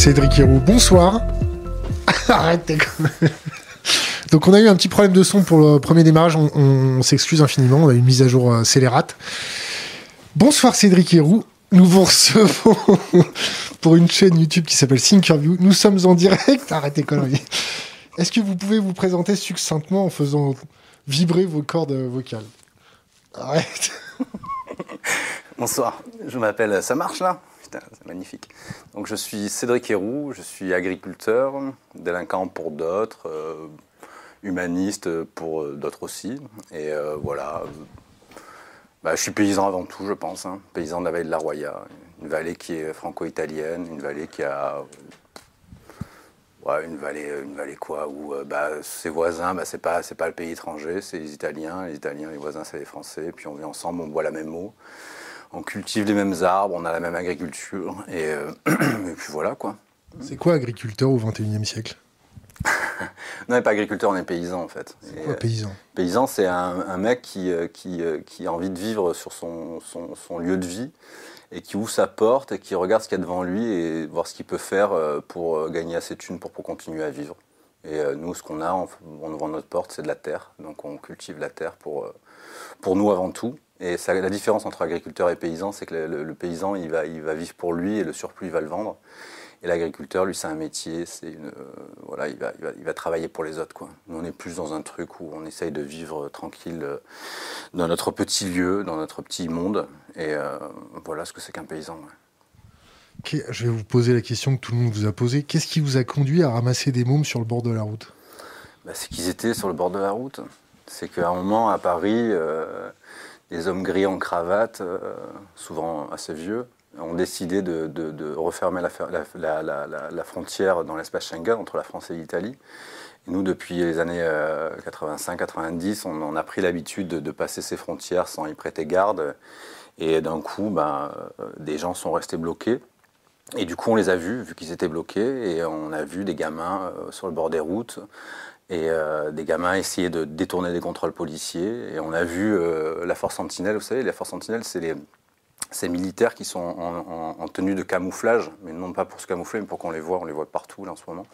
Cédric Héroux, bonsoir. Arrête Donc on a eu un petit problème de son pour le premier démarrage, on, s'excuse infiniment, on a eu une mise à jour euh, scélérate. Bonsoir Cédric Héroux, nous vous recevons pour une chaîne YouTube qui s'appelle Thinkerview. Nous sommes en direct, arrêtez conneries. Est-ce que vous pouvez vous présenter succinctement en faisant vibrer vos cordes vocales? Arrête. Bonsoir, je m'appelle, ça marche là? C'est magnifique. Donc je suis Cédric Héroux, je suis agriculteur, délinquant pour d'autres, euh, humaniste pour euh, d'autres aussi. Et euh, voilà, bah, je suis paysan avant tout, je pense. Hein. Paysan de la vallée de la Roya, une vallée qui est franco-italienne, une vallée qui a une vallée, une vallée quoi, où bah, ses voisins, bah, c'est pas, pas le pays étranger, c'est les Italiens, les Italiens, les voisins, c'est les Français, puis on vit ensemble, on boit la même eau on cultive les mêmes arbres, on a la même agriculture, et, euh, puis voilà quoi. C'est quoi agriculteur au XXIe siècle? Non, on n'est pas agriculteur, on est paysan en fait. C'est quoi paysan? Paysan, c'est un, mec qui, euh, qui, euh, qui, a envie de vivre sur son, son, lieu de vie et qui ouvre sa porte et qui regarde ce qu'il y a devant lui et voir ce qu'il peut faire pour gagner assez de thunes pour, pour continuer à vivre. Et nous, ce qu'on a en, en ouvrant notre porte, c'est de la terre. Donc on cultive la terre pour, pour nous avant tout. Et la différence entre agriculteur et paysan, c'est que le, paysan, il va, il va vivre pour lui et le surplus, il va le vendre. Et l'agriculteur, lui, c'est un métier, c'est une, euh, voilà, il va, il, va, travailler pour les autres. Quoi. Nous, on est plus dans un truc où on essaye de vivre tranquille euh, dans notre petit lieu, dans notre petit monde. Et euh, voilà ce que c'est qu'un paysan. Je vais vous poser la question que tout le monde vous a posée. Qu'est-ce qui vous a conduit à ramasser des mômes sur le bord de la route? Bah, C'est qu'ils étaient sur le bord de la route. C'est qu'à un moment, à Paris, des hommes gris en cravate, euh, souvent assez vieux, ont décidé de, refermer la, frontière dans l'espace Schengen entre la France et l'Italie. nous, depuis les années 85-90, euh, on, a pris l'habitude de, passer ces frontières sans y prêter garde. Et d'un coup, ben, euh, des gens sont restés bloqués. Et du coup, on les a vus, vu qu'ils étaient bloqués, et on a vu des gamins sur le bord des routes et euh, des gamins essayaient de détourner des contrôles policiers. Et on a vu euh, la force sentinelle, vous savez, la force sentinelle, c'est ces militaires qui sont en, tenue de camouflage, mais non pas pour se camoufler, mais pour qu'on les voit, on les voit partout en ce moment.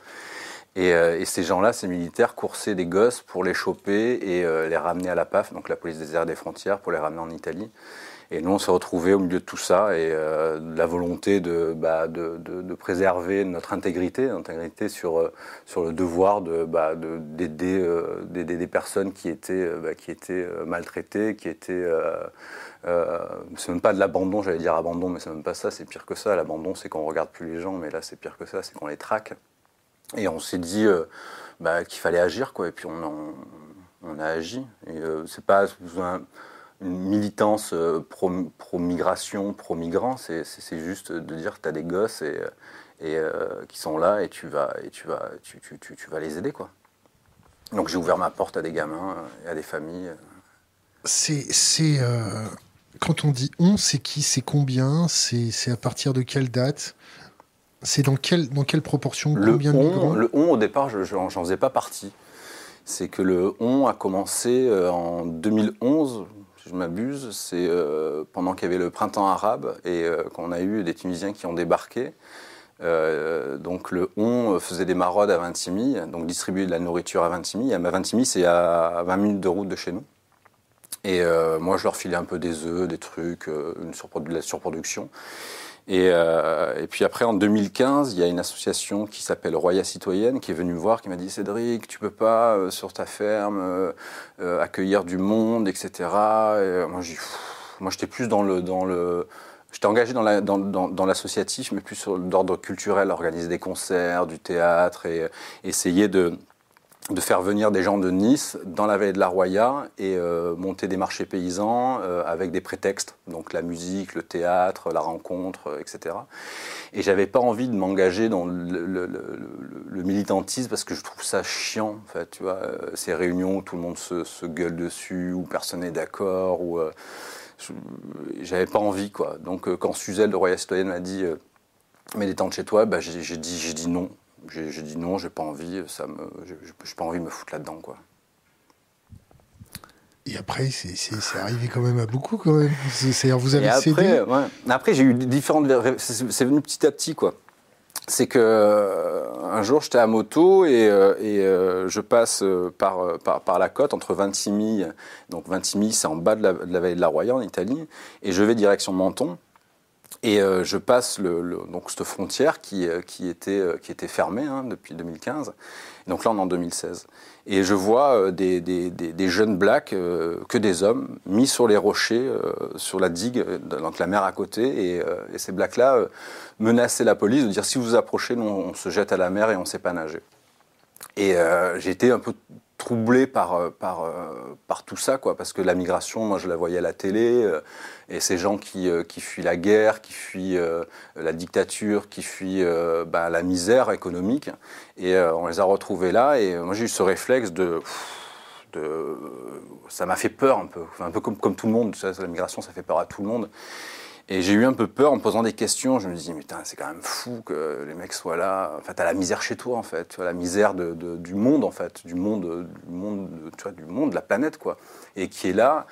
Et, euh, ces gens-là, ces militaires, coursaient des gosses pour les choper et les ramener à la PAF, donc la police des airs et des frontières, pour les ramener en Italie. Et nous, on s'est retrouvés au milieu de tout ça et euh, la volonté bah, de, de, préserver notre intégrité, intégrité sur, euh, sur le devoir bah, d'aider euh, des personnes qui étaient, bah, qui étaient maltraitées, qui étaient... c'est même pas de l'abandon, j'allais dire abandon, mais c'est même pas ça, c'est pire que ça. L'abandon, c'est qu'on regarde plus les gens, mais là, c'est pire que ça, c'est qu'on les traque. Et on s'est dit qu'il fallait agir, quoi. Et puis on, a agi. Et c'est pas une militance euh, pro-migration, pro-migrant, c'est juste de dire que tu as des gosses et, et euh, qui sont là et tu vas, et tu vas, tu, tu, tu, vas les aider. quoi. Donc j'ai ouvert ma porte à des gamins et à des familles. C'est. Euh, quand on dit on, c'est qui C'est combien C'est à partir de quelle date C'est dans quelle, dans quelle proportion le on, Le on, au départ, je n'en faisais pas partie. C'est que le on a commencé en 2011, je m'abuse, c'est euh, pendant qu'il y avait le printemps arabe et euh, qu'on a eu des Tunisiens qui ont débarqué. Euh, donc le on faisait des maraudes à Vintimille, donc distribuer de la nourriture à Vintimille. À Vintimille, c'est à 20 minutes de route de chez nous. Et moi, je leur filais un peu des œufs, des trucs, une de la surproduction. Euh, et, puis après, en 2015, il y a une association qui s'appelle Roya Citoyenne qui est venue me voir, qui m'a dit Cédric, tu peux pas euh, sur ta ferme euh, accueillir du monde, etc. Et moi, moi, j'étais plus dans le, dans le, J'étais engagé dans, dans, l'associatif, mais plus d'ordre culturel, organiser des concerts, du théâtre et essayer de, de faire venir des gens de Nice dans la vallée de la Roya et euh, monter des marchés paysans euh, avec des prétextes, donc la musique, le théâtre, la rencontre, euh, etc. Et j'avais pas envie de m'engager dans le, militantisme parce que je trouve ça chiant, en fait, tu vois, ces réunions où tout le monde se, gueule dessus, où personne n'est d'accord, où j'avais pas envie, quoi. Donc quand Suzelle de Roya Citoyenne m'a dit mais détente chez toi, bah, j'ai dit, j'ai dit non j'ai dit non, j'ai pas envie, ça me, j'ai pas envie de me foutre là-dedans, quoi. Et après, c'est arrivé quand même à beaucoup, quand même. C'est-à-dire, vous avez après, après j'ai eu différentes. C'est venu petit à petit, quoi. c'est que euh, un jour j'étais à moto et, euh, et euh, je passe par, par, par, la côte entre Vintimille, donc Vintimille c'est en bas de la, de la, vallée de la Roya en Italie, et je vais direction Menton. Et je passe le, donc cette frontière qui, qui, était, qui était fermée hein, depuis 2015. Donc là on est en 2016. Et je vois des, des, des, jeunes blacks, que des hommes, mis sur les rochers, sur la digue, donc la mer à côté. Et, ces blacks-là menacer la police, de dire si vous vous approchez, on se jette à la mer et on ne sait pas nager. Et euh, été un peu troublé par, euh, par, euh, par tout ça, quoi, parce que la migration, moi je la voyais à la télé, et ces gens qui, qui, fuient la guerre, qui fuient la dictature, qui fuient bah, la misère économique, et on les a retrouvés là, et moi j'ai eu ce réflexe de... de ça m'a fait peur un peu, un peu comme, comme tout le monde, la migration ça fait peur à tout le monde. Et j'ai eu un peu peur en me posant des questions. Je me dis, putain, c'est quand même fou que les mecs soient là. Enfin, t'as la misère chez toi, en fait. Tu vois, la misère de, du monde, en fait. Du monde, du monde, tu vois, du monde, de la planète, quoi. Et qui est là,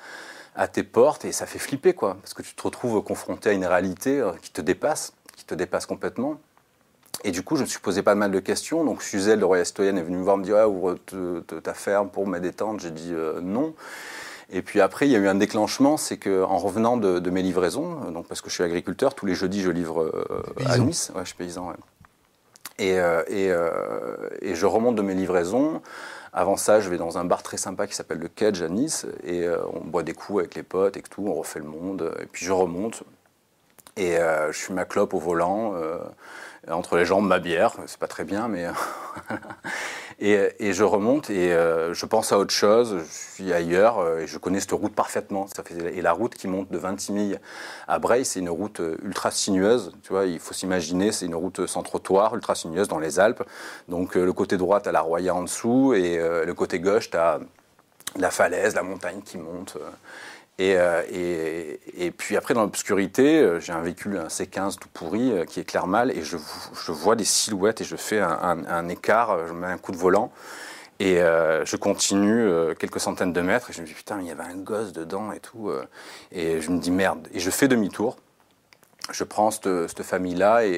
à tes portes, et ça fait flipper, quoi. Parce que tu te retrouves confronté à une réalité euh, qui te dépasse, qui te dépasse complètement. Et du coup, je me suis posé pas mal de questions. Donc, Suzel, le Royal Citoyen, est venu me voir, me dire, ah, ouvre ta ferme pour me détendre. J'ai dit euh, non. Et puis après, il y a eu un déclenchement, c'est qu'en revenant de, mes livraisons, donc parce que je suis agriculteur, tous les jeudis je livre euh, à Nice, ouais, je suis paysan, ouais. et, euh, et, euh, et, je remonte de mes livraisons. Avant ça, je vais dans un bar très sympa qui s'appelle le Kedge à Nice, et on boit des coups avec les potes et tout, on refait le monde, et puis je remonte, et je suis ma clope au volant, entre les jambes ma bière, c'est pas très bien, mais Et, je remonte et euh, je pense à autre chose, je suis ailleurs euh, et je connais cette route parfaitement. Et la route qui monte de Vintimille à Breil, c'est une route euh, ultra sinueuse. Tu vois, il faut s'imaginer, c'est une route sans trottoir, ultra sinueuse dans les Alpes. Donc le côté droit, tu as la Roya en dessous et le côté gauche, tu as la falaise, la montagne qui monte. Euh, et, puis après, dans l'obscurité, euh, j'ai un véhicule, un C15 tout pourri, euh, qui éclaire mal, et je, vois des silhouettes, et je fais un, écart, je mets un coup de volant, et je continue quelques centaines de mètres, et je me dis, putain, il y avait un gosse dedans, et tout, et je me dis, merde, et je fais demi-tour. Je prends cette, famille-là et,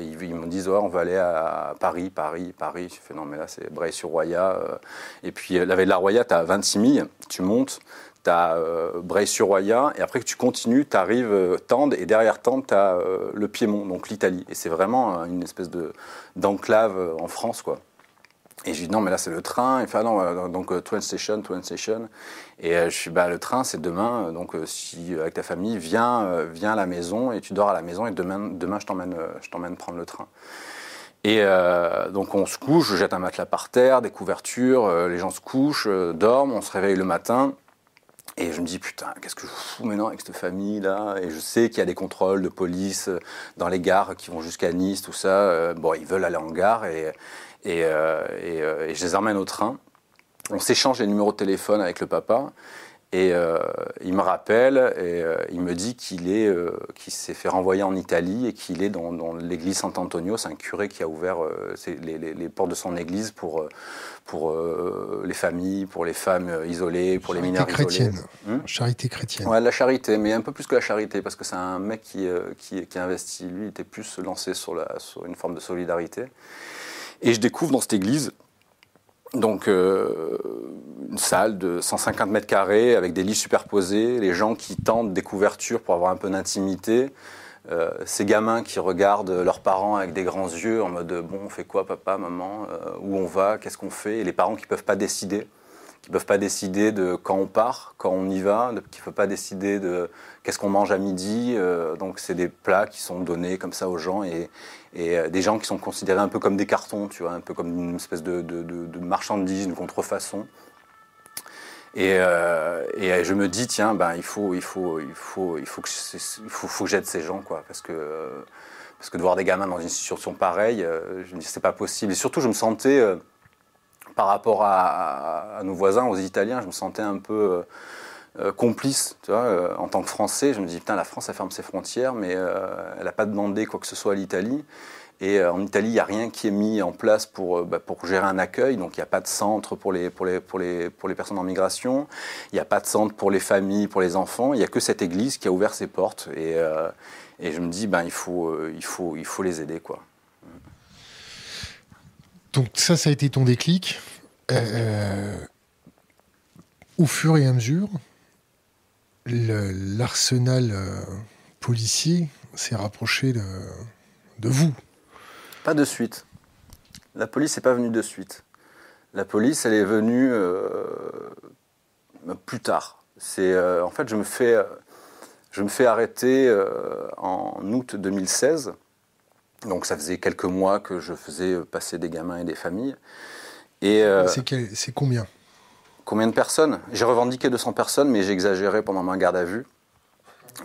ils, me disent on va aller à Paris, Paris, Paris. Je fais non mais là c'est Bray-sur-Roya. et puis la veille de la Roya, tu as 26 000, tu montes, tu as euh, Bray-sur-Roya, et après que tu continues, tu arrives euh, Tende, et derrière Tende, tu as euh, le Piémont, donc l'Italie. Et c'est vraiment une espèce d'enclave en France, quoi. Et je dis non, mais là c'est le train. Il fait ah non, donc train Station, Train Station. Et je suis bah le train c'est demain. Donc si avec ta famille viens, viens à la maison et tu dors à la maison et demain, demain je t'emmène, je t'emmène prendre le train. Et donc on se couche, je jette un matelas par terre, des couvertures, les gens se couchent, dorment, on se réveille le matin. Et je me dis, putain, qu'est-ce que je fous maintenant avec cette famille-là? Et je sais qu'il y a des contrôles de police euh, dans les gares qui vont jusqu'à Nice, tout ça. Euh, bon, ils veulent aller en gare euh, et, je les emmène au train. On s'échange les numéros de téléphone avec le papa. Et euh, il me rappelle et euh, il me dit qu'il est, euh, s'est fait renvoyer en Italie et qu'il est dans, l'église Sant'Antonio. C'est un curé qui a ouvert les, les, portes de son église pour, pour les familles, pour les femmes isolées, pour les mineurs chrétienne. isolés. Hmm charité chrétienne. Ouais, la charité, mais un peu plus que la charité parce que c'est un mec qui, qui, qui investit. Lui, il était plus lancé sur, la, sur une forme de solidarité. Et je découvre dans cette église donc euh, une salle de 150 mètres carrés avec des lits superposés, les gens qui tentent des couvertures pour avoir un peu d'intimité, euh, ces gamins qui regardent leurs parents avec des grands yeux en mode bon on fait quoi papa, maman, euh, où on va, qu'est-ce qu'on fait, et les parents qui peuvent pas décider, qui peuvent pas décider de quand on part, quand on y va, qui ne peuvent pas décider de qu'est-ce qu'on mange à midi, donc c'est des plats qui sont donnés comme ça aux gens et, et euh, des gens qui sont considérés un peu comme des cartons, tu vois, un peu comme une espèce de, marchandise, une contrefaçon. Et, euh, et, je me dis, tiens, ben, il, faut, il, faut, il, faut, il, faut que, j'aide ces gens, quoi, parce que, parce que de voir des gamins dans une situation pareille, euh, je me dis, c'est pas possible. Et surtout, je me sentais, par rapport à, nos voisins, aux Italiens, je me sentais un peu euh, complice, tu vois, euh, en tant que Français. Je me dis, putain, la France, elle ferme ses frontières, mais euh, elle n'a pas demandé quoi que ce soit à l'Italie. Et en Italie, il n'y a rien qui est mis en place pour, bah, pour gérer un accueil. Donc, il n'y a pas de centre pour les, pour les, pour les, pour les personnes en migration. Il n'y a pas de centre pour les familles, pour les enfants. Il n'y a que cette église qui a ouvert ses portes. Et, et je me dis, ben, il, faut, il, faut, il faut les aider. Quoi. Donc ça, ça a été ton déclic. Au fur et à mesure, l'arsenal euh, policier s'est rapproché de, de, vous. Pas de suite. La police n'est pas venue de suite. La police, elle est venue euh, plus tard. C'est en fait, je me fais, je me fais arrêter en août 2016 donc ça faisait quelques mois que je faisais passer des gamins et des familles. Et euh, c'est combien? Combien de personnes? J'ai revendiqué 200 personnes, mais j'ai exagéré pendant ma garde à vue.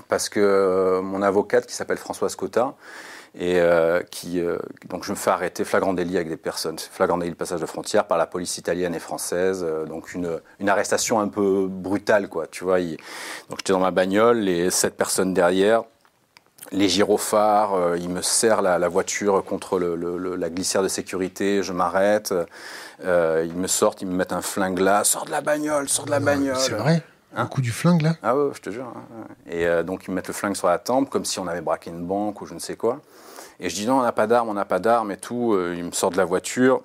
Parce que euh, mon avocate, qui s'appelle Françoise Cotta, et euh, qui donc je me fais arrêter flagrant délit avec des personnes, flagrant délit de passage de frontière par la police italienne et française, donc une, une, arrestation un peu brutale quoi, tu vois. donc j'étais dans ma bagnole, les sept personnes derrière, les gyrophares, euh, il me serre la, voiture contre la glissière de sécurité, je m'arrête, euh, ils me sortent, ils me mettent un flingue là, sors de la bagnole, sors de la bagnole. C'est vrai? Un coup du flingue là? Ah ouais, je te jure. Hein. Et euh, donc ils me mettent le flingue sur la tempe, comme si on avait braqué une banque ou je ne sais quoi. Et je dis non, on n'a pas d'armes, on n'a pas d'armes et tout. ils me sortent de la voiture,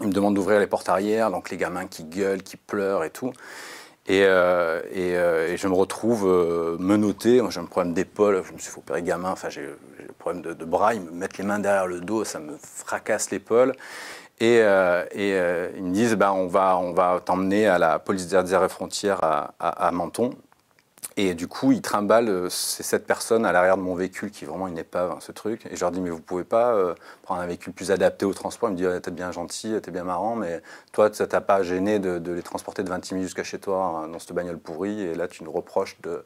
ils me demandent d'ouvrir les portes arrière, donc les gamins qui gueulent, qui pleurent et tout. Euh, euh, et, je me retrouve euh, menotté. Moi, j'ai un problème d'épaule. Je me suis fait opérer gamin. Enfin, j'ai un problème de, bras. Ils me mettent les mains derrière le dos. Ça me fracasse l'épaule. Et, ils me disent bah, on va, on va t'emmener à la police des frontières à, à Menton. Et du coup, ils trimballent euh, ces sept personnes à l'arrière de mon véhicule, qui est vraiment une épave, hein, ce truc. Et je leur dis, mais vous pouvez pas euh, prendre un véhicule plus adapté au transport. Ils me disent, t'es bien gentil, t'es bien marrant, mais toi, ça t'a pas gêné de, les transporter de 20 minutes jusqu'à chez toi hein, dans cette bagnole pourrie. Et là, tu nous reproches de,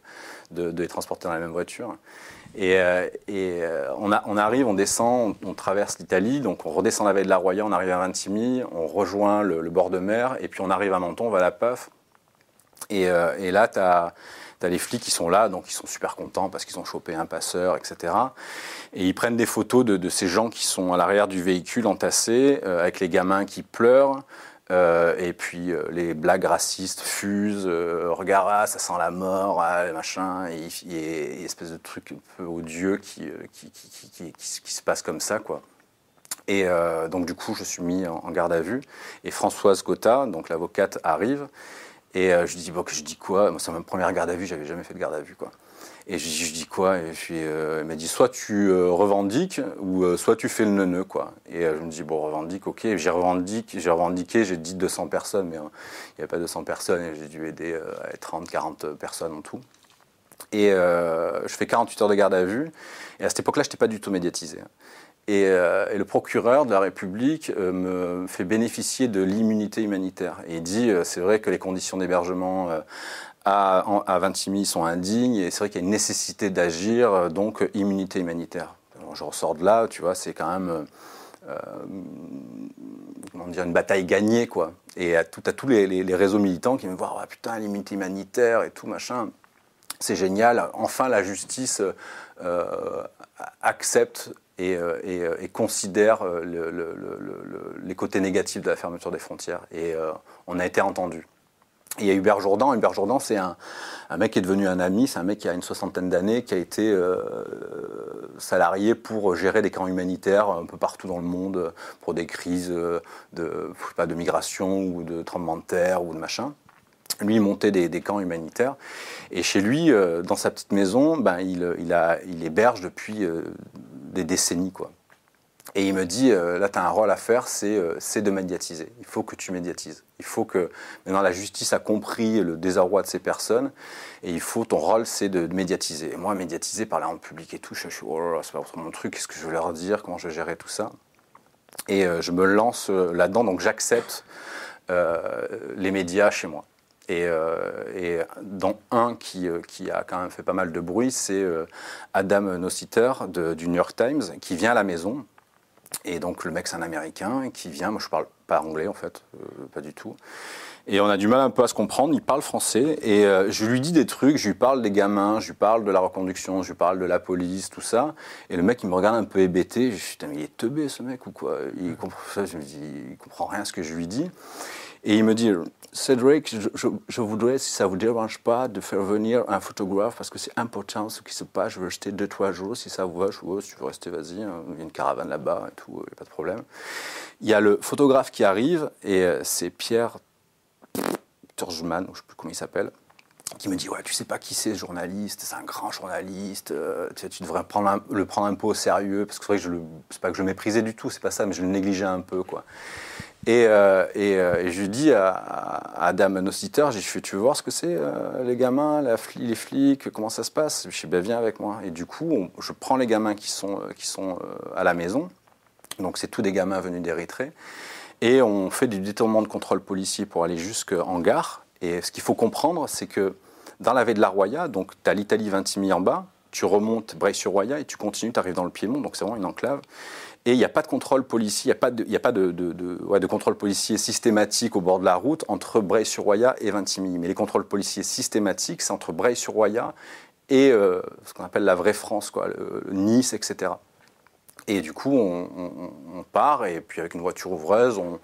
les transporter dans la même voiture. Et, euh, on, arrive, on descend, on, traverse l'Italie, donc on redescend la veille de la Roya, on arrive à Vintimille, on rejoint le, bord de mer, et puis on arrive à Menton, on va à la PAF. Et, et là, tu as tu les flics qui sont là, donc ils sont super contents parce qu'ils ont chopé un passeur, etc. Et ils prennent des photos de, ces gens qui sont à l'arrière du véhicule entassés, euh, avec les gamins qui pleurent. Euh, et puis euh, les blagues racistes fusent, regarde, ah, ça sent la mort, ah, machin, et, et, et, espèce de truc un peu odieux qui se passe comme ça, quoi. Et donc du coup, je suis mis en, garde à vue. Et Françoise Cotta, donc l'avocate, arrive. Et euh, je dis, bon, je dis quoi? C'est ma première garde à vue, j'avais jamais fait de garde à vue, quoi. Et je, je dis quoi? Et puis, euh, elle m'a dit, soit tu euh, revendiques, ou soit tu fais le neuneu, quoi. Et je me dis, bon, revendique, ok. J'ai revendiqué, j'ai revendiqué, j'ai dit 200 personnes, mais il n'y avait pas 200 personnes, et j'ai dû aider 30, 40 personnes en tout. Et je fais 48 heures de garde à vue. Et à cette époque-là, je n'étais pas du tout médiatisé. Euh, et, le procureur de la République euh, me fait bénéficier de l'immunité humanitaire. Et il dit, euh, c'est vrai que les conditions d'hébergement à, à Vintimille sont indignes, et c'est vrai qu'il y a une nécessité d'agir, donc immunité humanitaire. je ressors de là, tu vois, c'est quand même... comment dire, une bataille gagnée, quoi. Et à, tout, à tous les, réseaux militants qui me voient, oh, putain, l'immunité humanitaire et tout, machin, c'est génial. Enfin, la justice accepte et, euh, euh, et, considère euh, les côtés négatifs de la fermeture des frontières. Et on a été entendu. il y a Hubert Jourdan. Hubert Jourdan, c'est un, mec qui est devenu un ami. C'est un mec qui a une soixantaine d'années, qui a été salarié pour gérer des camps humanitaires un peu partout dans le monde pour des crises de, pas, de migration ou de tremblement de terre ou de machin. Lui, montait des, camps humanitaires. Et chez lui, dans sa petite maison, ben, il, héberge depuis des décennies. Quoi. Et il me dit, euh, là, tu as un rôle à faire, euh, c'est de médiatiser. Il faut que tu médiatises. Il faut que maintenant la justice a compris le désarroi de ces personnes, et il faut, ton rôle, c'est de, médiatiser. Et moi, médiatiser, parler en public et tout, je, suis, oh là là, c'est pas mon truc, qu'est-ce que je vais leur dire, comment je vais gérer tout ça? Et euh, je me lance là-dedans, donc j'accepte les médias chez moi. Et, euh, et, dans un qui, euh, qui, a quand même fait pas mal de bruit, c'est euh, Adam Nossiter du New York Times qui vient à la maison. Et donc le mec c'est un Américain qui vient, moi je parle pas anglais en fait, pas du tout. Et on a du mal un peu à se comprendre, il parle français, et je lui dis des trucs, je lui parle des gamins, je lui parle de la reconduction, je lui parle de la police, tout ça. Et le mec il me regarde un peu hébété, je dis, mais il est teubé ce mec ou quoi? Il comprend, comprend rien à ce que je lui dis. Et il me dit, Cédric, je, voudrais, si ça ne vous dérange pas, de faire venir un photographe parce que c'est important ce qui se passe. Je veux rester deux, trois jours. Si ça vous va, je veux, si tu veux rester, vas-y. Hein, il y a une caravane là-bas et tout, il n'y a pas de problème. Il y a le photographe qui arrive et euh, c'est Pierre Turgeman, je ne sais plus comment il s'appelle qui me dit ouais tu sais pas qui c'est ce journaliste c'est un grand journaliste euh, tu, devrais le prendre un peu au sérieux parce que c'est vrai que je le pas que je le méprisais du tout c'est pas ça mais je le négligeais un peu quoi et, euh, euh, et, je dis à, à Adam dit, tu veux voir ce que c'est, les gamins, les flics, comment ça se passe? Je dis, ben, viens avec moi. Et du coup, je prends les gamins qui sont, qui sont à la maison, donc c'est tous des gamins venus d'Érythrée, et on fait du détournement de contrôle policier pour aller jusqu'en gare. Et ce qu'il faut comprendre, c'est que dans la baie de la Roya, donc tu as l'Italie Vintimille en bas, tu remontes Breil-sur-Roya et tu continues, tu arrives dans le Piémont, donc c'est vraiment une enclave. Et il n'y a pas de contrôle policier, il n'y a pas, de, contrôle policier systématique au bord de la route entre Breil-sur-Roya et Vintimille. Mais les contrôles policiers systématiques, c'est entre Breil-sur-Roya et euh, ce qu'on appelle la vraie France, quoi, Nice, etc. Et du coup, on, part, et puis avec une voiture ouvreuse, on,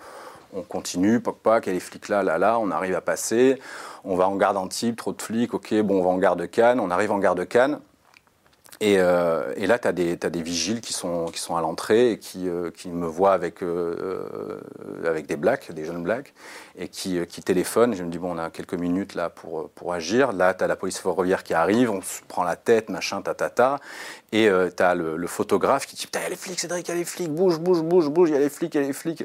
on continue, poc poc, a les flics là, là, là, on arrive à passer, on va en garde Antibes, trop de flics, ok, bon, on va en garde de Cannes, on arrive en garde de Cannes, et, euh, là, tu as, des vigiles qui sont, qui sont à l'entrée et qui, euh, qui, me voient avec, euh, avec des blacks, des jeunes blacks, et qui, qui téléphonent. Je me dis, bon, on a quelques minutes là pour, pour agir. Là, tu as la police ferroviaire qui arrive, on se prend la tête, machin, tatata. Et tu as le, le, photographe qui dit, putain, il y a les flics, Cédric, il y a les flics, bouge, bouge, bouge, bouge, il y a les flics, il y a les flics.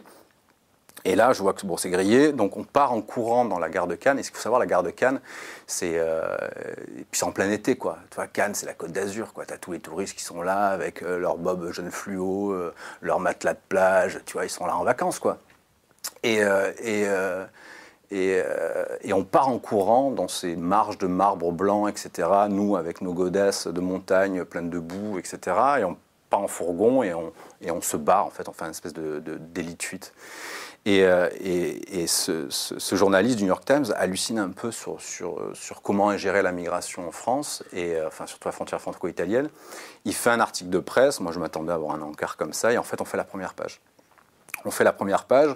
Et là, je vois que bon, c'est grillé, donc on part en courant dans la gare de Cannes. Et ce qu'il faut savoir, la gare de Cannes, c'est euh, puis c'est en plein été, quoi. Tu vois, Cannes, c'est la Côte d'Azur, quoi. T'as tous les touristes qui sont là avec euh, leur bob jeune fluo, euh, leur matelas de plage. Tu vois, ils sont là en vacances, quoi. Et, et, et, et, on part en courant dans ces marges de marbre blanc, etc. Nous, avec nos godesses de montagne pleines de boue, etc. Et on part en fourgon et on, et on se bat, en fait. On fait une espèce de d'élite fuite. Euh, et, et, ce, journaliste du New York Times hallucine un peu sur, sur, sur comment est gérée la migration en France, et, euh, enfin surtout la frontière franco-italienne. Il fait un article de presse, moi je m'attendais à avoir un encart comme ça, et en fait on fait la première page. On fait la première page.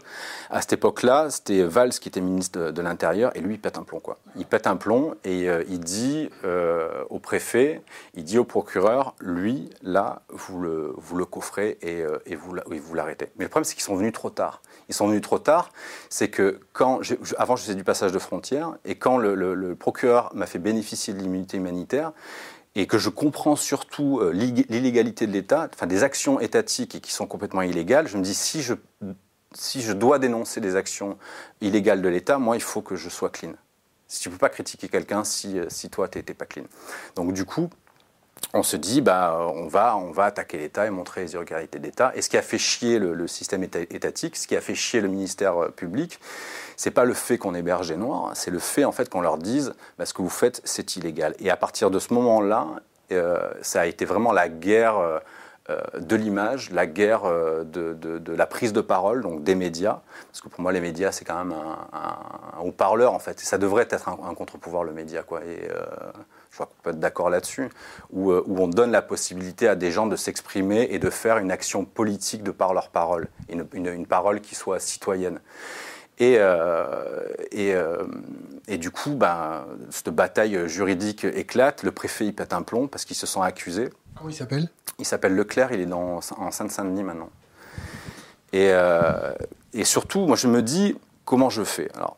À cette époque-là, c'était Valls qui était ministre de, l'Intérieur et lui, il pète un plomb. Il pète un plomb et euh, il dit euh, au préfet, il dit au procureur, lui, là, vous le, coffrez et, euh, et vous, l'arrêtez. Mais le problème, c'est qu'ils sont venus trop tard. Ils sont venus trop tard, c'est que quand, avant je faisais du passage de frontières, et quand le procureur m'a fait bénéficier de l'immunité humanitaire, et que je comprends surtout euh, l'illégalité de l'État, enfin des actions étatiques et qui sont complètement illégales, je me dis si je, si je dois dénoncer des actions illégales de l'État, moi il faut que je sois clean. Si tu ne peux pas critiquer quelqu'un si, euh, si toi tu n'étais pas clean. Donc du coup, on se dit, bah, on, va, on va attaquer l'État et montrer les irrégularités d'État. Et ce qui a fait chier le, système étatique, ce qui a fait chier le ministère euh, public, c'est pas le fait qu'on héberge les Noirs, c'est le fait en fait qu'on leur dise, bah, ce que vous faites, c'est illégal. Et à partir de ce moment-là, euh, ça a été vraiment la guerre euh, de l'image, la guerre de, la prise de parole, donc des médias. Parce que pour moi, les médias, c'est quand même un, haut-parleur, en fait. Et ça devrait être un, contre-pouvoir, le média, quoi. Je crois qu'on peut être d'accord là-dessus, où, euh, où, on donne la possibilité à des gens de s'exprimer et de faire une action politique de par leur parole, une, une, parole qui soit citoyenne. Et, euh, et, euh, et, du coup, ben, cette bataille juridique éclate, le préfet y pète un plomb parce qu'il se sent accusé. Comment il s'appelle? Il s'appelle Leclerc, il est dans, en Seine-Saint-Denis maintenant. Et, et, surtout, moi je me dis, comment je fais? Alors,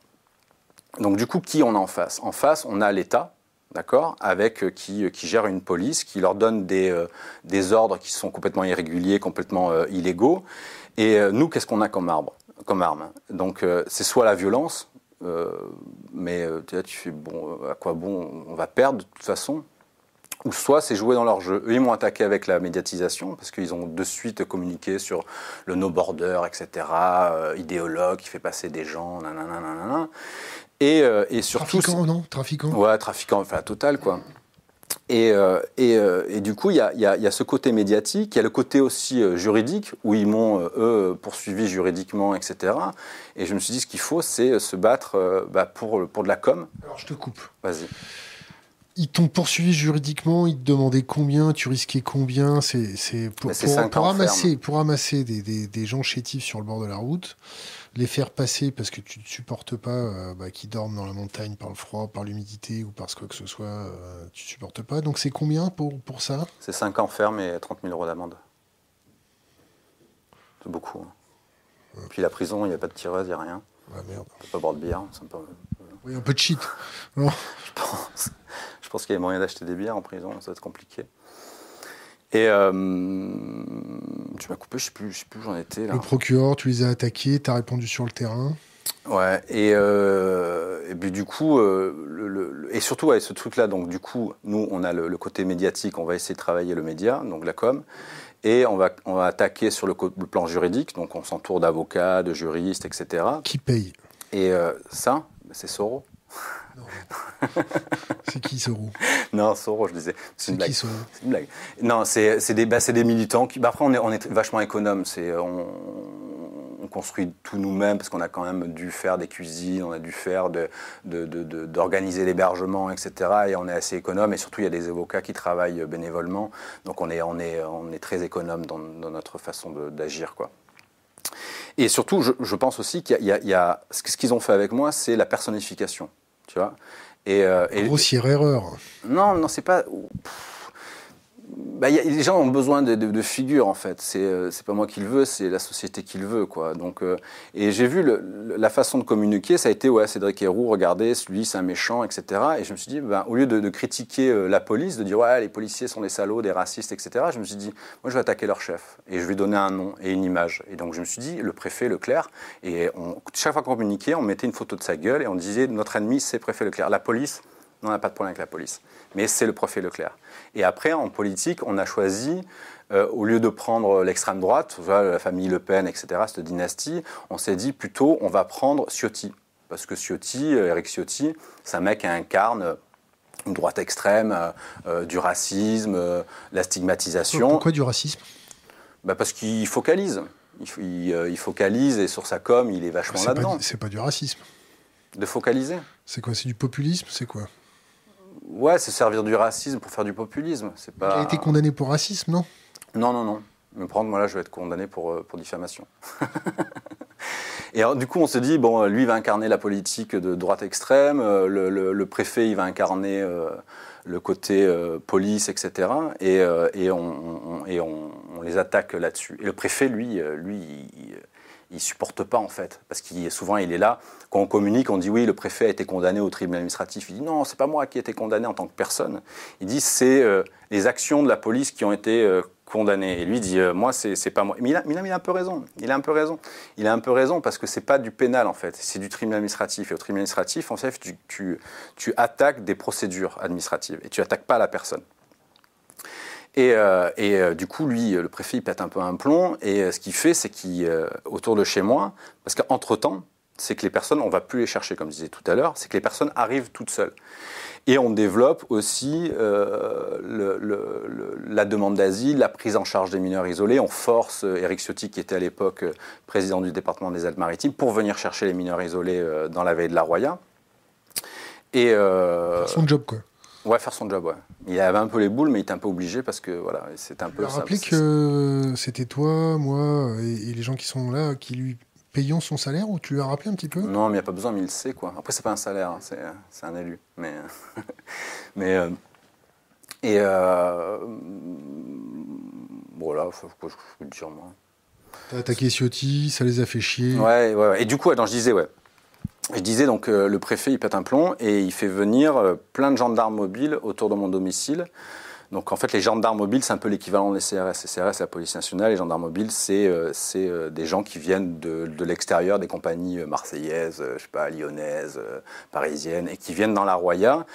Donc du coup, qui on a en face? En face, on a l'État, d'accord, avec euh, qui, euh, qui, gère une police, qui leur donne des, euh, des ordres qui sont complètement irréguliers, complètement illégaux. Et nous, qu'est-ce qu'on a comme, arbre, comme arme? Donc, c'est soit la violence, mais tu, fais bon, à quoi bon On va perdre de toute façon? Ou soit c'est jouer dans leur jeu. Eux, ils m'ont attaqué avec la médiatisation, parce qu'ils ont de suite communiqué sur le no-border, etc., idéologue qui fait passer des gens, nanana, et, euh, et surtout. Trafiquant, non? Trafiquant? Ouais, trafiquant, enfin, total, quoi. Et, euh, et, euh, et, du coup, il y a, y, a, y a, ce côté médiatique, il y a le côté aussi juridique, où ils m'ont, eux, poursuivi juridiquement, etc. Et je me suis dit, ce qu'il faut, c'est se battre bah, pour, pour de la com. Alors, je te coupe. Vas-y. ils t'ont poursuivi juridiquement, ils te demandaient combien, tu risquais combien. C'est pour, pour, pour, ramasser, pour ramasser des, des, des, gens chétifs sur le bord de la route, les faire passer parce que tu ne supportes pas euh, bah, qu'ils dorment dans la montagne par le froid, par l'humidité ou parce quoi que ce soit, euh, tu supportes pas. Donc c'est combien pour, pour ça? C'est 5 ans ferme et 30 000 euros d'amende. C'est beaucoup. Hein. Puis la prison, il n'y a pas de tireuse, il n'y a rien. Ah merde. On peut pas boire de bière. Me peut... Oui, un peu de shit. je pense. Je pense qu'il y a moyen d'acheter des bières en prison, ça va être compliqué. Et euh, tu m'as coupé, je sais plus, je sais plus où j'en étais là. Le procureur, tu les as attaqués, tu as répondu sur le terrain. Ouais, et, euh, et puis du coup, euh, le, le, et surtout avec ce truc-là, donc du coup, nous, on a le, le, côté médiatique, on va essayer de travailler le média, donc la com, et on va, on va attaquer sur le, plan juridique, donc on s'entoure d'avocats, de juristes, etc. Qui paye? Et ça, c'est Soro. c'est qui Soro Non, Soro, je disais. C'est une blague. C'est une blague. Non, c'est des, bah, des militants qui. Bah, après, on est, on est vachement économe. C'est on, on, construit tout nous-mêmes parce qu'on a quand même dû faire des cuisines, on a dû faire de, d'organiser de, de, l'hébergement, etc. Et on est assez économe. Et surtout, il y a des avocats qui travaillent bénévolement. Donc, on est, on est, on est très économe dans, dans notre façon d'agir, quoi. Et surtout, je, je pense aussi qu'il y, y, a, ce qu'ils ont fait avec moi, c'est la personnification tu vois. Et, euh, et, Grossière erreur. Non, non, c'est pas. Bah, les gens ont besoin de, figures en fait. C'est euh, pas moi qui le veux, c'est la société qui le veut quoi. Donc euh, et j'ai vu la façon de communiquer, ça a été ouais Cédric Héroux, regardez, lui c'est un méchant, etc. Et je me suis dit, ben, au lieu de, de critiquer euh, la police, de dire ouais les policiers sont des salauds, des racistes, etc. Je me suis dit, moi je vais attaquer leur chef et je vais donner un nom et une image. Et donc je me suis dit, le préfet Leclerc. Et on, chaque fois qu'on communiquait, on mettait une photo de sa gueule et on disait notre ennemi c'est préfet Leclerc. La police on n'a pas de problème avec la police. Mais c'est le préfet Leclerc. Et après, en politique, on a choisi, euh, au lieu de prendre l'extrême droite, la famille Le Pen, etc., cette dynastie, on s'est dit plutôt, on va prendre Ciotti. Parce que Ciotti, euh, Eric Ciotti, c'est un mec qui incarne une droite extrême, euh, euh du racisme, euh, la stigmatisation. Pourquoi du racisme? Bah Parce qu'il focalise. Il, il, il, focalise et sur sa com, il est vachement là-dedans. C'est pas du racisme. De focaliser C'est quoi? C'est du populisme? C'est quoi? Ouais, c'est servir du racisme pour faire du populisme. C'est pas... Il a été condamné pour racisme, non? Non, non, non. Me prendre, moi là, je vais être condamné pour, euh, pour diffamation. Et alors, du coup, on se dit, bon, lui, il va incarner la politique de droite extrême, euh, le, le, le préfet, il va incarner euh, le côté euh, police, etc. Et, euh, et, on, on, et on, on, les attaque là-dessus. Et le préfet, lui, lui, il, il supporte pas en fait, parce qu'il souvent il est là. Quand on communique, on dit oui, le préfet a été condamné au tribunal administratif. Il dit non, c'est pas moi qui ai été condamné en tant que personne. Il dit c'est euh, les actions de la police qui ont été euh, condamnées. Et lui dit euh, moi c'est pas moi. Mais il, a, il, a, un peu raison. Il a un peu raison. Il a un peu raison parce que c'est pas du pénal en fait, c'est du tribunal administratif. Et au tribunal administratif, en fait, tu, tu, tu attaques des procédures administratives et tu attaques pas la personne. Et, euh, euh, du coup, lui, le préfet, il pète un peu un plomb. Et euh, ce qu'il fait, c'est qu'il, autour de chez moi, parce qu'entre-temps, c'est que les personnes, on va plus les chercher, comme je disais tout à l'heure, c'est que les personnes arrivent toutes seules. Et on développe aussi la demande d'asile, la prise en charge des mineurs isolés. On force Eric Ciotti, qui était à l'époque président du département des Alpes-Maritimes, pour venir chercher les mineurs isolés dans la veille de la Roya. Et son job, quoi. Ouais, faire son job, ouais. Il avait un peu les boules, mais il était un peu obligé parce que voilà, c'est un peu. Rappelez que c'était toi, moi et, et, les gens qui sont là qui lui payons son salaire ou tu lui as rappelé un petit peu? Non, mais il n'y a pas besoin, mais il le sait quoi. Après, c'est pas un salaire, hein, c'est un élu. Mais. mais euh, et. Euh, voilà, faut, faut le dire moi. T'as attaqué Ciotti, ça les a fait chier. Ouais, ouais, ouais. Et du coup, attends, je disais, ouais. Je disais donc euh, le préfet il pète un plomb et il fait venir euh, plein de gendarmes mobiles autour de mon domicile. Donc en fait les gendarmes mobiles c'est un peu l'équivalent des CRS. Les CRS c'est la police nationale, les gendarmes mobiles c'est euh, des gens qui viennent de, de l'extérieur des compagnies marseillaises, je sais pas lyonnaises, parisiennes et qui viennent dans la Roya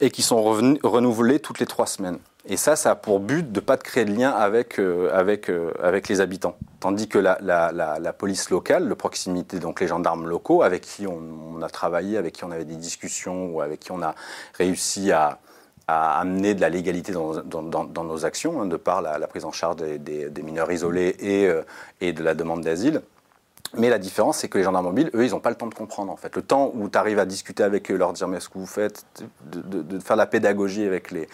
et qui sont renouvelés toutes les trois semaines. Et ça, ça a pour but de ne pas de créer de lien avec, euh, euh, les habitants. Tandis que la, police locale, de proximité, donc les gendarmes locaux, avec qui on, a travaillé, avec qui on avait des discussions, avec qui on a réussi à, amener de la légalité dans, nos actions, hein, de par la, prise en charge des, mineurs isolés euh, et de la demande d'asile, Mais la différence, c'est que les gendarmes mobiles, eux, ils n'ont pas le temps de comprendre, en fait. Le temps où tu arrives à discuter avec eux, leur dire, mais ce que vous faites, de, faire la pédagogie avec les,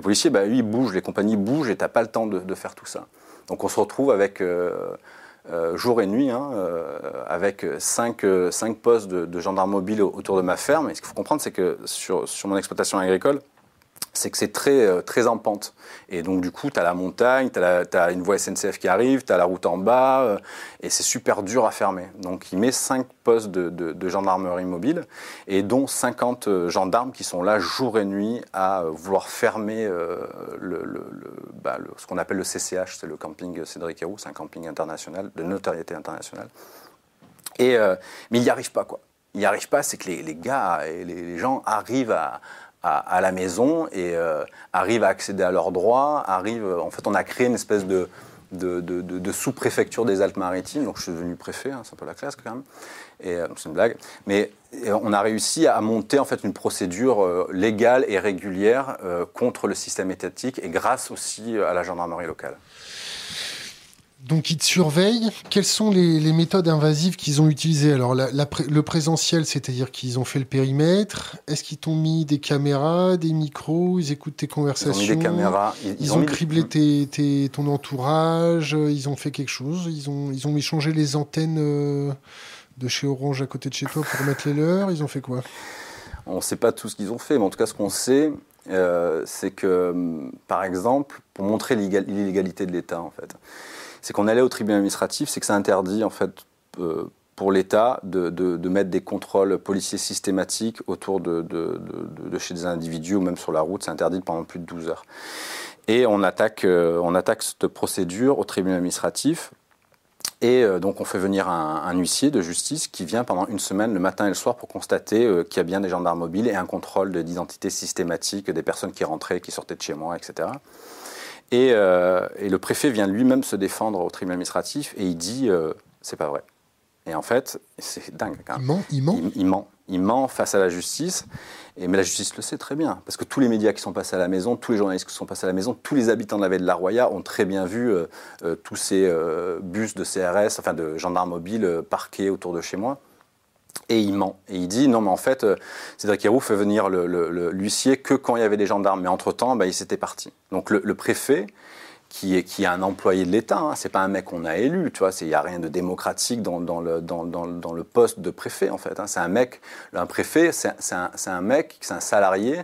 policiers, bah, eux, ils bougent, les compagnies bougent, et tu n'as pas le temps de, faire tout ça. Donc on se retrouve avec, euh, euh, jour et nuit, hein, euh, avec cinq, cinq postes de, gendarmes mobiles autour de ma ferme. Et ce qu'il faut comprendre, c'est que sur, sur mon exploitation agricole, c'est que c'est très, euh, très en pente. Et donc, du coup, tu as la montagne, tu as, une voie SNCF qui arrive, tu as la route en bas, euh, et c'est super dur à fermer. Donc, il met 5 postes de, gendarmerie mobile, et dont 50 euh, gendarmes qui sont là jour et nuit à vouloir fermer bah, le, ce qu'on appelle le CCH, c'est le camping Cédric Héroux, c'est un camping international, de notoriété internationale. Et, mais il n'y arrive pas, quoi. Il n'y arrive pas, c'est que les, gars et les gens arrivent à, à, la maison et euh, arrivent à accéder à leurs droits, arrivent, en fait on a créé une espèce de, de, sous-préfecture des Alpes-Maritimes, donc je suis devenu préfet, hein, c'est un peu la classe quand même, et euh, c'est une blague, mais on a réussi à monter en fait une procédure euh, légale et régulière contre le système étatique et grâce aussi à la gendarmerie locale. Donc ils te surveillent. Quelles sont les, méthodes invasives qu'ils ont utilisées? Alors le présentiel, c'est-à-dire qu'ils ont fait le périmètre. Est-ce qu'ils t'ont mis des caméras, des micros? Ils écoutent tes conversations Ils ont mis des caméras. Ils, ont, criblé ton entourage. Ils ont fait quelque chose. Ils ont, ils ont échangé les antennes euh, de chez Orange à côté de chez toi pour mettre les leurs. Ils ont fait quoi? On ne sait pas tout ce qu'ils ont fait, mais en tout cas ce qu'on sait, euh, c'est que, hum, par exemple, pour montrer l'illégalité de l'État, en fait c'est qu'on allait au tribunal administratif, c'est que ça interdit en fait euh, pour l'État de, mettre des contrôles policiers systématiques autour de, chez des individus ou même sur la route. C'est interdit pendant plus de 12 heures. Et on attaque, euh, on attaque cette procédure au tribunal administratif. Et euh, donc on fait venir un, huissier de justice qui vient pendant une semaine le matin et le soir pour constater qu'il y a bien des gendarmes mobiles et un contrôle d'identité systématique des personnes qui rentraient, qui sortaient de chez moi, etc. Euh, et, le préfet vient lui-même se défendre au tribunal administratif et il dit euh, c'est pas vrai. Et en fait, c'est dingue. Quand même. Il ment, il, ment. Il, ment. face à la justice. Et, mais la justice le sait très bien. Parce que tous les médias qui sont passés à la maison, tous les journalistes qui sont passés à la maison, tous les habitants de la ville de la Roya ont très bien vu euh, tous ces bus de CRS, enfin de gendarmes mobiles parqués autour de chez moi. Et il ment. Et il dit non, mais en fait, euh, Cédric Héroux fait venir l'huissier que quand il y avait des gendarmes. Mais entre-temps, bah, il s'était parti. Donc le, préfet, qui est, qui est un employé de l'État, hein, c'est pas un mec qu'on a élu, tu vois, il n'y a rien de démocratique dans, dans, le, dans, dans, le poste de préfet, en fait. Hein. C'est un mec, un préfet, c'est un, un, mec, c'est un salarié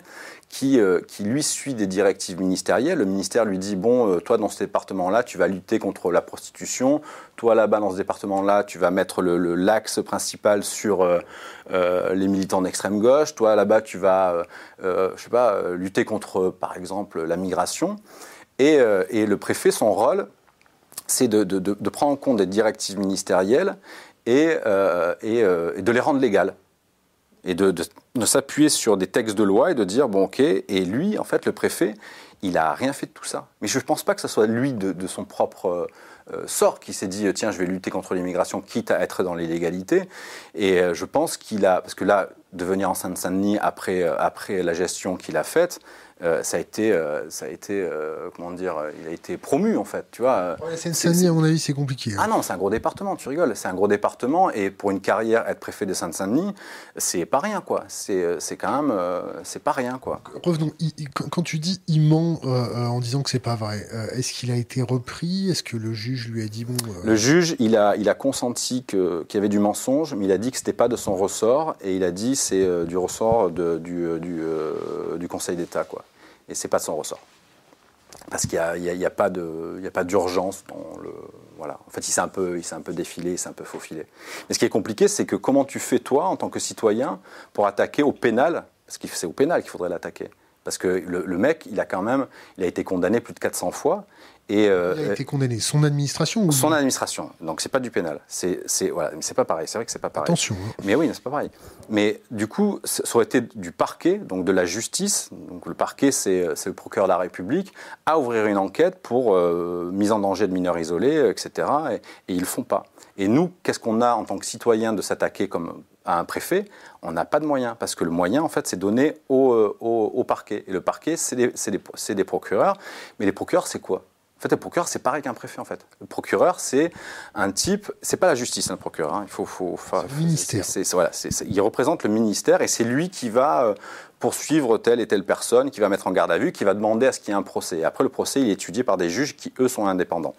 qui, euh, qui, lui suit des directives ministérielles. Le ministère lui dit, bon, euh, toi dans ce département-là, tu vas lutter contre la prostitution, toi là-bas dans ce département-là, tu vas mettre l'axe principal sur euh, les militants d'extrême gauche, toi là-bas, tu vas, je sais pas, lutter contre, par exemple, la migration. Et, le préfet, son rôle, c'est de, prendre en compte des directives ministérielles et de les rendre légales et de, s'appuyer sur des textes de loi et de dire, bon ok, et lui, en fait, le préfet, il n'a rien fait de tout ça. Mais je ne pense pas que ce soit lui de, son propre euh, sort qui s'est dit, tiens, je vais lutter contre l'immigration, quitte à être dans l'illégalité. Et euh, je pense qu'il a, parce que là, de venir en Seine-Saint-Denis après, euh, après la gestion qu'il a faite, euh, ça a été, euh, ça a été euh, comment dire, il a été promu en fait, tu vois. Ouais, Seine-Saint-Denis, à mon avis, c'est compliqué. Hein. Ah non, c'est un gros département, tu rigoles. C'est un gros département et pour une carrière, être préfet de Seine-Saint-Denis, c'est pas rien, quoi. C'est, c'est quand même, c'est pas rien, quoi. Revenons. quand tu dis il ment en disant que c'est pas vrai, est-ce qu'il a été repris? Est-ce que le juge lui a dit bon Le juge, il a, il a consenti que, qu'il y avait du mensonge, mais il a dit que c'était pas de son ressort et il a dit c'est du ressort de, du, du, du Conseil d'État, quoi et c'est pas de son ressort. Parce qu'il n'y a, a, pas d'urgence dans le. Voilà. En fait, il s'est un, peu, un peu défilé, il s'est un peu faufilé. Mais ce qui est compliqué, c'est que comment tu fais, toi, en tant que citoyen, pour attaquer au pénal, parce que c'est au pénal qu'il faudrait l'attaquer. Parce que le, le, mec, il a quand même, il a été condamné plus de 400 fois, euh, il a été condamné. Son administration ou... Son administration. Donc c'est pas du pénal. C'est voilà, c'est pas pareil. C'est vrai que c'est pas pareil. Attention. Hein. Mais oui, c'est pas pareil. Mais du coup, ça aurait été du parquet, donc de la justice. Donc le parquet, c'est le procureur de la République, à ouvrir une enquête pour euh, mise en danger de mineurs isolés, etc. Et, et ils le font pas. Et nous, qu'est-ce qu'on a en tant que citoyen de s'attaquer comme à un préfet, on n'a pas de moyens, parce que le moyen, en fait, c'est donné au, euh, au, parquet. Et le parquet, c'est des, des, des, procureurs. Mais les procureurs, c'est quoi? En fait, le procureur, c'est pareil qu'un préfet, en fait. Le procureur, c'est un type, c'est pas la justice, hein, le procureur. hein. Il faut, faut, faut- le ministère. voilà, il représente le ministère et c'est lui qui va euh, poursuivre telle et telle personne, qui va mettre en garde à vue, qui va demander à ce qu'il y ait un procès. Et après, le procès, il est étudié par des juges qui, eux, sont indépendants.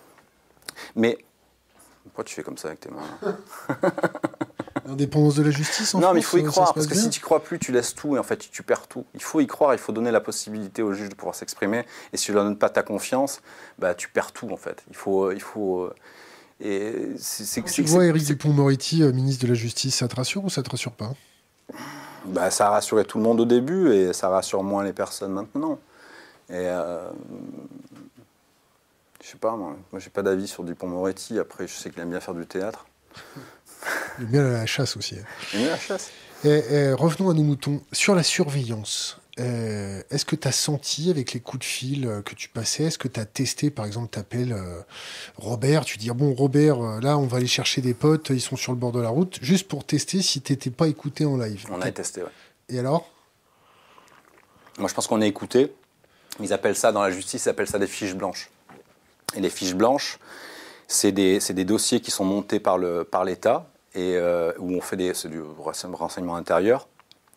Mais pourquoi tu fais comme ça avec tes mains L'indépendance de la justice en Non, mais il faut y croire, parce que si tu crois plus, tu laisses tout et en fait tu perds tout. Il faut y croire, il faut donner la possibilité au juge de pouvoir s'exprimer. Et si tu ne leur donnes pas ta confiance, bah, tu perds tout en fait. Il faut. Il faut euh, et c'est, c'est- Tu vois Éric Dupont-Moretti, euh, ministre de la Justice, ça te rassure ou ça te rassure pas? Bah, ça a rassuré tout le monde au début et ça rassure moins les personnes maintenant. Et euh, je sais pas, moi, moi j'ai pas d'avis sur Dupont-Moretti. Après, je sais qu'il aime bien faire du théâtre. Bien la chasse aussi. hein. Il aime bien la chasse. Et, et revenons à nos moutons. Sur la surveillance, euh, est-ce que tu as senti avec les coups de fil euh, que tu passais, est-ce que tu as testé, par exemple, tu appelles Robert, tu dis, bon, Robert, euh, là, on va aller chercher des potes, ils sont sur le bord de la route, juste pour tester si t'étais pas écouté en live. On a testé, ouais. Et alors? Moi, je pense qu'on est écouté. Ils appellent ça, dans la justice, ils appellent ça des fiches blanches. Et les fiches blanches, c'est des, des dossiers qui sont montés par, le, par l'État et euh, où on fait des, du renseignement intérieur,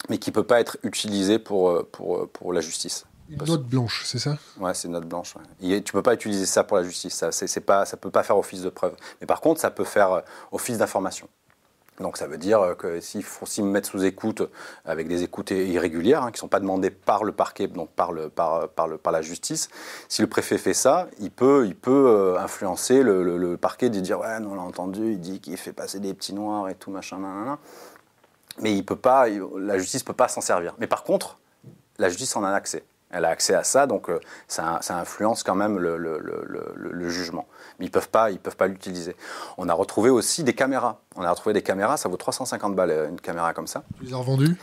mais qui ne peut pas être utilisé pour, euh, pour, pour la justice. Une note blanche, c'est ça? Ouais, c'est une note blanche. ouais. Et tu peux pas utiliser ça pour la justice. Ça, pas, ça peut pas faire office de preuve. Mais par contre, ça peut faire euh, office d'information. Donc ça veut dire euh, que s'ils me mettent sous écoute avec des écoutes irrégulières hein, qui ne sont pas demandées par le parquet, donc par, le, par, par, le, par la justice, si le préfet fait ça, il peut, il peut euh, influencer le, le- parquet de dire ouais, non, on l'a entendu, il dit qu'il fait passer des petits noirs et tout machin, nanana. Mais il peut pas, la justice peut pas s'en servir. Mais par contre, la justice en a accès. Elle a accès à ça, donc euh, ça, ça influence quand même le, le- le- le- jugement. Mais ils peuvent pas, ils peuvent pas l'utiliser. On a retrouvé aussi des caméras. On a retrouvé des caméras, ça vaut 350 balles euh, une caméra comme ça. Tu les as revendus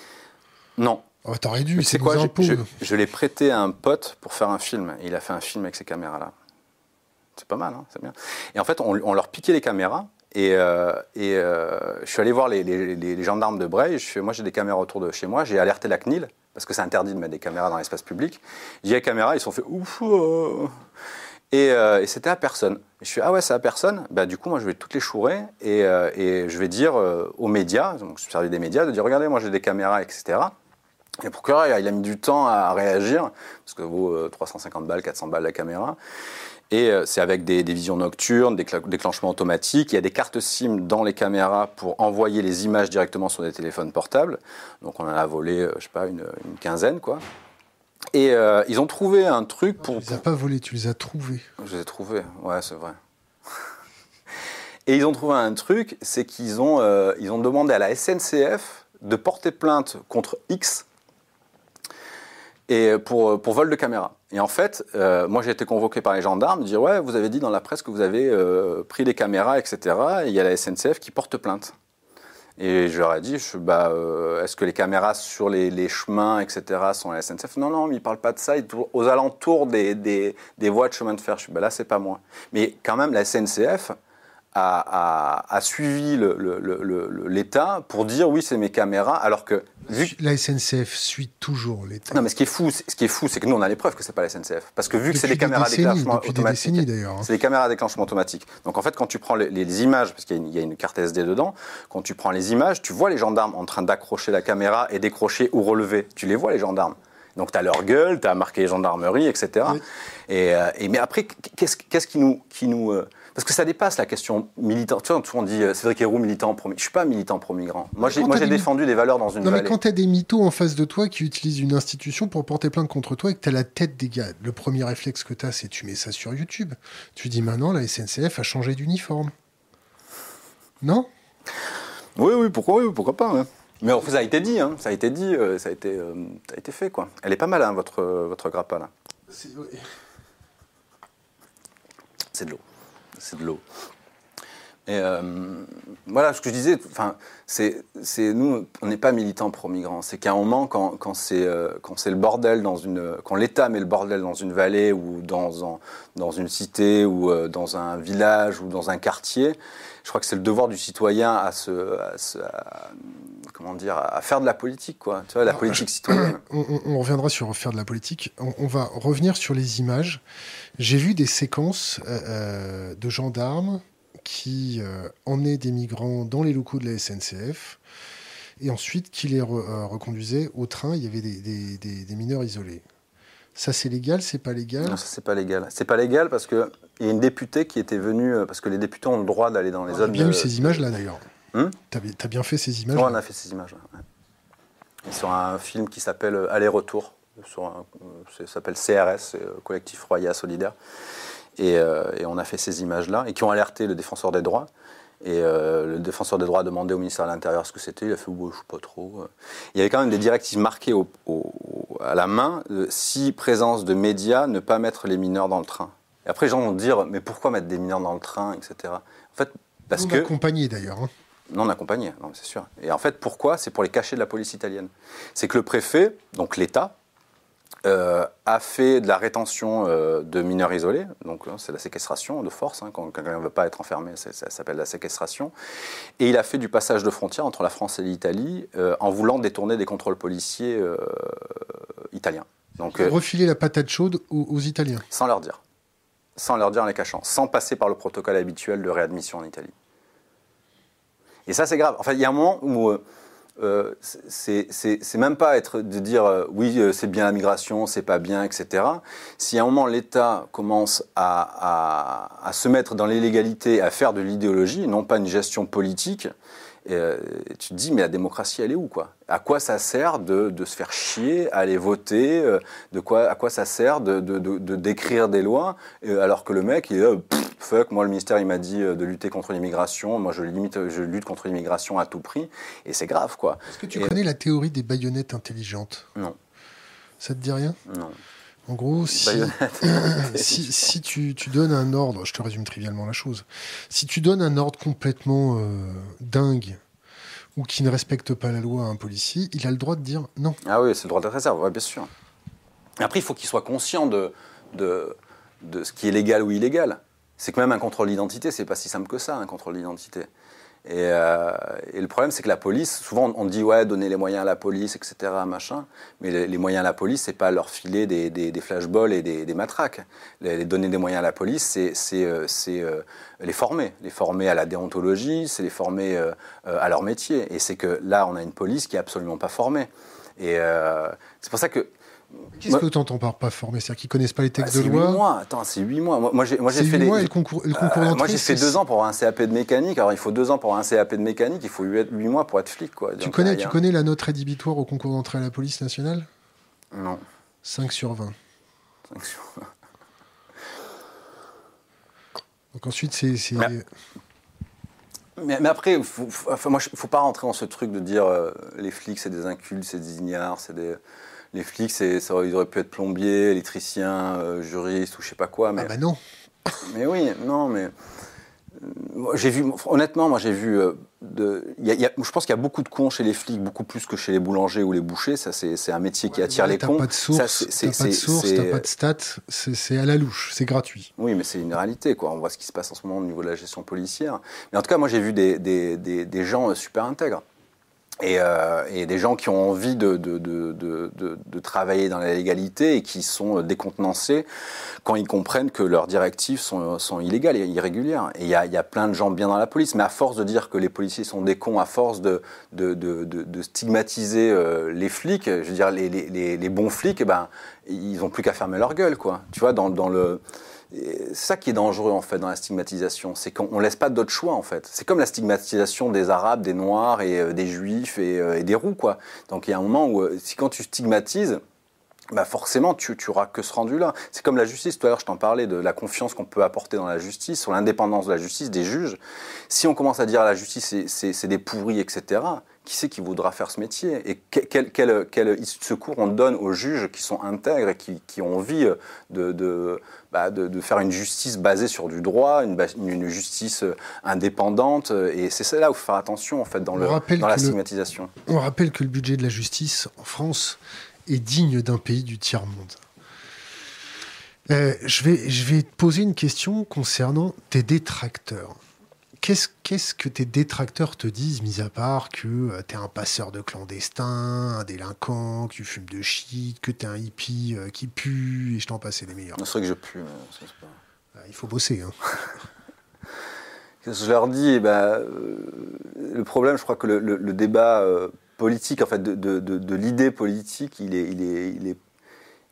Non. oh, T'aurais dû, c'est quoi? Nos Je, impôts. je- je l'ai prêté à un pote pour faire un film. Et il a fait un film avec ces caméras-là. C'est pas mal, hein, c'est bien. Et en fait, on, on leur piquait les caméras. Et, euh, et euh, je suis allé voir les, les- les- les gendarmes de Bray. Je moi, j'ai des caméras autour de chez moi. J'ai alerté la CNIL parce que c'est interdit de mettre des caméras dans l'espace public. J'ai les caméras, ils sont fait ouf. Et, euh, et c'était à personne. Je suis ah ouais, c'est à personne. Bah, du coup, moi, je vais toutes les chourer et, euh, je vais dire euh, aux médias, donc je suis servi des médias, de dire regardez, moi, j'ai des caméras, etc. Et le procureur, il a mis du temps à réagir, parce que vaut euh, 350 balles, 400 balles la caméra. Et euh, c'est avec des, des visions nocturnes, des déclenchements automatiques. Il y a des cartes SIM dans les caméras pour envoyer les images directement sur des téléphones portables. Donc on en a volé, euh, je sais pas, une, une quinzaine, quoi. Et euh, ils ont trouvé un truc pour... Tu les as pas volés, tu les as trouvés. Je les ai trouvés, ouais, c'est vrai. Et ils ont trouvé un truc, c'est qu'ils ont, euh, ils ont demandé à la SNCF de porter plainte contre X et pour, pour vol de caméra. Et en fait, euh, moi j'ai été convoqué par les gendarmes, dire ouais, vous avez dit dans la presse que vous avez euh, pris les caméras, etc. Et il y a la SNCF qui porte plainte. Et je leur ai dit, je, bah, euh, est-ce que les caméras sur les, les chemins, etc., sont à la SNCF Non, non, mais ils ne parlent pas de ça. Ils tournent aux alentours des, des, des voies de chemin de fer. Je suis, bah, là, c'est pas moi. Mais quand même, la SNCF a, a, a suivi le- le- le- le- l'État pour dire oui, c'est mes caméras, alors que vu La SNCF suit toujours l'État. non, mais ce qui est fou, c'est- ce qui est fou, c'est que nous on a les preuves que c'est pas la SNCF, parce que vu que c'est Depuis des caméras à déclenchement automatique, hein. c'est des caméras à déclenchement automatique. Donc en fait, quand tu prends les, les images, parce qu'il y, a une- il y a une carte SD dedans, quand tu prends les images, tu vois les gendarmes en train d'accrocher la caméra et décrocher ou relever. Tu les vois les gendarmes. Donc tu as leur gueule, tu as marqué gendarmerie, etc. Oui. Et, euh, et- mais après, qu'est-ce qu'est-ce qui nous, qui nous euh, parce que ça dépasse la question militante. Tu vois, on dit euh, Cédric Héroux militant pro. Je suis pas militant pro-migrant. Moi, j'ai Quand moi, t'as j'ai des- défendu des valeurs dans une Non, mais quand t'as des mythos en face de toi qui utilisent une institution pour porter plainte contre toi et que t'as la tête des gars, le premier réflexe que t'as, c'est tu mets ça sur YouTube. Tu dis maintenant, la SNCF a changé d'uniforme. Non? Oui, oui, pourquoi, oui, pourquoi pas. Mais ça a été dit, hein, ça a été dit, euh, ça, a été, euh, ça a été fait, quoi. Elle est pas mal, hein, votre, votre grappa, là. C'est de l'eau. C'est de l'eau. Et euh, voilà ce que je disais, enfin, c'est, nous, on n'est pas militants pro-migrants. C'est qu'à un moment, quand, quand c'est, euh, quand c'est le bordel dans une, quand l'État met le bordel dans une vallée ou dans, en- dans une cité ou euh, dans un village ou dans un quartier, je crois que c'est le devoir du citoyen à se, à se- à- comment dire, à faire de la politique, quoi. Tu vois, la politique citoyenne. On, reviendra sur faire de la politique. On, va revenir sur les images. J'ai vu des séquences de gendarmes qui emmenaient des migrants dans les locaux de la SNCF et ensuite qui les reconduisaient au train. Il y avait des, des mineurs isolés. Ça, c'est légal, c'est pas légal? Non, ça, c'est pas légal. C'est pas légal parce qu'il y a une députée qui était venue, euh, parce que les députés ont le droit d'aller dans les zones. Tu as bien eu ces images-là, d'ailleurs. Hum tu as, bien fait ces images Oui, on a fait ces images. Ouais. Sur un film qui s'appelle euh, Aller-retour. Euh, ça s'appelle CRS, Collectif Roya Solidaire. Et, et, on a fait ces images-là, et qui ont alerté le défenseur des droits. Et euh, le défenseur des droits a demandé au ministère de l'Intérieur ce que c'était. Il a fait, je ne sais pas trop. Il y avait quand même des directives marquées à la main si présence de médias, ne pas mettre les mineurs dans le train. Et après, les gens vont dire, mais pourquoi mettre des mineurs dans le train, etc. En fait, parce non que. accompagné d'ailleurs. Hein. Non accompagné, c'est sûr. Et en fait, pourquoi? C'est pour les cacher de la police italienne. C'est que le préfet, donc l'État, euh, a fait de la rétention euh, de mineurs isolés, donc hein, c'est la séquestration de force, hein, quand quelqu'un ne veut pas être enfermé, ça s'appelle la séquestration, et il a fait du passage de frontière entre la France et l'Italie euh, en voulant détourner des contrôles policiers italiens. Donc, refiler la patate chaude aux, Italiens Sans leur dire, sans leur dire en les cachant, sans passer par le protocole habituel de réadmission en Italie. Et ça c'est grave. Enfin, il y a un moment où euh, c'est même pas être de dire euh, oui euh, c'est bien la migration, c'est pas bien, etc. Si à un moment l'État commence à, à, se mettre dans l'illégalité, à faire de l'idéologie, non pas une gestion politique, tu te dis, mais la démocratie, elle est où quoi? À quoi ça sert de, se faire chier, aller voter de quoi, À quoi ça sert de, d'écrire des lois alors que le mec, il est fuck, moi le ministère il m'a dit de lutter contre l'immigration, moi je, limite, je lutte contre l'immigration à tout prix, et c'est grave quoi. Est-ce que tu connais la théorie des baïonnettes intelligentes? Non. Ça te dit rien? Non. En gros, si, si, tu, donnes un ordre, je te résume trivialement la chose, si tu donnes un ordre complètement euh, dingue ou qui ne respecte pas la loi à un policier, il a le droit de dire non. Ah oui, c'est le droit de réserve, bien sûr. Après, il faut qu'il soit conscient de, de, de ce qui est légal ou illégal. C'est que même un contrôle d'identité, c'est pas si simple que ça, un contrôle d'identité. Euh, et, le problème, c'est que la police, souvent on dit ouais, donner les moyens à la police, etc., machin. Mais les, moyens à la police, c'est pas leur filer des, des, flashballs et des, matraques. Les, donner des moyens à la police, c'est euh, euh, les former, les former à la déontologie, c'est les former à leur métier. Et c'est que là, on a une police qui est absolument pas formée. Et c'est pour ça que Qu'est-ce que tu entends par pas formé C'est-à-dire qu'ils connaissent pas les textes bah, de loi? 8 mois. Attends, c'est 8 mois. Moi, j'ai, moi, j'ai fait mois et le concours, le concours euh, Moi, j'ai fait 2 ans pour avoir un CAP de mécanique. Alors, il faut 2 ans pour avoir un CAP de mécanique. Il faut 8 mois pour être flic. Quoi. Tu, connais, tu connais la note rédhibitoire au concours d'entrée à la police nationale? Non. 5 sur 20. 5 sur 20. Donc ensuite, c'est... Mais, mais, après, il faut, enfin, moi, faut pas rentrer dans ce truc de dire euh, les flics, c'est des incultes, c'est des ignares, c'est des les flics, ça, ils auraient pu être plombiers, électriciens, euh, juristes ou je sais pas quoi. Mais... Ah bah non. Mais oui, non, mais euh, j'ai vu, honnêtement, moi j'ai vu, euh, je pense qu'il y a beaucoup de cons chez les flics, beaucoup plus que chez les boulangers ou les bouchers. Ça, c'est un métier qui attire les cons. Pas de source, t'as pas de source, t'as pas de stats, c'est à la louche, c'est gratuit. Oui, mais c'est une réalité, quoi. On voit ce qui se passe en ce moment au niveau de la gestion policière. Mais en tout cas, moi j'ai vu des, des, des, des gens super intègres. Euh, et, des gens qui ont envie de, travailler dans la légalité et qui sont décontenancés quand ils comprennent que leurs directives sont, illégales et irrégulières. Et il y a, plein de gens bien dans la police, mais à force de dire que les policiers sont des cons, à force de, stigmatiser euh, les flics, je veux dire, les, bons flics, eh ben, ils n'ont plus qu'à fermer leur gueule, quoi. Tu vois, dans le c'est ça qui est dangereux en fait dans la stigmatisation, c'est qu'on laisse pas d'autre choix en fait. C'est comme la stigmatisation des Arabes, des Noirs et euh, des Juifs euh, et, des Roux quoi. Donc il y a un moment où euh, si quand tu stigmatises, bah forcément, tu n'auras que ce rendu-là. C'est comme la justice. Tout à l'heure, je t'en parlais de la confiance qu'on peut apporter dans la justice, sur l'indépendance de la justice, des juges. Si on commence à dire à la justice, c'est des pourris, etc., qui c'est qui voudra faire ce métier Et quel, quel, quel, secours on donne aux juges qui sont intègres et qui, qui ont envie de, de, bah de, de, faire une justice basée sur du droit, une, une justice indépendante Et c'est là où il faut faire attention, en fait, dans, le, dans la stigmatisation. on rappelle que le budget de la justice en France est digne d'un pays du tiers-monde. Euh, je, vais, je vais te poser une question concernant tes détracteurs. Qu'est-ce que tes détracteurs te disent, mis à part que euh, tu es un passeur de clandestins, un délinquant, que tu fumes de shit, que tu es un hippie euh, qui pue, et je t'en passe des meilleurs. C'est vrai que je pue, mais ça, c'est pas... Ah, il faut bosser. Hein. Qu'est-ce que je leur dis? Eh ben, Le problème, je crois que le, débat politique, en fait, de, de, l'idée politique, il est, il est, il est,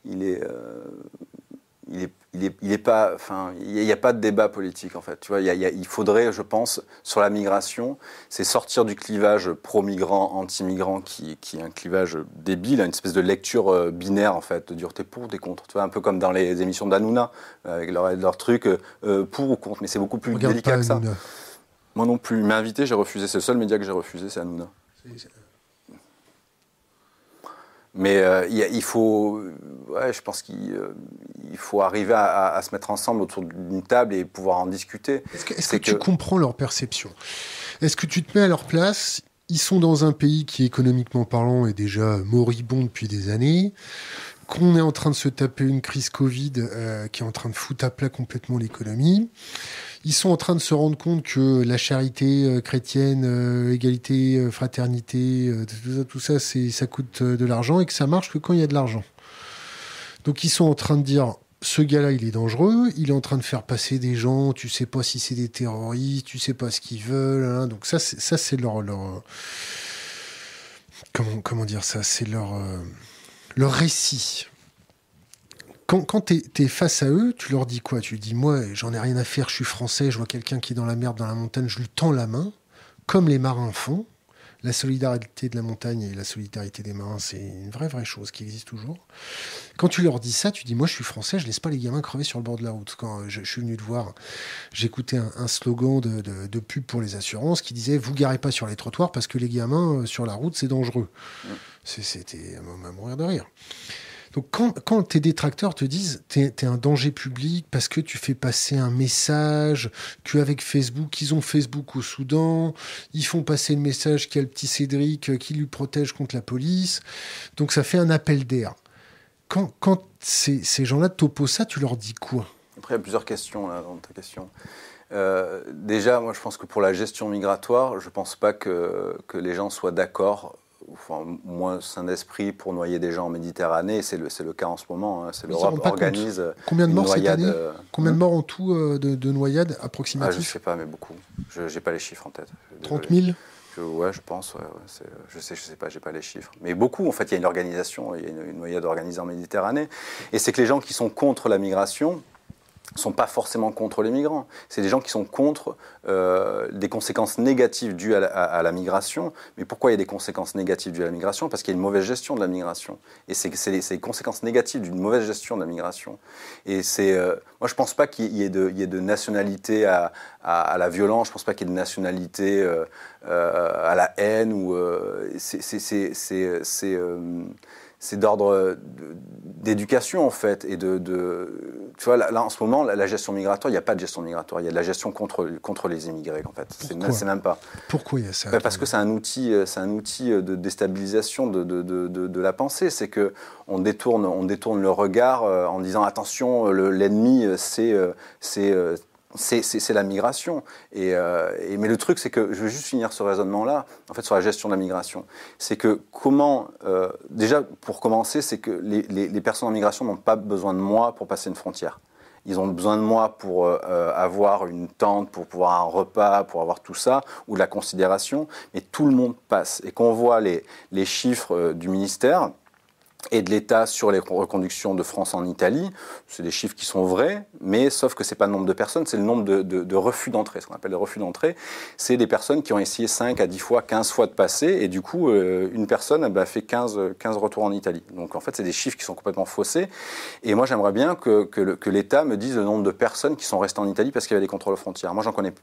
il est, il est il est, pas, enfin, il n'y a, pas de débat politique en fait. Tu vois, il, faudrait, je pense, sur la migration, c'est sortir du clivage pro-migrant, anti-migrant, qui, est un clivage débile, une espèce de lecture euh, binaire en fait, de dire t'es pour, t'es contre. Tu vois, un peu comme dans les émissions d'Anouna, avec leur, leur truc euh, pour ou contre, mais c'est beaucoup plus délicat que ça. Moi non plus. Il m'a invité, j'ai refusé. C'est le seul média que j'ai refusé, c'est Hanouna. Mais euh, il faut, ouais, je pense qu'il euh, faut arriver à, se mettre ensemble autour d'une table et pouvoir en discuter. Est-ce que, tu comprends leur perception? Est-ce que tu te mets à leur place? Ils sont dans un pays qui, économiquement parlant, est déjà moribond depuis des années qu'on est en train de se taper une crise Covid euh, qui est en train de foutre à plat complètement l'économie. Ils sont en train de se rendre compte que la charité euh, chrétienne, euh, égalité, euh, fraternité, tout ça, ça coûte de l'argent et que ça marche que quand il y a de l'argent. Donc ils sont en train de dire, ce gars-là, il est dangereux, il est en train de faire passer des gens, tu sais pas si c'est des terroristes, tu sais pas ce qu'ils veulent. Hein. Donc ça, c'est, ça, c'est leur, comment dire ça, c'est leur, leur récit quand, quand tu es, face à eux, tu leur dis quoi? Tu dis, moi, j'en ai rien à faire, je suis français, je vois quelqu'un qui est dans la merde, dans la montagne, je lui tends la main, comme les marins font. La solidarité de la montagne et la solidarité des marins, c'est une vraie, vraie chose qui existe toujours. Quand tu leur dis ça, tu dis, moi, je suis français, je laisse pas les gamins crever sur le bord de la route. Quand je, suis venu te voir, j'écoutais un, un, slogan de, de, pub pour les assurances qui disait, vous garez pas sur les trottoirs parce que les gamins euh, sur la route, c'est dangereux. C'était à mourir de rire. Quand, tes détracteurs te disent tu es un danger public parce que tu fais passer un message, qu'avec Facebook, ils ont Facebook au Soudan, ils font passer le message qu'il y a le petit Cédric euh, qui lui protège contre la police, donc ça fait un appel d'air. Quand, ces, gens-là t'opposent ça, tu leur dis quoi? Après, il y a plusieurs questions dans ta question. Euh, déjà, moi, je pense que pour la gestion migratoire, je ne pense pas que, que les gens soient d'accord enfin, moins sain d'esprit pour noyer des gens en Méditerranée. C'est le, le, cas en ce moment. Hein. C'est l'Europe organise. Combien de morts cette année euh, Combien de morts en tout euh, de, noyades approximativement ah, Je ne sais pas, mais beaucoup. Je n'ai pas les chiffres en tête. 30 000 je, Ouais, je pense. je sais, je sais pas, j'ai pas les chiffres. Mais beaucoup, en fait, il y a une organisation, il y a une, une noyade organisée en Méditerranée. Et c'est que les gens qui sont contre la migration, sont pas forcément contre les migrants. C'est des gens qui sont contre euh, des conséquences négatives dues à la, migration. Mais pourquoi il y a des conséquences négatives dues à la migration? Parce qu'il y a une mauvaise gestion de la migration. Et c'est les conséquences négatives d'une mauvaise gestion de la migration. Et c'est, euh, moi, je pense pas qu'il y, ait de, nationalité à, la violence. Je pense pas qu'il y ait de nationalité euh, à la haine. Ou c'est c'est d'ordre d'éducation en fait et de, tu vois là, en ce moment la, gestion migratoire il n'y a pas de gestion migratoire il y a de la gestion contre contre les immigrés en fait. C'est même pas. Pourquoi il y a ça parce que c'est un outil euh, c'est un outil de déstabilisation de, de, de la pensée. C'est que on détourne on détourne le regard euh, en disant attention l'ennemi c'est euh, c'est c'est la migration. Euh, mais le truc, c'est que je veux juste finir ce raisonnement-là, en fait, sur la gestion de la migration. C'est que comment, euh, déjà, pour commencer, c'est que les, personnes en migration n'ont pas besoin de moi pour passer une frontière. Ils ont besoin de moi pour euh, avoir une tente, pour pouvoir un repas, pour avoir tout ça, ou de la considération. Mais tout le monde passe. Et quand on voit les chiffres du ministère, et de l'État sur les reconductions de France en Italie. C'est des chiffres qui sont vrais, mais sauf que ce n'est pas le nombre de personnes, c'est le nombre de, refus d'entrée. Ce qu'on appelle les refus d'entrée, c'est des personnes qui ont essayé 5 à 10 fois, 15 fois de passer, et du coup, euh, une personne a fait 15, 15 retours en Italie. Donc en fait, c'est des chiffres qui sont complètement faussés. Et moi, j'aimerais bien que, que l'État me dise le nombre de personnes qui sont restées en Italie parce qu'il y avait des contrôles aux frontières. Moi, j'en connais,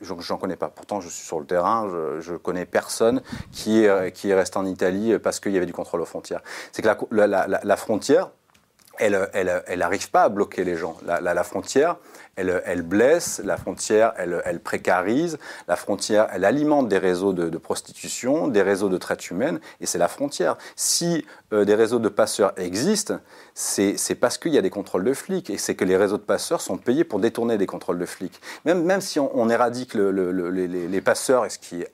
connais pas. Pourtant, je suis sur le terrain, je, je connais personne qui est, qui est resté en Italie parce qu'il y avait du contrôle aux frontières. C'est que la, la, frontière, elle elle, n'arrive pas à bloquer les gens. La, frontière, elle, elle, blesse, la frontière, elle, elle, précarise, la frontière, elle alimente des réseaux de, prostitution, des réseaux de traite humaine, et c'est la frontière. Si euh, des réseaux de passeurs existent, c'est parce qu'il y a des contrôles de flics, et c'est que les réseaux de passeurs sont payés pour détourner des contrôles de flics. Même, même si on, éradique le, les, les passeurs, et ce qui est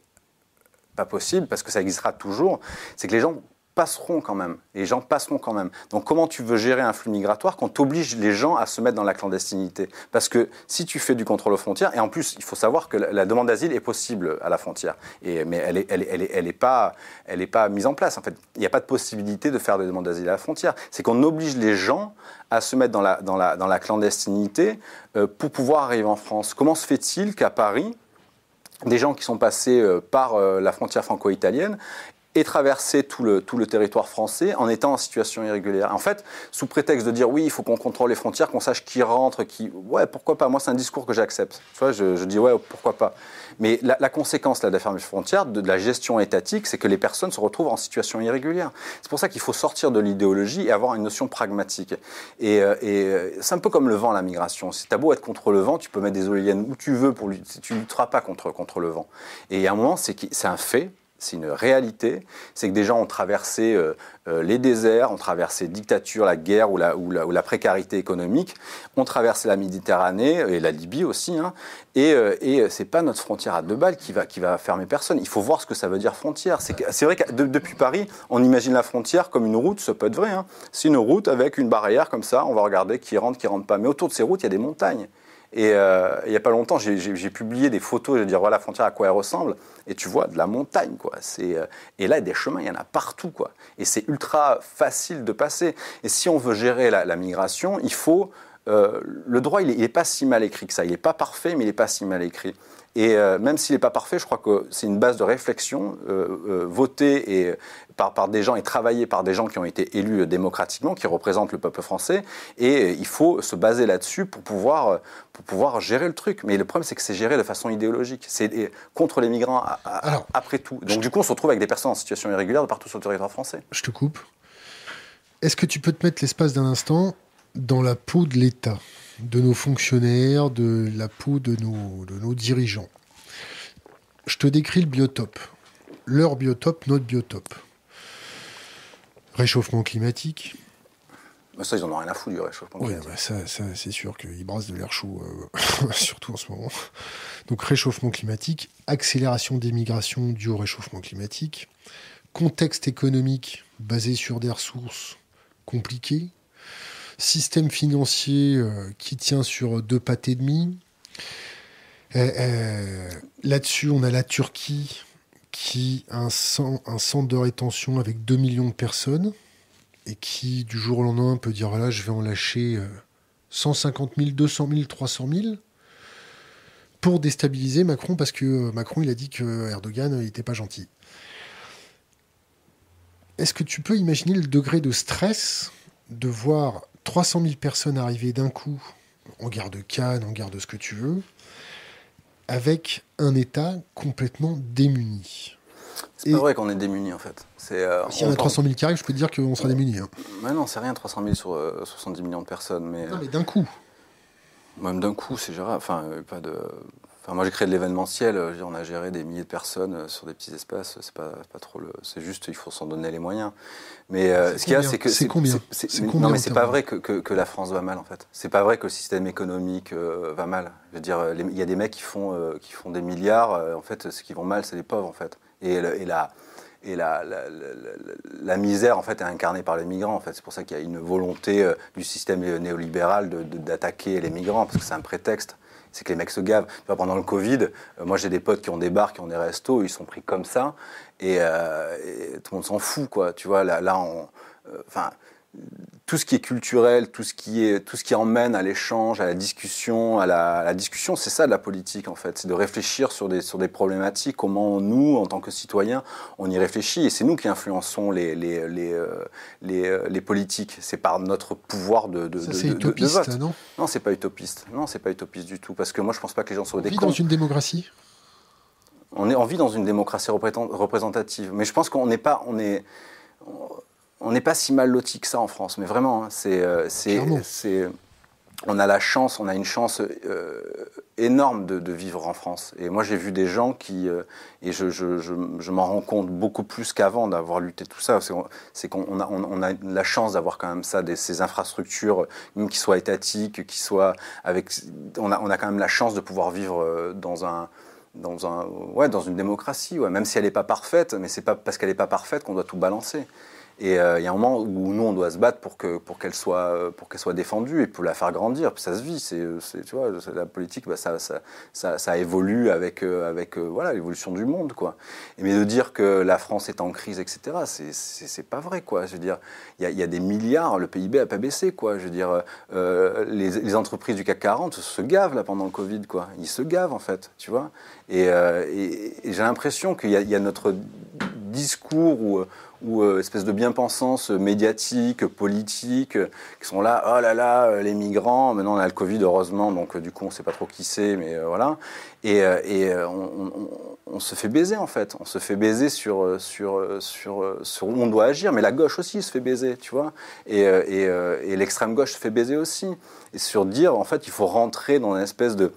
pas possible, parce que ça existera toujours, c'est que les gens passeront quand même. Les gens passeront quand même. Donc comment tu veux gérer un flux migratoire quand tu obliges les gens à se mettre dans la clandestinité? Parce que si tu fais du contrôle aux frontières, et en plus, il faut savoir que la, demande d'asile est possible à la frontière, et, mais elle n'est elle, elle, est pas, elle est pas mise en place. En fait, il n'y a pas de possibilité de faire des demandes d'asile à la frontière. C'est qu'on oblige les gens à se mettre dans la, dans la, dans la clandestinité euh, pour pouvoir arriver en France. Comment se fait-il qu'à Paris, des gens qui sont passés euh, par euh, la frontière franco-italienne et traverser tout le, tout le territoire français en étant en situation irrégulière. En fait, sous prétexte de dire oui, il faut qu'on contrôle les frontières, qu'on sache qui rentre, qui... Ouais, pourquoi pas Moi, c'est un discours que j'accepte. Tu vois, je, je, dis ouais, pourquoi pas Mais la, conséquence là, de la fermeture frontières, de, la gestion étatique, c'est que les personnes se retrouvent en situation irrégulière. C'est pour ça qu'il faut sortir de l'idéologie et avoir une notion pragmatique. Et, euh, et euh, c'est un peu comme le vent, la migration. Si tu as beau être contre le vent, tu peux mettre des éoliennes où tu veux, pour tu lutteras pas contre, contre le vent. Et a un moment, c'est un fait, c'est une réalité, c'est que des gens ont traversé euh, euh, les déserts, ont traversé dictature, la guerre ou la, précarité économique, ont traversé la Méditerranée et la Libye aussi, hein, et, euh, et c'est pas notre frontière à deux balles qui va, qui va fermer personne. Il faut voir ce que ça veut dire frontière. C'est vrai que depuis Paris, on imagine la frontière comme une route, ça peut être vrai. Hein. C'est une route avec une barrière comme ça, on va regarder qui rentre, qui rentre pas. Mais autour de ces routes, il y a des montagnes. Et euh, il n'y a pas longtemps, j'ai publié des photos, je veux dire, voilà la frontière à quoi elle ressemble, et tu vois de la montagne, quoi. Euh, et là, des chemins, il y en a partout, quoi. Et c'est ultra facile de passer. Et si on veut gérer la, migration, il faut... Euh, le droit, il n'est pas si mal écrit que ça. Il n'est pas parfait, mais il n'est pas si mal écrit. Et euh, même s'il n'est pas parfait, je crois que c'est une base de réflexion euh, euh, votée et, par, par, des gens et travaillée par des gens qui ont été élus démocratiquement, qui représentent le peuple français. Et il faut se baser là-dessus pour pouvoir, pour pouvoir gérer le truc. Mais le problème, c'est que c'est géré de façon idéologique. C'est contre les migrants après tout. Donc du coup, on se retrouve avec des personnes en situation irrégulière de partout sur le territoire français. Je te coupe. Est-ce que tu peux te mettre l'espace d'un instant dans la peau de l'État? De nos fonctionnaires, de la peau de nos, de nos dirigeants. Je te décris le biotope. Leur biotope, notre biotope. Réchauffement climatique. Bah, ça, ils en ont rien à foutre du réchauffement climatique. Oui, bah, ça, c'est sûr qu'ils brassent de l'air chaud, euh, surtout en ce moment. Donc réchauffement climatique, accélération des migrations due au réchauffement climatique, contexte économique basé sur des ressources compliquées, système financier euh, qui tient sur deux pattes et demi. Euh, euh, là-dessus, on a la Turquie qui a un, centre de rétention avec 2 millions de personnes et qui, du jour au lendemain, peut dire voilà, je vais en lâcher 150 000, 200 000, 300 000 pour déstabiliser Macron parce que Macron, il a dit que Erdogan n'était pas gentil. Est-ce que tu peux imaginer le degré de stress de voir 300 000 personnes arrivées d'un coup, en gare de Cannes, en gare de ce que tu veux, avec un État complètement démuni. C'est pas vrai qu'on est démuni en fait. Euh, S'il y en a 300 000 qui arrivent, je peux te dire qu'on sera démuni. Hein. Mais non, c'est rien 300 000 sur 70 euh, millions de personnes. Mais, non, mais d'un coup. Même d'un coup, c'est gérable. Enfin, pas de moi, j'ai créé de l'événementiel. On a géré des milliers de personnes euh, sur des petits espaces. C'est pas, pas trop le. C'est juste, il faut s'en donner les moyens. Mais euh, ce qu'il y a, c'est que c'est combien, Non, mais c'est pas vrai que, que, la France va mal en fait. C'est pas vrai que le système économique euh, va mal. Je veux dire, il y a des mecs qui font qui font des milliards. en fait, ce qui vont mal, c'est les pauvres en fait. Et, et la et la, la, la, misère en fait est incarnée par les migrants en fait c'est pour ça qu'il y a une volonté du système néolibéral d'attaquer les migrants parce que c'est un prétexte c'est que les mecs se gavent. pendant le Covid, euh, moi j'ai des potes qui ont des bars, qui ont des restos, ils sont pris comme ça, et, euh, tout le monde s'en fout, quoi. Tu vois, là, là on, euh, enfin, tout ce qui est culturel, tout ce qui, est, tout ce qui emmène à l'échange, à la discussion, à la, discussion, c'est ça de la politique en fait, c'est de réfléchir sur des, sur des problématiques, comment nous, en tant que citoyens, on y réfléchit, et c'est nous qui influençons les, les, les, euh, les, euh, les politiques, c'est par notre pouvoir de, de, ça, de, utopiste, vote. Non, non c'est pas utopiste, non, c'est pas utopiste du tout, parce que moi je pense pas que les gens soient on des vit dans une démocratie? On, est, on vit dans une démocratie représentative, mais je pense qu'on n'est pas... On est, on n'est pas si mal loti que ça en France, mais vraiment, hein, c'est, c'est, on a la chance, on a une chance euh, énorme de, vivre en France. Et moi, j'ai vu des gens qui, euh, et je, m'en rends compte beaucoup plus qu'avant d'avoir lutté tout ça. C'est qu'on a, on, a la chance d'avoir quand même ça, des, ces infrastructures, même qui soient étatiques, qui soient avec. On a, on a quand même la chance de pouvoir vivre euh, dans un dans, un, ouais, dans une démocratie, ouais. même si elle n'est pas parfaite, mais c'est pas parce qu'elle n'est pas parfaite qu'on doit tout balancer. Et euh, il y a un moment où nous, on doit se battre pour qu'elle pour qu'elle soit, pour qu'elle soit défendue et pour la faire grandir. Puis ça se vit. C'est, tu vois, la politique, bah, ça, ça, ça, évolue avec, euh, avec euh, voilà, l'évolution du monde. Quoi. Et, mais de dire que la France est en crise, etc., c'est, c'est, pas vrai. Il y, y, a des milliards, le PIB n'a pas baissé. Quoi. Je veux dire, les, entreprises du CAC 40 se gavent là, pendant le Covid. Quoi. Ils se gavent, en fait. Tu vois et, j'ai l'impression qu'il y, y, a notre discours ou euh, espèce de bien-pensance médiatique, politique, qui sont là, oh là là, euh, les migrants, maintenant on a le Covid heureusement, donc euh, du coup on ne sait pas trop qui c'est, mais voilà. Et, et on, se fait baiser en fait, on se fait baiser sur, sur, sur, sur où on doit agir, mais la gauche aussi se fait baiser, tu vois, et, et, et l'extrême gauche se fait baiser aussi. Et sur dire, en fait, il faut rentrer dans une espèce de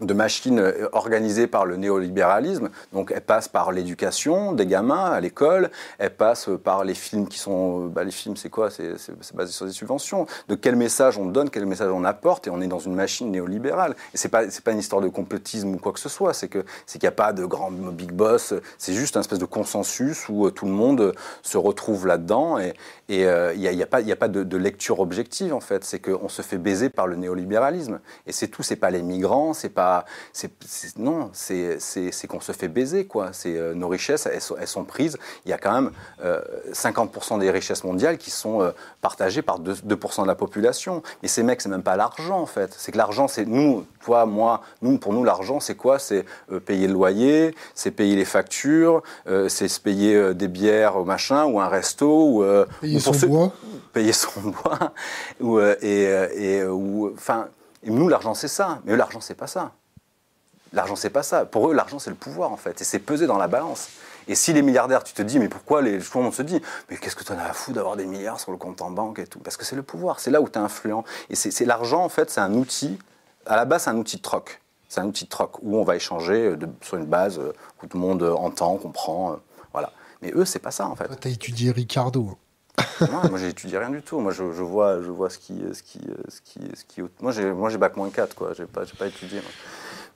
de machines euh, organisées par le néolibéralisme. Donc elle passe par l'éducation des gamins à l'école, elle passe par les films qui sont... Euh, bah, les films c'est quoi? C'est, basé sur des subventions. De quel message on donne, quel message on apporte, et on est dans une machine néolibérale. Et c'est pas, pas une histoire de complotisme ou quoi que ce soit, c'est, que, c'est qu'il n'y a pas de grand big boss, c'est juste un espèce de consensus où euh, tout le monde se retrouve là-dedans, et il n'y a, a, pas, a pas de, de, lecture objective en fait, c'est qu'on se fait baiser par le néolibéralisme. Et c'est tout, c'est pas les migrants, c'est pas non, c'est, qu'on se fait baiser, quoi. Euh, nos richesses, elles sont, prises. Il y a quand même 50% euh, des richesses mondiales qui sont euh, partagées par 2%, de la population. Mais ces mecs, c'est même pas l'argent, en fait. C'est que l'argent, c'est nous, toi, moi, nous, pour nous, l'argent, c'est quoi? C'est payer le loyer, c'est payer les factures, c'est se payer des bières au machin, ou un resto, ou... payer son bois. Payer son bois. ou, et, et ou, enfin... Et nous, l'argent, c'est ça. Mais eux, l'argent, c'est pas ça. L'argent, c'est pas ça. Pour eux, l'argent, c'est le pouvoir, en fait. Et c'est pesé dans la balance. Et si les milliardaires, tu te dis, mais pourquoi les, tout le monde se dit, mais qu'est-ce que tu en as à foutre d'avoir des milliards sur le compte en banque et tout? Parce que c'est le pouvoir, c'est là où tu es influent. Et c'est l'argent, en fait, c'est un outil, à la base, c'est un outil de troc. C'est un outil de troc où on va échanger de, sur une base euh, où tout le monde entend, comprend. Euh, voilà. Mais eux, c'est pas ça, en fait. Tu as étudié Ricardo. Non, moi j'ai étudié rien du tout. Moi je, vois, je vois ce qui, ce qui, ce qui, ce qui. Moi j'ai, moi j'ai bac moins 4 quoi. J'ai pas, pas étudié.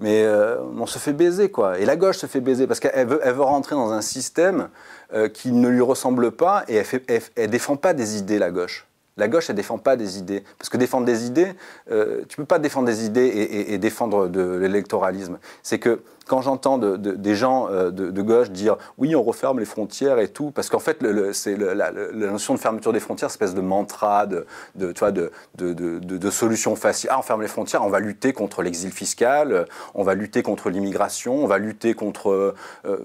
Mais euh, on se fait baiser, quoi. Et la gauche se fait baiser parce qu'elle veut, elle veut rentrer dans un système euh, qui ne lui ressemble pas et elle, ne défend pas des idées, la gauche. La gauche, elle défend pas des idées. Parce que défendre des idées, euh, tu peux pas défendre des idées et, et défendre de l'électoralisme. C'est que quand j'entends des gens euh, de, gauche dire oui, on referme les frontières et tout, parce qu'en fait, c'est la, notion de fermeture des frontières, espèce de mantra, de, de, de, solution facile. Ah, on ferme les frontières, on va lutter contre l'exil fiscal, on va lutter contre l'immigration, on va lutter contre. Euh,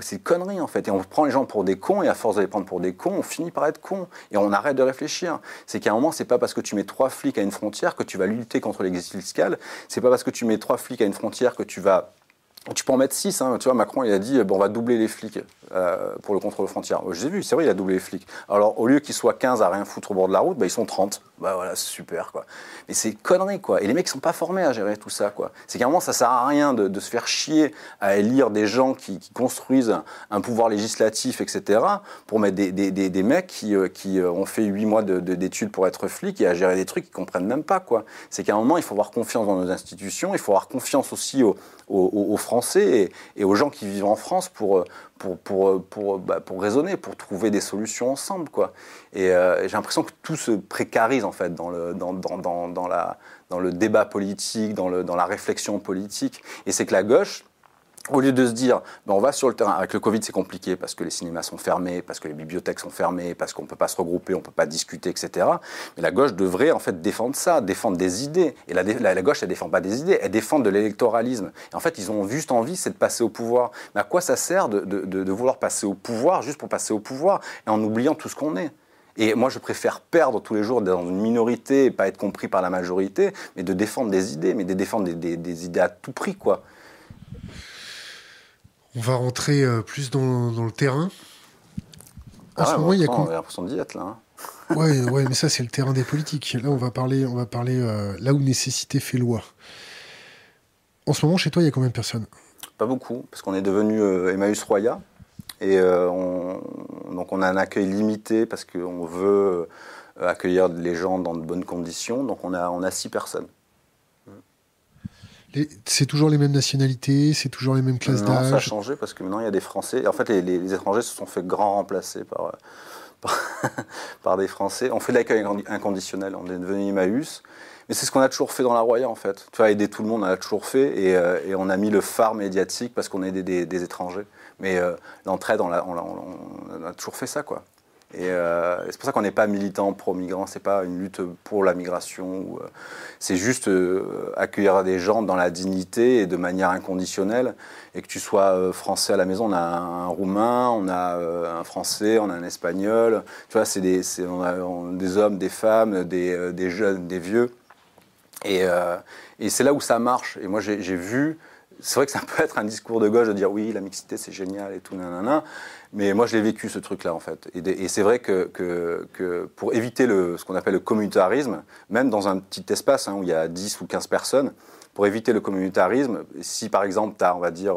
c'est connerie en fait. Et on prend les gens pour des cons, et à force de les prendre pour des cons, on finit par être cons. Et on arrête de réfléchir. C'est qu'à un moment, c'est pas parce que tu mets trois flics à une frontière que tu vas lutter contre l'exil fiscal. C'est pas parce que tu mets trois flics à une frontière que tu tu vas tu peux en mettre 6, hein. tu vois, Macron il a dit bon, on va doubler les flics euh, pour le contrôle frontière. J'ai vu, c'est vrai, il a doublé les flics. Alors au lieu qu'ils soient 15 à rien foutre au bord de la route, bah, ils sont 30. Bah voilà, super quoi. Mais c'est connerie quoi. Et les mecs sont pas formés à gérer tout ça quoi. C'est qu'à un moment ça sert à rien de, se faire chier à élire des gens qui, construisent un, pouvoir législatif, etc. pour mettre des, des, des, mecs qui, euh, qui, euh, ont fait 8 mois d'études pour être flics et à gérer des trucs qu'ils comprennent même pas quoi. C'est qu'à un moment il faut avoir confiance dans nos institutions, il faut avoir confiance aussi aux, aux, Français et, aux gens qui vivent en France pour, pour, pour, pour, bah, pour raisonner, pour trouver des solutions ensemble. Quoi. Et euh, j'ai l'impression que tout se précarise en fait dans le, dans, dans, dans la, dans le débat politique, dans, le, dans la réflexion politique. Et c'est que la gauche, au lieu de se dire, ben on va sur le terrain, avec le Covid c'est compliqué parce que les cinémas sont fermés, parce que les bibliothèques sont fermées, parce qu'on ne peut pas se regrouper, on ne peut pas discuter, etc. Mais la gauche devrait en fait défendre ça, défendre des idées. Et la, la, gauche, elle défend pas des idées, elle défend de l'électoralisme. Et en fait, ils ont juste envie, c'est de passer au pouvoir. Mais à quoi ça sert de, vouloir passer au pouvoir juste pour passer au pouvoir et en oubliant tout ce qu'on est? Et moi, je préfère perdre tous les jours dans une minorité et pas être compris par la majorité, mais de défendre des idées, mais de défendre des, des idées à tout prix, quoi. On va rentrer euh, plus dans, le terrain. En Ah ce ouais, moment, il y a quoi l'impression d'y être là. hein. Ouais, ouais, mais ça c'est le terrain des politiques. Là, on va parler, on va parler euh, là où nécessité fait loi. En ce moment, chez toi, il y a combien de personnes? Pas beaucoup, parce qu'on est devenu euh, Emmaüs Roya. Et euh, on, donc on a un accueil limité parce qu'on veut accueillir les gens dans de bonnes conditions. Donc on a, on a six personnes. C'est toujours les mêmes nationalités, c'est toujours les mêmes classes Non, ça a d'âge. changé parce que maintenant il y a des Français. En fait, les, les- les étrangers se sont fait grand remplacer par, euh, par, par des Français. On fait de l'accueil incond- inconditionnel. On est devenu Emmaüs. Mais c'est ce qu'on a toujours fait dans la Roya, en fait. Tu vois, aider tout le monde, on l'a toujours fait. Et, euh, et on a mis le phare médiatique parce qu'on aidait des, des étrangers. Mais euh, l'entraide, on, l'a- on l'a- on- on a toujours fait ça, quoi. Et, euh, et c'est pour ça qu'on n'est pas militant pro-migrant, c'est pas une lutte pour la migration. euh, c'est juste euh, accueillir des gens dans la dignité et de manière inconditionnelle. Et que tu sois français à la maison, on a un, roumain, on a un français, on a un espagnol. Tu vois, c'est des, hommes, des femmes, des, jeunes, des vieux. Et, et c'est là où ça marche. Et moi, j'ai vu. C'est vrai que ça peut être un discours de gauche de dire oui, la mixité c'est génial et tout, nanana. Mais moi, je l'ai vécu ce truc-là en fait. Et, c'est vrai que, pour éviter ce qu'on appelle le communautarisme, même dans un petit espace hein, où il y a 10 ou 15 personnes, pour éviter le communautarisme, si par exemple tu as, on va dire,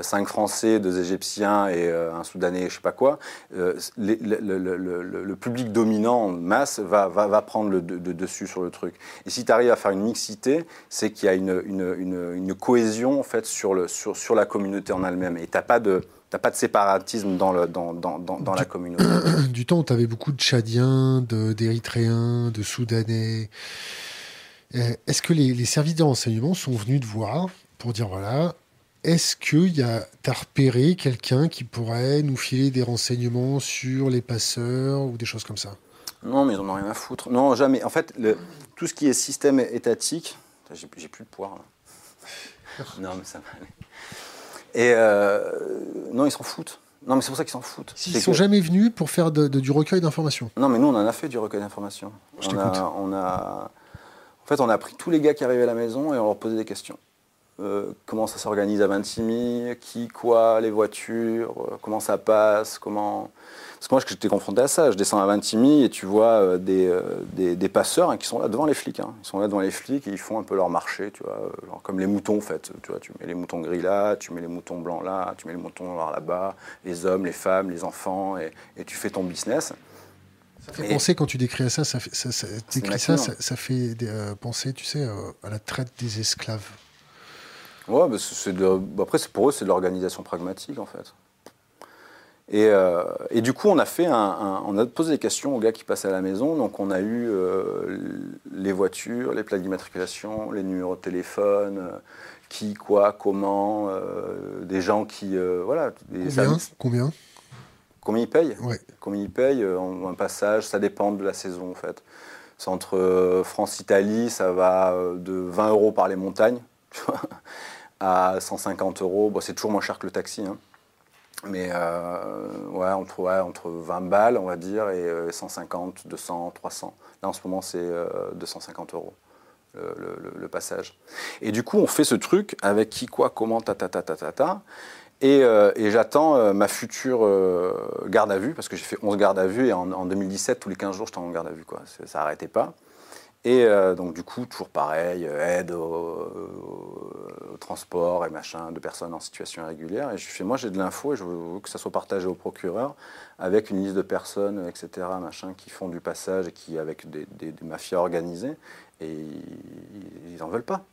5 Français, 2 Égyptiens et euh, un Soudanais, je sais pas quoi, euh, le, public dominant en masse va, prendre le de- de- dessus sur le truc. Et si tu arrives à faire une mixité, c'est qu'il y a une, cohésion en fait sur, la communauté en elle-même. Et tu pas, de- t'as pas de séparatisme dans, le, dans, dans, dans, dans la communauté. Du temps tu avais beaucoup de Tchadiens, d'Érythréens, de, Soudanais. Euh, Est-ce que les, les services de renseignement sont venus te voir pour dire voilà, est-ce que tu as repéré quelqu'un qui pourrait nous filer des renseignements sur les passeurs ou des choses comme ça? Non, mais ils en ont rien à foutre. Non, jamais. En fait, le, tout ce qui est système étatique, j'ai j'ai plus de poire là. non, mais ça va aller. Et euh, non, ils s'en foutent. Non, mais c'est pour ça qu'ils s'en foutent. S'ils C'est sont que- jamais venus pour faire de- de- du recueil d'informations. Non, mais nous, on en a fait du recueil d'informations. Je On t'écoute. a, on a, en fait, on a pris tous les gars qui arrivaient à la maison et on leur posait des questions. Euh, comment ça s'organise à Vintimille? Qui, quoi, les voitures? Euh, Comment ça passe? Comment Parce que moi, j'étais confronté à ça. Je descends à Vintimille et tu vois euh, des, euh, des, des passeurs hein, qui sont là devant les flics. hein. Ils sont là devant les flics et ils font un peu leur marché, tu vois, euh, genre comme les moutons, en fait. Tu vois, tu mets les moutons gris là, tu mets les moutons blancs là, tu mets les moutons noirs là-bas, les hommes, les femmes, les enfants, et, et tu fais ton business. Ça fait Et- penser, quand tu décris ça, ça, fait, ça, ça- ça, fait euh, penser, tu sais, euh, à la traite des esclaves. Ouais, bah, de- bah, après, pour eux, c'est de l'organisation pragmatique, en fait. Et, euh, et du coup, on a, fait un, un- on a posé des questions aux gars qui passaient à la maison. Donc, on a eu euh, les voitures, les plaques d'immatriculation, les numéros de téléphone, euh, qui, quoi, comment, des gens qui. voilà, des Combien services. Combien Combien ils payent Ouais. Combien ils payent en un passage, ça dépend de la saison en fait. C'est entre France-Italie, ça va de 20 euros par les montagnes à 150 euros. Bon, c'est toujours moins cher que le taxi. hein. Mais euh, ouais, entre, ouais, entre 20 balles, on va dire, et euh, 150, 200, 300. Là, en ce moment, c'est euh, 250 euros le, passage. Et du coup, on fait ce truc avec qui, quoi, comment, ta, ta, ta, ta, ta, ta. Et, euh, et j'attends euh, ma future euh, garde à vue, parce que j'ai fait 11 gardes à vue, et en, en 2017, tous les 15 jours, j'étais en garde à vue, quoi. Ça n'arrêtait pas. Et euh, donc, du coup, toujours pareil, euh, aide au, au- transport et machin de personnes en situation irrégulière. Et je fais, moi, j'ai de l'info et je veux que ça soit partagé au procureur avec une liste de personnes, etc., machin, qui font du passage et qui, avec des, des- des mafias organisées, et ils n'en veulent pas.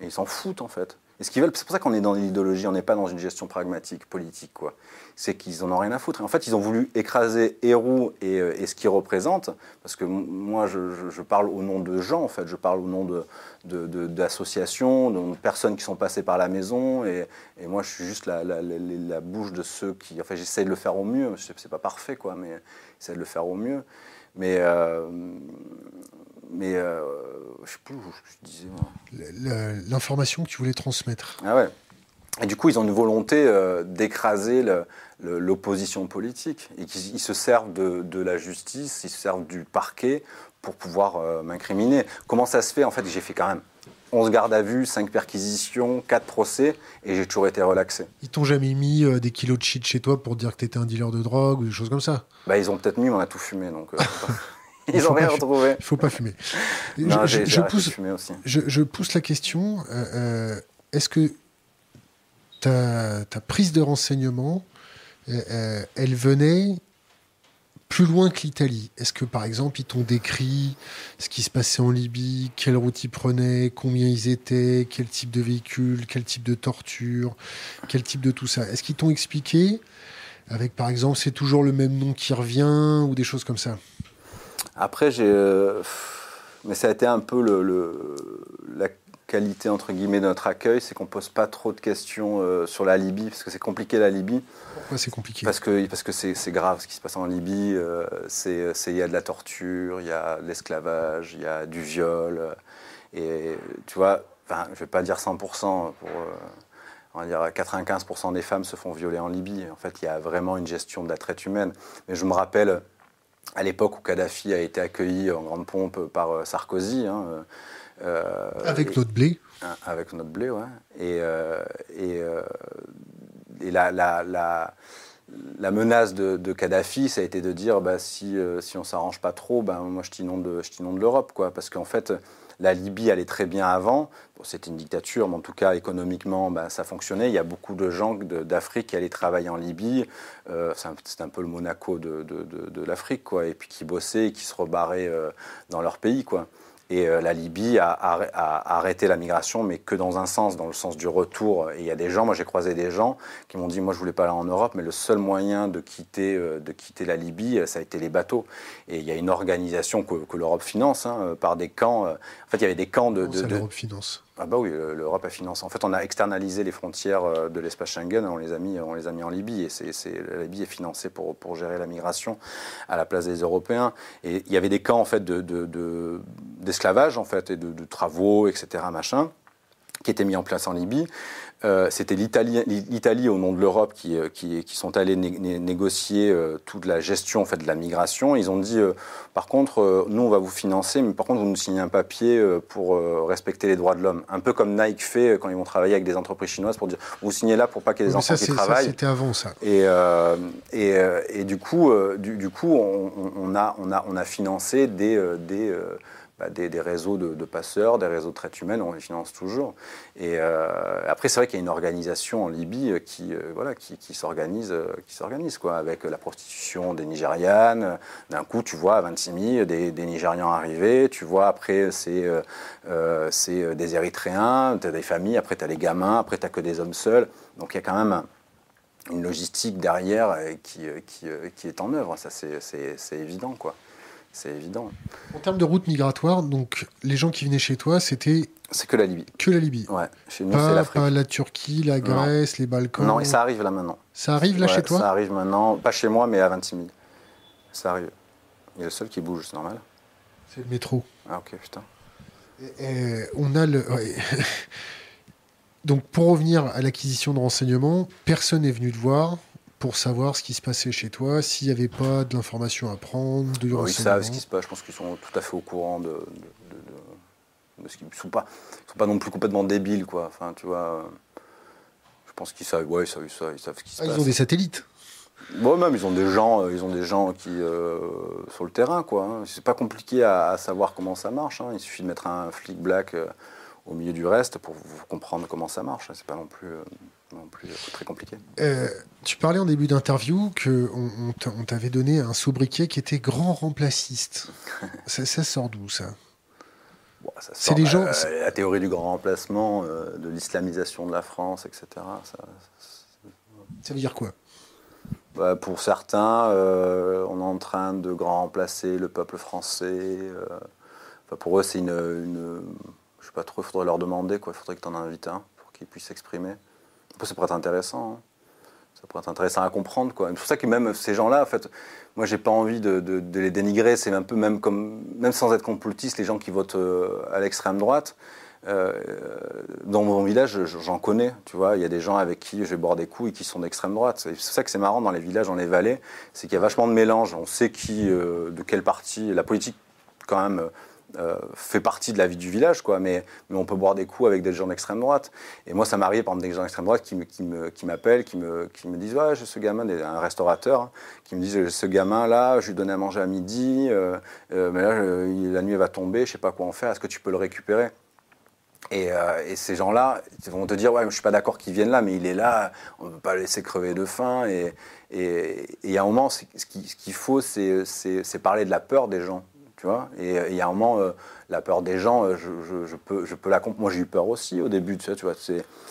Et ils s'en foutent, en fait. Et ce qu'ils veulent, c'est pour ça qu'on est dans l'idéologie, on n'est pas dans une gestion pragmatique, politique, quoi. C'est qu'ils en ont rien à foutre. Et en fait, ils ont voulu écraser Héroux et, euh, ce qu'ils représentent, parce que moi, je, parle au nom de gens, en fait. Je parle au nom d'associations, de, personnes qui sont passées par la maison, et, moi, je suis juste la, bouche de ceux qui... Enfin, j'essaie de le faire au mieux. C'est pas parfait, quoi, mais j'essaie de le faire au mieux. Mais... euh, mais euh, je sais plus où je disais. L'information que tu voulais transmettre. Ah ouais. Et du coup, ils ont une volonté euh, d'écraser l'opposition politique. Et qu'ils ils se servent de, de la justice, ils se servent du parquet pour pouvoir euh, m'incriminer. Comment ça se fait? En fait, j'ai fait quand même 11 gardes à vue, 5 perquisitions, 4 procès, et j'ai toujours été relaxé. Ils t'ont jamais mis euh, des kilos de shit chez toi pour dire que t'étais un dealer de drogue ou des choses comme ça? Bah, ils ont peut-être mis, mais on a tout fumé, donc. Il ils faut ont rien retrouvé. Il faut pas fumer. Non, je, de pousse, fumer aussi. je, je pousse la question. euh, euh, Est-ce que ta, ta prise de renseignement, euh, elle venait plus loin que l'Italie? Est-ce que, par exemple, ils t'ont décrit ce qui se passait en Libye, quelle route ils prenaient, combien ils étaient, quel type de véhicule, quel type de torture, quel type de tout ça? Est-ce qu'ils t'ont expliqué avec, par exemple, c'est toujours le même nom qui revient ou des choses comme ça? Après, j'ai. euh, mais ça a été un peu le, le- la qualité, entre guillemets, de notre accueil, c'est qu'on pose pas trop de questions euh, sur la Libye, parce que c'est compliqué la Libye. Pourquoi c'est compliqué? Parce que parce que c'est c'est grave ce qui se passe en Libye. euh, c'est c'est- il y a de la torture, il y a de l'esclavage, il y a du viol. et tu vois, enfin, je vais pas dire 100 pour, on va dire 95% des femmes se font violer en Libye. En fait, il y a vraiment une gestion de la traite humaine. Mais je me rappelle à l'époque où Kadhafi a été accueilli en grande pompe par euh, Sarkozy. hein, euh, Avec et- notre blé Hein, Avec notre blé, ouais. Et, euh, et, euh, et la, la, la, la menace de, de Kadhafi, ça a été de dire bah, si, euh, si on s'arrange pas trop, ben, moi je t'inonde je t'inonde l'Europe. quoi. Parce qu'en fait, la Libye allait très bien avant. C'était une dictature, mais en tout cas, économiquement, ben, ça fonctionnait. Il y a beaucoup de gens d'Afrique qui allaient travailler en Libye. Euh, c'est un, peu le Monaco de, l'Afrique, quoi. Et puis qui bossaient et qui se rebarraient euh, dans leur pays, quoi. Et euh, la Libye a, arrêté la migration, mais que dans un sens, dans le sens du retour. Et il y a des gens, moi j'ai croisé des gens qui m'ont dit, moi je voulais pas aller en Europe, mais le seul moyen de quitter, de quitter la Libye, ça a été les bateaux. Et il y a une organisation que, l'Europe finance, hein, par des camps. En fait, il y avait des camps de... De- de- l'Europe finance ah bah oui, le- l'Europe a financé. En fait, on a externalisé les frontières euh, de l'espace Schengen, on les a mis, on les a mis en Libye, et c'est, c'est- la Libye est financée pour, pour gérer la migration à la place des Européens. Et il y avait des camps en fait de, de- de- d'esclavage en fait et de, de travaux, etc. machin, qui étaient mis en place en Libye. Euh, c'était l'Italie, au nom de l'Europe, qui, euh, qui, qui sont allés né- né- négocier euh, toute la gestion en fait, de la migration. Ils ont dit, euh, par contre, nous, on va vous financer, mais par contre, vous nous signez un papier pour respecter les droits de l'homme. Un peu comme Nike fait quand ils vont travailler avec des entreprises chinoises pour dire, vous signez là pour pas qu'il y ait des Mais enfants ça, qui travaillent. c'était avant ça. Et, et, et du coup, du, du coup on, a, on, a, on a financé des, des, bah, des, réseaux de, passeurs, des réseaux de traite humaine, on les finance toujours. Et euh, après, c'est vrai qu'il y a une organisation en Libye qui, euh, voilà, euh, qui s'organise quoi, avec la prostitution des Nigérianes. D'un coup, tu vois à 26 000 des, Nigérians arriver. Tu vois après, c'est des Érythréens, tu as des familles, après tu as les gamins, après tu que des hommes seuls. Donc il y a quand même un- une logistique derrière qui, qui, qui est en œuvre. Ça, c'est évident, quoi. C'est évident. En termes de route migratoire, donc les gens qui venaient chez toi, c'était C'est que la Libye. que la Libye. Ouais. Chez nous, c'est Pas, l'Afrique. pas la Turquie, la Grèce, les Balkans. Non, et ça arrive là maintenant. Ça arrive là Ouais, chez toi Ça arrive maintenant, pas chez moi, mais à 26 000. Ça arrive. Il y a le seul qui bouge, c'est normal. C'est le métro. Ah, ok, putain. Et- et on a le. ouais. Donc, pour revenir à l'acquisition de renseignements, personne n'est venu te voir pour savoir ce qui se passait chez toi, s'il n'y avait pas de l'information à prendre, de Bon, ils savent ce qui se passe, je pense qu'ils sont tout à fait au courant de, de, de- de- de ce qu'ils ne sont pas, ils sont pas non plus complètement débiles, quoi. Enfin, tu vois. euh, Je pense qu'ils savent, ouais, ils savent, ils savent, ils savent ce qui se Ah, passe. ils ont des satellites. Bon, même, ils ont des gens, euh, ils ont des gens qui, euh, sur le terrain, quoi. hein. C'est pas compliqué à, à savoir comment ça marche. hein. Il suffit de mettre un flic black euh, au milieu du reste pour comprendre comment ça marche. C'est pas non plus, euh, non plus euh, très compliqué. Euh, tu parlais en début d'interview que on, on t'a- on t'avait donné un sobriquet qui était grand remplaciste. ça, ça sort d'où ça? Bon, C'est les gens- euh, la théorie du grand remplacement, euh, de l'islamisation de la France, etc. ça- Ça veut dire quoi? Bah, pour certains, euh, on est en train de grand remplacer le peuple français. enfin, pour eux, c'est une, une- Je sais pas trop, il faudrait leur demander. quoi. Il faudrait que tu en invites un pour qu'ils puissent s'exprimer. Ça pourrait être intéressant. hein. Être intéressant à comprendre. C'est pour ça que même ces gens-là, en fait, moi, j'ai pas envie de, les dénigrer. C'est un peu même comme, même sans être complotiste, les gens qui votent euh, à l'extrême droite. Euh, dans mon village, je- j'en connais, tu vois. Il y a des gens avec qui je vais boire des coups et qui sont d'extrême droite. C'est ça que c'est marrant dans les villages, dans les vallées, c'est qu'il y a vachement de mélange. On sait qui, euh, de quelle partie. La politique, quand même, euh, fait partie de la vie du village, quoi, mais, on peut boire des coups avec des gens d'extrême droite. Et moi, ça m'arrive, par des gens d'extrême droite qui, m'appellent, qui me, disent Ouais, j'ai ce gamin, un restaurateur, hein, qui me disent Ce gamin-là, je lui donnais à manger à midi, euh, euh, mais là, la nuit, va tomber, je sais pas quoi en faire, est-ce que tu peux le récupérer? Et, ces gens-là vont te dire ouais, je suis pas d'accord qu'ils viennent là, mais il est là, on ne peut pas le laisser crever de faim. Et, et, et à un moment, ce qu'il faut, c'est, parler de la peur des gens. Vois et il y a un moment, euh, la peur des gens, euh, je, peux, la comprendre. Moi, j'ai eu peur aussi au début, tu vois, tu vois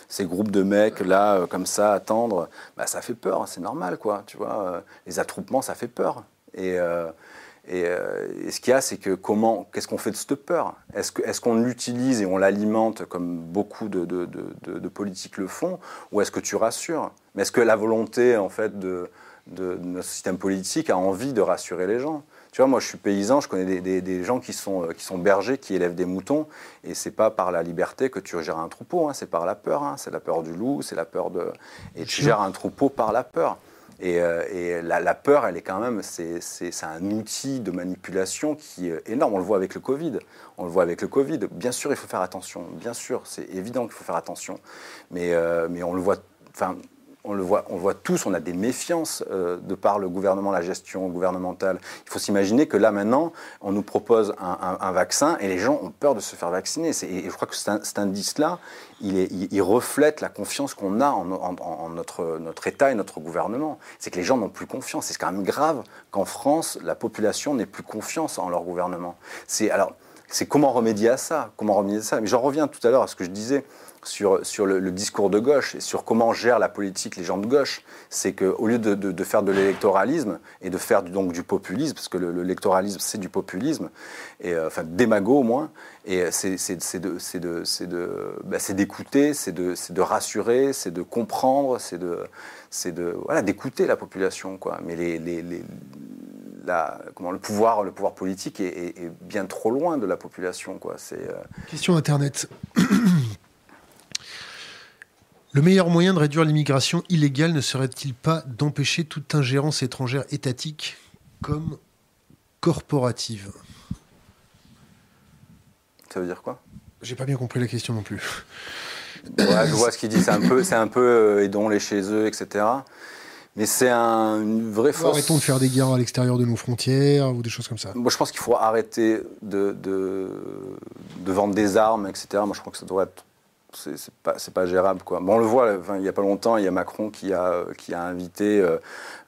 ces, groupes de mecs là, euh, comme ça, attendre, bah, ça fait peur, c'est normal, quoi. Tu vois, les attroupements, ça fait peur. Et, ce qu'il y a, c'est que comment, qu'est-ce qu'on fait de cette peur? Est-ce qu'on l'utilise et on l'alimente comme beaucoup de, politiques le font, ou est-ce que tu rassures? Mais est-ce que la volonté, en fait, de, notre système politique a envie de rassurer les gens? Tu vois, moi, je suis paysan, je connais des, gens qui sont, euh, qui sont bergers, qui élèvent des moutons, et c'est pas par la liberté que tu gères un troupeau, hein, c'est par la peur. Hein. c'est la peur du loup, c'est la peur de. Et tu gères un troupeau par la peur. Et, euh, la, peur, elle est quand même, c'est un outil de manipulation qui est énorme. On le voit avec le Covid. On le voit avec le Covid. Bien sûr, il faut faire attention. Bien sûr, c'est évident qu'il faut faire attention. Mais, euh, mais on le voit. Enfin, on le, voit, on voit tous, on a des méfiances euh, de par le gouvernement, la gestion gouvernementale. Il faut s'imaginer que là, maintenant, on nous propose un, vaccin et les gens ont peur de se faire vacciner. Et je crois que cet, indice-là, il, reflète la confiance qu'on a en, notre, notre État et notre gouvernement. C'est que les gens n'ont plus confiance. C'est quand même grave qu'en France, la population n'ait plus confiance en leur gouvernement. C'est alors, c'est comment remédier à ça? Comment remédier à ça? Mais j'en reviens tout à l'heure à ce que je disais sur, le, discours de gauche et sur comment gèrent la politique les gens de gauche, c'est qu'au lieu de, faire de l'électoralisme et de faire du, donc du populisme, parce que l'électoralisme c'est du populisme, et, euh, enfin démago au moins, et c'est d'écouter, c'est de, rassurer, c'est de comprendre, c'est de, voilà d'écouter la population quoi. Mais les, les, la, comment, le, pouvoir, le pouvoir politique est, bien trop loin de la population. Quoi. Euh, Question Internet. Le meilleur moyen de réduire l'immigration illégale ne serait-il pas d'empêcher toute ingérence étrangère étatique comme corporative? Ça veut dire quoi? J'ai pas bien compris la question non plus. je vois ce qu'il dit, c'est un peu, c'est un peu euh, aidons-les chez eux, etc. Mais c'est un, une vraie force. Arrêtons de faire des guerres à l'extérieur de nos frontières ou des choses comme ça. Moi, je pense qu'il faut arrêter de, de, de, vendre des armes, etc. Moi, je crois que ça doit être c'est pas, pas gérable. Quoi. On le voit, il n'y a pas longtemps, il y a Macron qui a, qui a invité euh,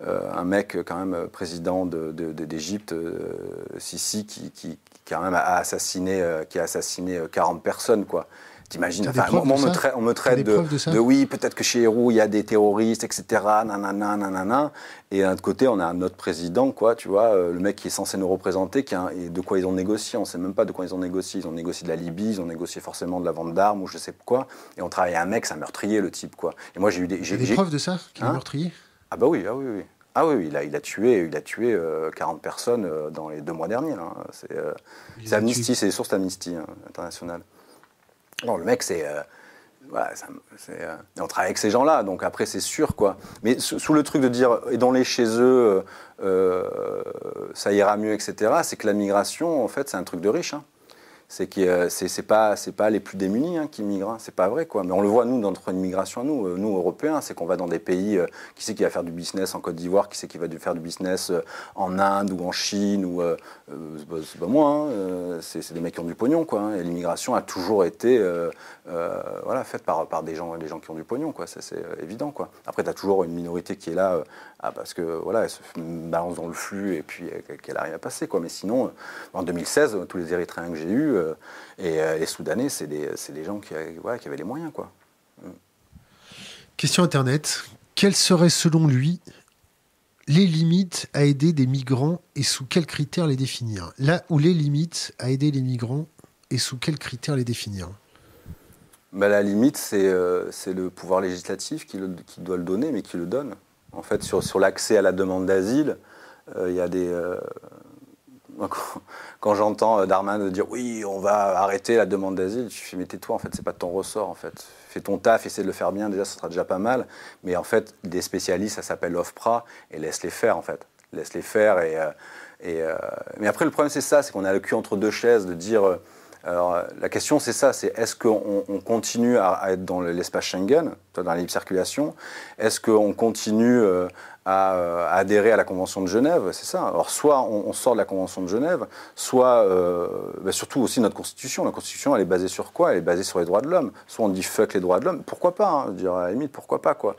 euh, un mec, quand même, président d'Égypte, de, Sisi, qui, qui, a même assassiné, qui a assassiné 40 personnes. T'imagines enfin, on, me traite, on, me traite, de, oui, peut-être que chez Héroux, il y a des terroristes, etc. Nanana, nanana. Et d'un autre côté, on a un autre président, quoi, tu vois, euh, le mec qui est censé nous représenter, qui et de quoi ils ont négocié. On ne sait même pas de quoi ils ont négocié. Ils ont négocié de la Libye, ils ont négocié forcément de la vente d'armes ou je sais quoi. Et on travaille avec un mec, c'est un meurtrier, le type, quoi. Et moi, j'ai eu des. J'ai des preuves de ça, qu'il est hein meurtrier? Ah, bah oui, ah oui, oui. Ah oui, il a, il a tué, il a tué 40 euh, personnes euh, dans les deux mois derniers. C'est Amnesty, c'est les sources d'Amnesty hein, internationale. Non, le mec, c'est. Euh, euh, on travaille avec ces gens-là, donc après, c'est sûr, quoi. Mais sous, le truc de dire, aidons-les chez eux, euh, ça ira mieux, etc., c'est que la migration, en fait, c'est un truc de riche. Hein c'est que c'est pas c'est pas les plus démunis hein, qui migrent, hein. c'est pas vrai quoi. Mais on le voit nous dans notre immigration à nous, euh, nous Européens, c'est qu'on va dans des pays, euh, qui c'est qui va faire du business en Côte d'Ivoire, qui c'est qui va faire du business euh, en Inde ou en Chine ou c'est pas moi, hein, c'est des mecs qui ont du pognon quoi. et l'immigration a toujours été voilà faite par par des gens des gens qui ont du pognon quoi, c'est évident quoi. Après tu as toujours une minorité qui est là ah, parce que voilà, elle se balance dans le flux et puis qu'elle arrive à passer. Quoi. Mais sinon, en 2016, tous les Érythréens que j'ai eus et les Soudanais, c'est des, des, gens qui, voilà, qui, avaient les moyens. Quoi. Mm. Question Internet. Quelles seraient selon lui les limites à aider des migrants et sous quels critères les définir? Là où les limites à aider les migrants et sous quels critères les définir? Bah, La limite, c'est euh, le pouvoir législatif qui, le, qui, doit le donner, mais qui le donne. En fait, sur, sur l'accès à la demande d'asile, euh, il y a des. Euh, quand j'entends euh, Darman dire oui, on va arrêter la demande d'asile, je fais mais tais-toi, en fait, c'est pas de ton ressort, en fait. Fais ton taf, essaie de le faire bien, déjà, ça sera déjà pas mal. Mais en fait, des spécialistes, ça s'appelle l'OFPRA, et laisse-les faire, en fait. Laisse-les faire et. Et, mais après, le problème, c'est ça, c'est qu'on a le cul entre deux chaises, de dire alors, la question, c'est ça, c'est est-ce qu'on continue à, être dans l'espace Schengen, dans la libre circulation? Est-ce qu'on continue euh, à, adhérer à la Convention de Genève C'est ça. Alors, soit on, sort de la Convention de Genève, soit, euh, bah, surtout aussi notre Constitution. La Constitution, elle est basée sur quoi? Elle est basée sur les droits de l'homme. Soit on dit fuck les droits de l'homme, pourquoi pas hein, dire, À la limite, pourquoi pas, quoi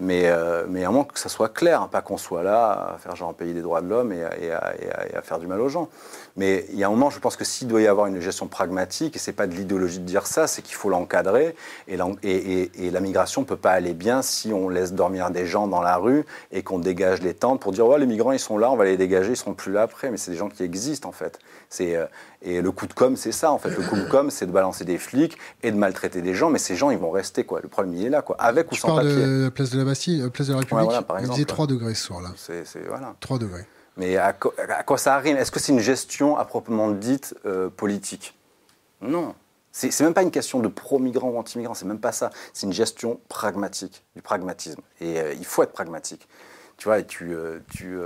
mais, euh, mais à moins que ça soit clair, hein, pas qu'on soit là à faire genre un pays des droits de l'homme et, à faire du mal aux gens. Mais il y a un moment, je pense que s'il doit y avoir une gestion pragmatique, et c'est pas de l'idéologie de dire ça, c'est qu'il faut l'encadrer, et, et, la migration ne peut pas aller bien si on laisse dormir des gens dans la rue et qu'on dégage les tentes pour dire, oh, les migrants, ils sont là, on va les dégager, ils seront plus là après. Mais c'est des gens qui existent, en fait. C'est, euh, et le coup de com', c'est ça, en fait. Le coup de com', c'est de balancer des flics et de maltraiter des gens, mais ces gens, ils vont rester, quoi. Le problème, il est là, quoi. Avec ou sans papier. de place de la Bastille, euh, place de la République, il faisait 3 degrés ce soir-là. C'est, voilà. 3 degrés. Mais à, quoi ça arrive Est-ce que c'est une gestion à proprement dite euh, politique? Non. C'est même pas une question de pro-migrant ou anti-migrant, c'est même pas ça. C'est une gestion pragmatique, du pragmatisme. Et il faut être pragmatique. Tu vois, et tu, tu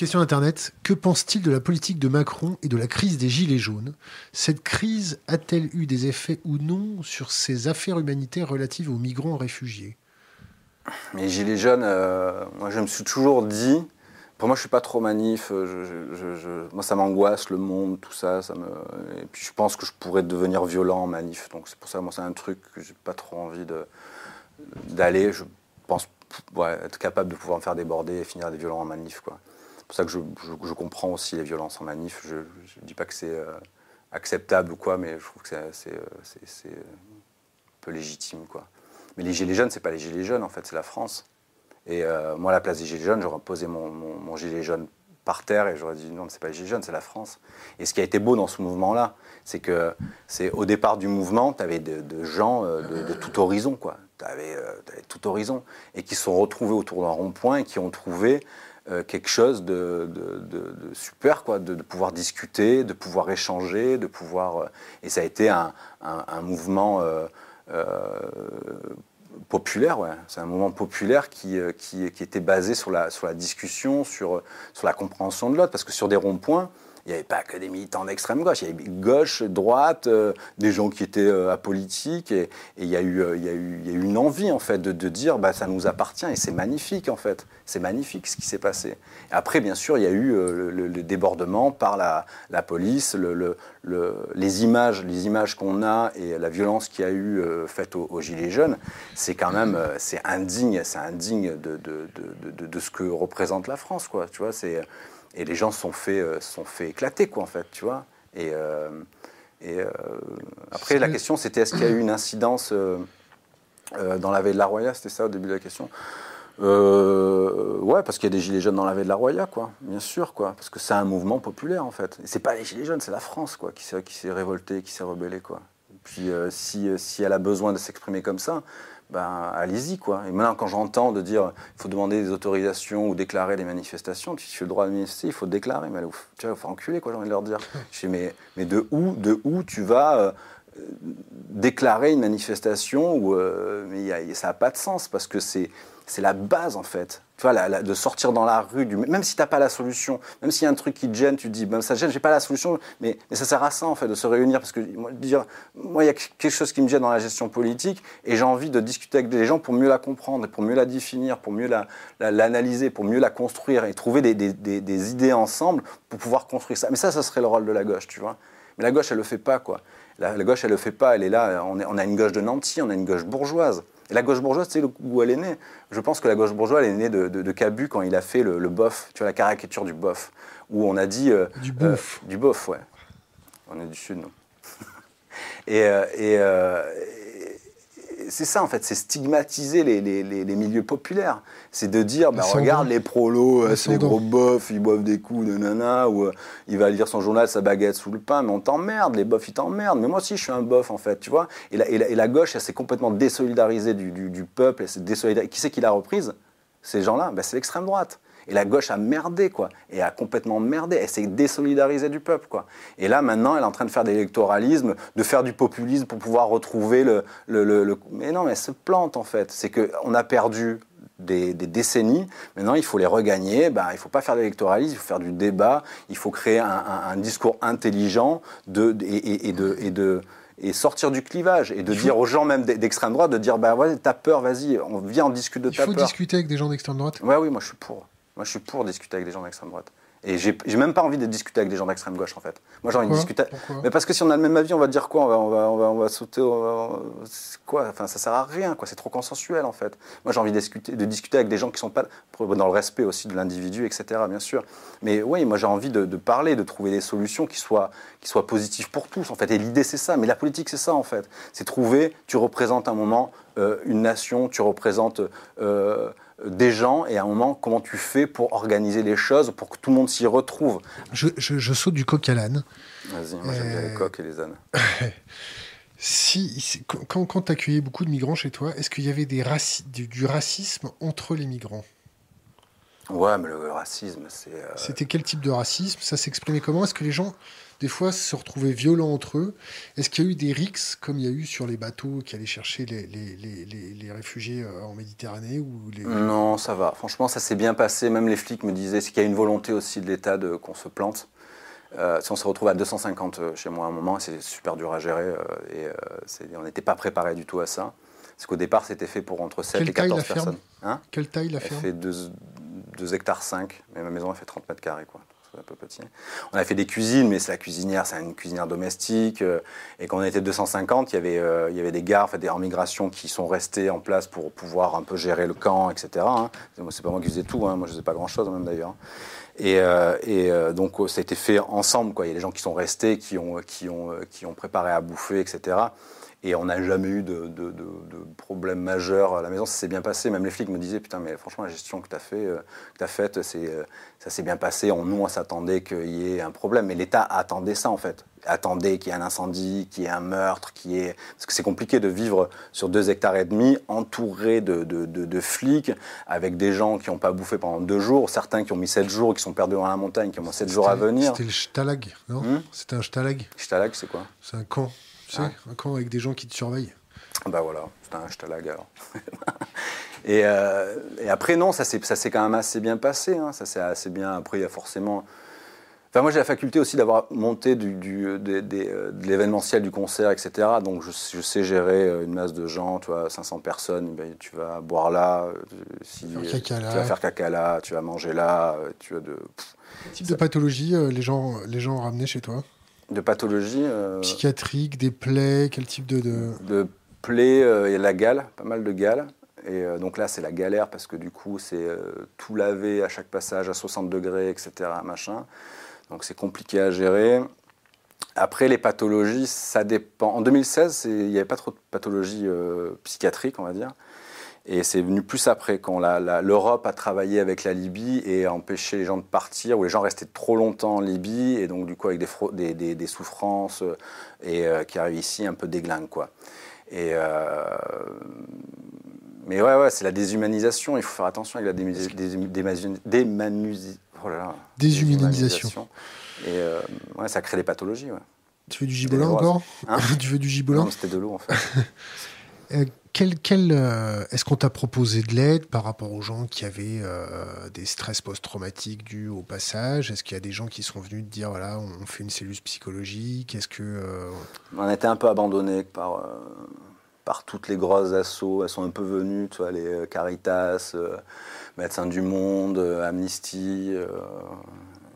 Question Internet. Que pense-t-il de la politique de Macron et de la crise des Gilets jaunes? Cette crise a-t-elle eu des effets ou non sur ces affaires humanitaires relatives aux migrants réfugiés? Mais Gilets jaunes, euh, moi je me suis toujours dit, pour moi je suis pas trop manif, euh, moi ça m'angoisse le monde, tout ça, ça me... et puis je pense que je pourrais devenir violent en manif, donc c'est pour ça moi c'est un truc que j'ai pas trop envie d'aller, je pense être capable de pouvoir me faire déborder et finir des violents en manif quoi pour ça que je, comprends aussi les violences en manif. Je ne dis pas que c'est euh, acceptable ou quoi, mais je trouve que c'est un peu légitime. Quoi. Mais les gilets jaunes, ce n'est pas les gilets jaunes, en fait, c'est la France. Et euh, moi, à la place des gilets jaunes, j'aurais posé mon, gilet jaune par terre et j'aurais dit non, ce n'est pas les gilets jaunes, c'est la France. Et ce qui a été beau dans ce mouvement-là, c'est que c'est au départ du mouvement, tu avais de, gens de, tout horizon, quoi. Tu avais, avais, tout horizon, et qui se sont retrouvés autour d'un rond-point et qui ont trouvé euh, quelque chose de, super, quoi, de, pouvoir discuter, de pouvoir échanger, de pouvoir. Euh, et ça a été un, mouvement euh, populaire. C'est un mouvement populaire qui, qui, était basé sur la, sur la discussion, sur, sur la compréhension de l'autre, parce que sur des ronds-points, il n'y avait pas que des militants d'extrême gauche, il y avait gauche, droite, euh, des gens qui étaient euh, apolitiques, et, il, y a eu, euh, une envie en fait de, dire bah, ça nous appartient, et c'est magnifique en fait, c'est magnifique ce qui s'est passé. après, bien sûr, il y a eu le, débordement par la, police, le, les images, les images qu'on a et la violence qu'il y a eu faite aux, Gilets jaunes, c'est quand même c'est indigne, c'est indigne de, de, ce que représente la France, quoi. Tu vois, c'est et les gens se sont fait, euh, sont fait éclater, quoi, en fait, tu vois. Et, euh, et euh, après, la question, c'était est-ce qu'il y a eu une incidence dans la veille de la Roya C'était ça au début de la question? Ouais, parce qu'il y a des gilets jaunes dans la veille de la Roya, quoi. Bien sûr, quoi. Parce que c'est un mouvement populaire, en fait. C'est pas les gilets jaunes, c'est la France, quoi, qui s'est, qui s'est révoltée, qui s'est rebellée, quoi. Et puis, si, si elle a besoin de s'exprimer comme ça, ben, allez-y, quoi. Et maintenant, quand j'entends de dire il faut demander des autorisations ou déclarer des manifestations, tu as le droit de manifester, il faut déclarer. Mais tu il faut enculer, quoi, j'ai envie de leur dire. Je dis, mais, mais de, où, de où tu vas euh, déclarer une manifestation où, euh, mais ça n'a pas de sens parce que c'est la base, en fait tu vois, de sortir dans la rue, même si tu n'as pas la solution, même s'il y a un truc qui te gêne, tu te dis, ben, ça gêne, j'ai pas la solution, mais, ça sert à ça, en fait, de se réunir, parce que moi, dire, moi, il y a quelque chose qui me gêne dans la gestion politique, et j'ai envie de discuter avec des gens pour mieux la comprendre, pour mieux la définir, pour mieux l'analyser, la, pour mieux la construire, et trouver des, idées ensemble pour pouvoir construire ça. Mais ça, ça serait le rôle de la gauche, tu vois. Mais la gauche, elle le fait pas, quoi. La, gauche, elle le fait pas, elle est là, on, a une gauche de Nancy, on a une gauche bourgeoise. Et la gauche bourgeoise, tu sais où elle est née Je pense que la gauche bourgeoise, elle est née de, de, Cabu quand il a fait le, bof, tu vois, la caricature du bof, où on a dit... Euh, du. Euh, du bof, ouais. On est du Sud, non Et, euh, et, c'est ça en fait, c'est stigmatiser les, milieux populaires. C'est de dire, bah, regarde les prolos, euh, c'est des gros bofs, ils boivent des coups de nana, ou euh, il va lire son journal, sa baguette sous le pain, mais on t'emmerde, les bofs ils t'emmerdent. Mais moi aussi je suis un bof en fait, tu vois. Et la, et la, gauche, elle s'est complètement désolidarisée du, peuple, elle Qui c'est qui l'a reprise? Ces gens-là, bah, c'est l'extrême droite. Et la gauche a merdé, quoi. Et a complètement merdé. Elle s'est désolidarisée du peuple, quoi. Et là, maintenant, elle est en train de faire de l'électoralisme, de faire du populisme pour pouvoir retrouver le, le, Mais non, mais elle se plante, en fait. C'est qu'on a perdu des, décennies. Maintenant, il faut les regagner. Ben, il ne faut pas faire d'électoralisme, il faut faire du débat, il faut créer un, discours intelligent de, et, de, et de et sortir du clivage et de dire aux gens même d'extrême droite de dire bah ouais t'as peur vas-y on vient on discute de ta peur. Il faut discuter avec des gens d'extrême droite. Ouais oui moi je suis pour moi je suis pour discuter avec des gens d'extrême droite. Et j'ai même pas envie de discuter avec des gens d'extrême gauche en fait. Moi j'ai envie de discuter. mais parce que si on a le même avis, on va dire quoi? On va, on va, on va, on va sauter. quoi? Enfin ça sert à rien quoi. C'est trop consensuel en fait. Moi j'ai envie de discuter, de discuter avec des gens qui sont pas dans le respect aussi de l'individu, etc. Bien sûr. Mais oui, moi j'ai envie de, parler, de trouver des solutions qui soient, qui soient positives pour tous en fait. Et l'idée c'est ça. Mais la politique c'est ça en fait. C'est trouver. Tu représentes un moment euh, une nation. Tu représentes. Euh, des gens et à un moment, comment tu fais pour organiser les choses, pour que tout le monde s'y retrouve je, saute du coq à l'âne. Vas-y, moi j'aime bien les euh, coqs et les ânes. si, quand, quand tu accueillais beaucoup de migrants chez toi, est-ce qu'il y avait des du, racisme entre les migrants? Ouais, mais le racisme, c'est. Euh, C'était quel type de racisme? Ça s'exprimait comment? Est-ce que les gens des fois se retrouvaient violents entre eux? Est-ce qu'il y a eu des rixes comme il y a eu sur les bateaux qui allaient chercher les, les, réfugiés euh, en Méditerranée ou Non, ça va. Franchement, ça s'est bien passé. Même les flics me disaient qu'il y a une volonté aussi de l'État qu'on se plante? Euh, si on se retrouve à 250 euh, chez moi à un moment, c'est super dur à gérer et on n'était pas préparé du tout à ça. Parce qu'au départ, c'était fait pour entre 7 et 14 personnes. Hein Quelle taille la ferme Elle fait 2, hectares 5, mais ma maison, elle fait 30 mètres carrés. Quoi un peu petit. On a fait des cuisines, mais c'est la cuisinière, c'est une cuisinière domestique. Euh, et quand on était 250, il y avait, euh, il y avait des gares, des en migration qui sont restés en place pour pouvoir un peu gérer le camp, etc. Hein. C'est pas moi qui faisais tout, hein. moi je faisais pas grand-chose même d'ailleurs. Et, euh, et donc ça a été fait ensemble. Quoi. Il y a des gens qui sont restés, qui ont, qui ont, qui ont préparé à bouffer, etc. Et on n'a jamais eu de, de, de, problème majeur à la maison. Ça s'est bien passé. Même les flics me disaient Putain, mais franchement, la gestion que tu as, fait, euh, as faite, euh, ça s'est bien passé. On, nous, on s'attendait qu'il y ait un problème. Mais l'État attendait ça, en fait. Attendait qu'il y ait un incendie, qu'il y ait un meurtre, qu'il y ait. Parce que c'est compliqué de vivre sur deux hectares et demi, entouré de, flics, avec des gens qui n'ont pas bouffé pendant deux jours, certains qui ont mis sept jours, qui sont perdus dans la montagne, qui ont sept jours à venir. C'était le Stalag, non hmm C'était un Stalag Stalag, c'est quoi? C'est un camp. Tu sais, un camp avec des gens qui te surveillent. Bah voilà, c'est un stalag alors. et, euh, et, après, non, ça s'est quand même assez bien passé. Hein. Ça s'est assez bien. Après, il y a forcément. Enfin, moi, j'ai la faculté aussi d'avoir monté du, du, euh, de l'événementiel, du concert, etc. Donc, je, sais gérer euh, une masse de gens, tu vois, 500 personnes. Ben, tu vas boire là, si, tu vas faire caca là, tu vas manger là, tu de. Quel type de pathologie les gens, les gens ramenaient chez toi? De pathologie. Euh, Psychiatrique, des plaies, quel type de... De, plaies, euh, il y a la gale, pas mal de gale. Et euh, donc là, c'est la galère parce que du coup, c'est tout laver à chaque passage à 60 degrés, etc. Machin. Donc c'est compliqué à gérer. Après, les pathologies, ça dépend. En 2016, il n'y avait pas trop de pathologies psychiatriques, on va dire. Et c'est venu plus après, quand l'Europe a travaillé avec la Libye et a empêché les gens de partir, où les gens restaient trop longtemps en Libye, et donc du coup avec des, des, des, souffrances, euh, et euh, qui arrivent ici un peu déglingue, quoi. Et, euh, mais ouais, ouais c'est la déshumanisation, il faut faire attention avec la déshumanisation. déshumanisation. Et ouais, ça crée des pathologies, ouais. Tu veux du gibolin encore? Hein? Tu veux du gibolin Non, c'était de l'eau en fait. quel, euh, Est-ce qu'on t'a proposé de l'aide par rapport aux gens qui avaient euh, des stress post-traumatiques dus au passage? Est-ce qu'il y a des gens qui sont venus te dire voilà, on fait une cellule psychologique? Est-ce que euh, on a été un peu abandonné par par toutes les grosses assauts. Elles sont un peu venues, tu vois, les Caritas, Médecins du Monde, Amnesty.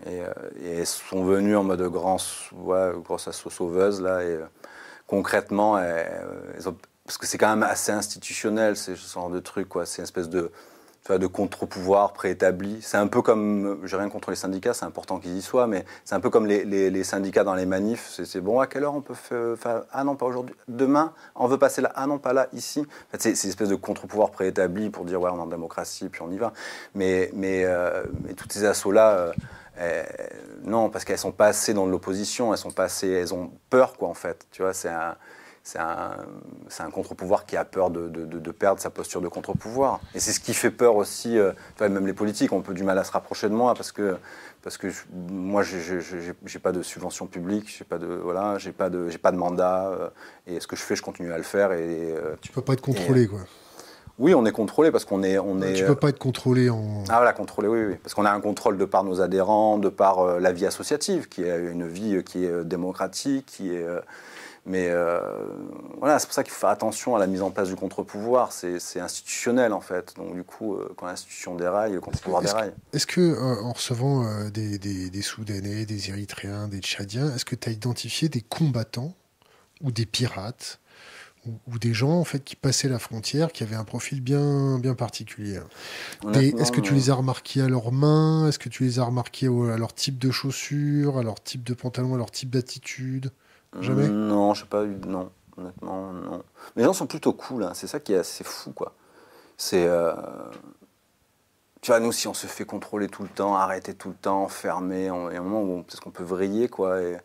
Et, elles sont venues en mode grand, ouais, grosse assaut sauveuse là. Et concrètement, elles ont parce que c'est quand même assez institutionnel, ce genre de truc, quoi. C'est une espèce de, de contre-pouvoir préétabli. C'est un peu comme, j'ai rien contre les syndicats, c'est important qu'ils y soient, mais c'est un peu comme les, syndicats dans les manifs. C'est bon, à quelle heure on peut faire, Ah non, pas aujourd'hui. Demain, on veut passer là. Ah non, pas là, ici. En fait, c'est une espèce de contre-pouvoir préétabli pour dire, ouais, on est en démocratie, puis on y va. Mais, mais, euh, mais toutes ces assauts-là, euh, non, parce qu'elles sont pas assez dans l'opposition, elles sont pas assez, elles ont peur, quoi, en fait. Tu vois, c'est un c'est un, un contre-pouvoir qui a peur de, de, perdre sa posture de contre-pouvoir. Et c'est ce qui fait peur aussi, euh, même les politiques ont un peu du mal à se rapprocher de moi parce que, parce que moi, je n'ai pas de subvention publique, j'ai pas de voilà, pas de pas de mandat. Euh, et ce que je fais, je continue à le faire. Et euh, tu peux pas être contrôlé, quoi. Oui, on est contrôlé parce qu'on est, on est. Tu peux pas être contrôlé en. Ah voilà, contrôlé, oui, oui, parce qu'on a un contrôle de par nos adhérents, de par euh, la vie associative, qui est une vie qui est démocratique, qui est mais euh, voilà, c'est pour ça qu'il faut faire attention à la mise en place du contre-pouvoir. C'est institutionnel en fait. Donc du coup, euh, quand l'institution déraille, le contre-pouvoir déraille. Est-ce que, euh, en recevant des, des, des, Soudanais, des Érythréens, des Tchadiens, est-ce que tu as identifié des combattants ou des pirates ou, des gens en fait qui passaient la frontière, qui avaient un profil bien, bien particulier? Est-ce que tu les as remarqués à leurs mains? Est-ce que tu les as remarqués à leur type de chaussures, à leur type de pantalon, à leur type d'attitude? Non, je sais pas. Non, honnêtement, non. Les gens sont plutôt cool, hein. c'est ça qui est assez fou, quoi. C'est. Euh, tu vois, nous, si on se fait contrôler tout le temps, arrêter tout le temps, fermer, il y a un moment où peut-être qu'on peut vriller, quoi. Et,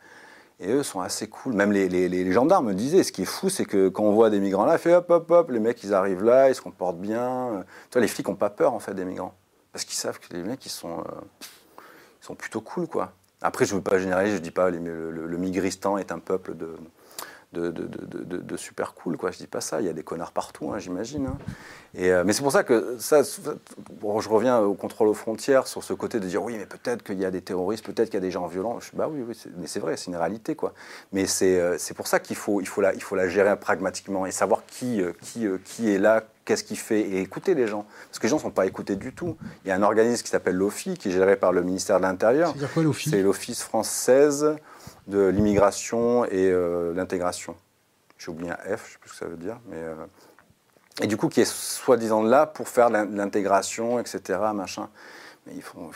eux sont assez cool. Même les, les, les, gendarmes me disaient, ce qui est fou, c'est que quand on voit des migrants là, fait hop, hop, hop, les mecs, ils arrivent là, ils se comportent bien. Tu vois, les flics n'ont pas peur, en fait, des migrants. Parce qu'ils savent que les mecs, ils sont, euh, ils sont plutôt cool, quoi. Après, je ne veux pas généraliser, je ne dis pas le, le, le, Migristan est un peuple de, de, de, de, super cool, quoi. Je dis pas ça, il y a des connards partout, hein, j'imagine. Hein. Euh, mais c'est pour ça que ça, je reviens au contrôle aux frontières sur ce côté de dire oui, mais peut-être qu'il y a des terroristes, peut-être qu'il y a des gens violents. Je, bah oui, oui mais c'est vrai, c'est une réalité, quoi. Mais c'est euh, pour ça qu'il faut, il faut, la, faut la gérer pragmatiquement et savoir qui, euh, qui, qui est là, qu'est-ce qu'il fait et écouter les gens. Parce que les gens ne sont pas écoutés du tout. Il y a un organisme qui s'appelle l'OFI, qui est géré par le ministère de l'Intérieur. C'est quoi l'OFI C'est l'Office française de l'immigration et euh, l'intégration. J'ai oublié un F, je ne sais plus ce que ça veut dire. Mais, euh, Et du coup, qui est soi-disant là pour faire l'intégration, etc. Machin. Mais ils font.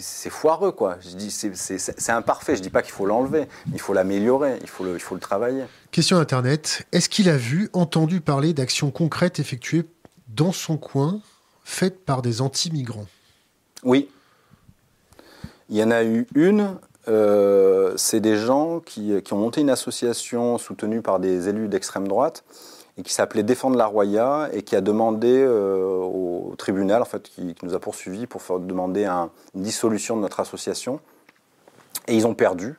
C'est foireux, quoi. Je dis, c'est imparfait. Je dis pas qu'il faut l'enlever, il faut l'améliorer, il, faut le, il faut le travailler. Question Internet. Est-ce qu'il a vu, entendu parler d'actions concrètes effectuées dans son coin, faites par des anti-migrants? Oui. Il y en a eu une euh, c'est des gens qui, ont monté une association soutenue par des élus d'extrême droite et qui s'appelait Défendre la Roya et qui a demandé euh, au tribunal, en fait, qui, nous a poursuivis pour faire, demander une dissolution de notre association. Et ils ont perdu.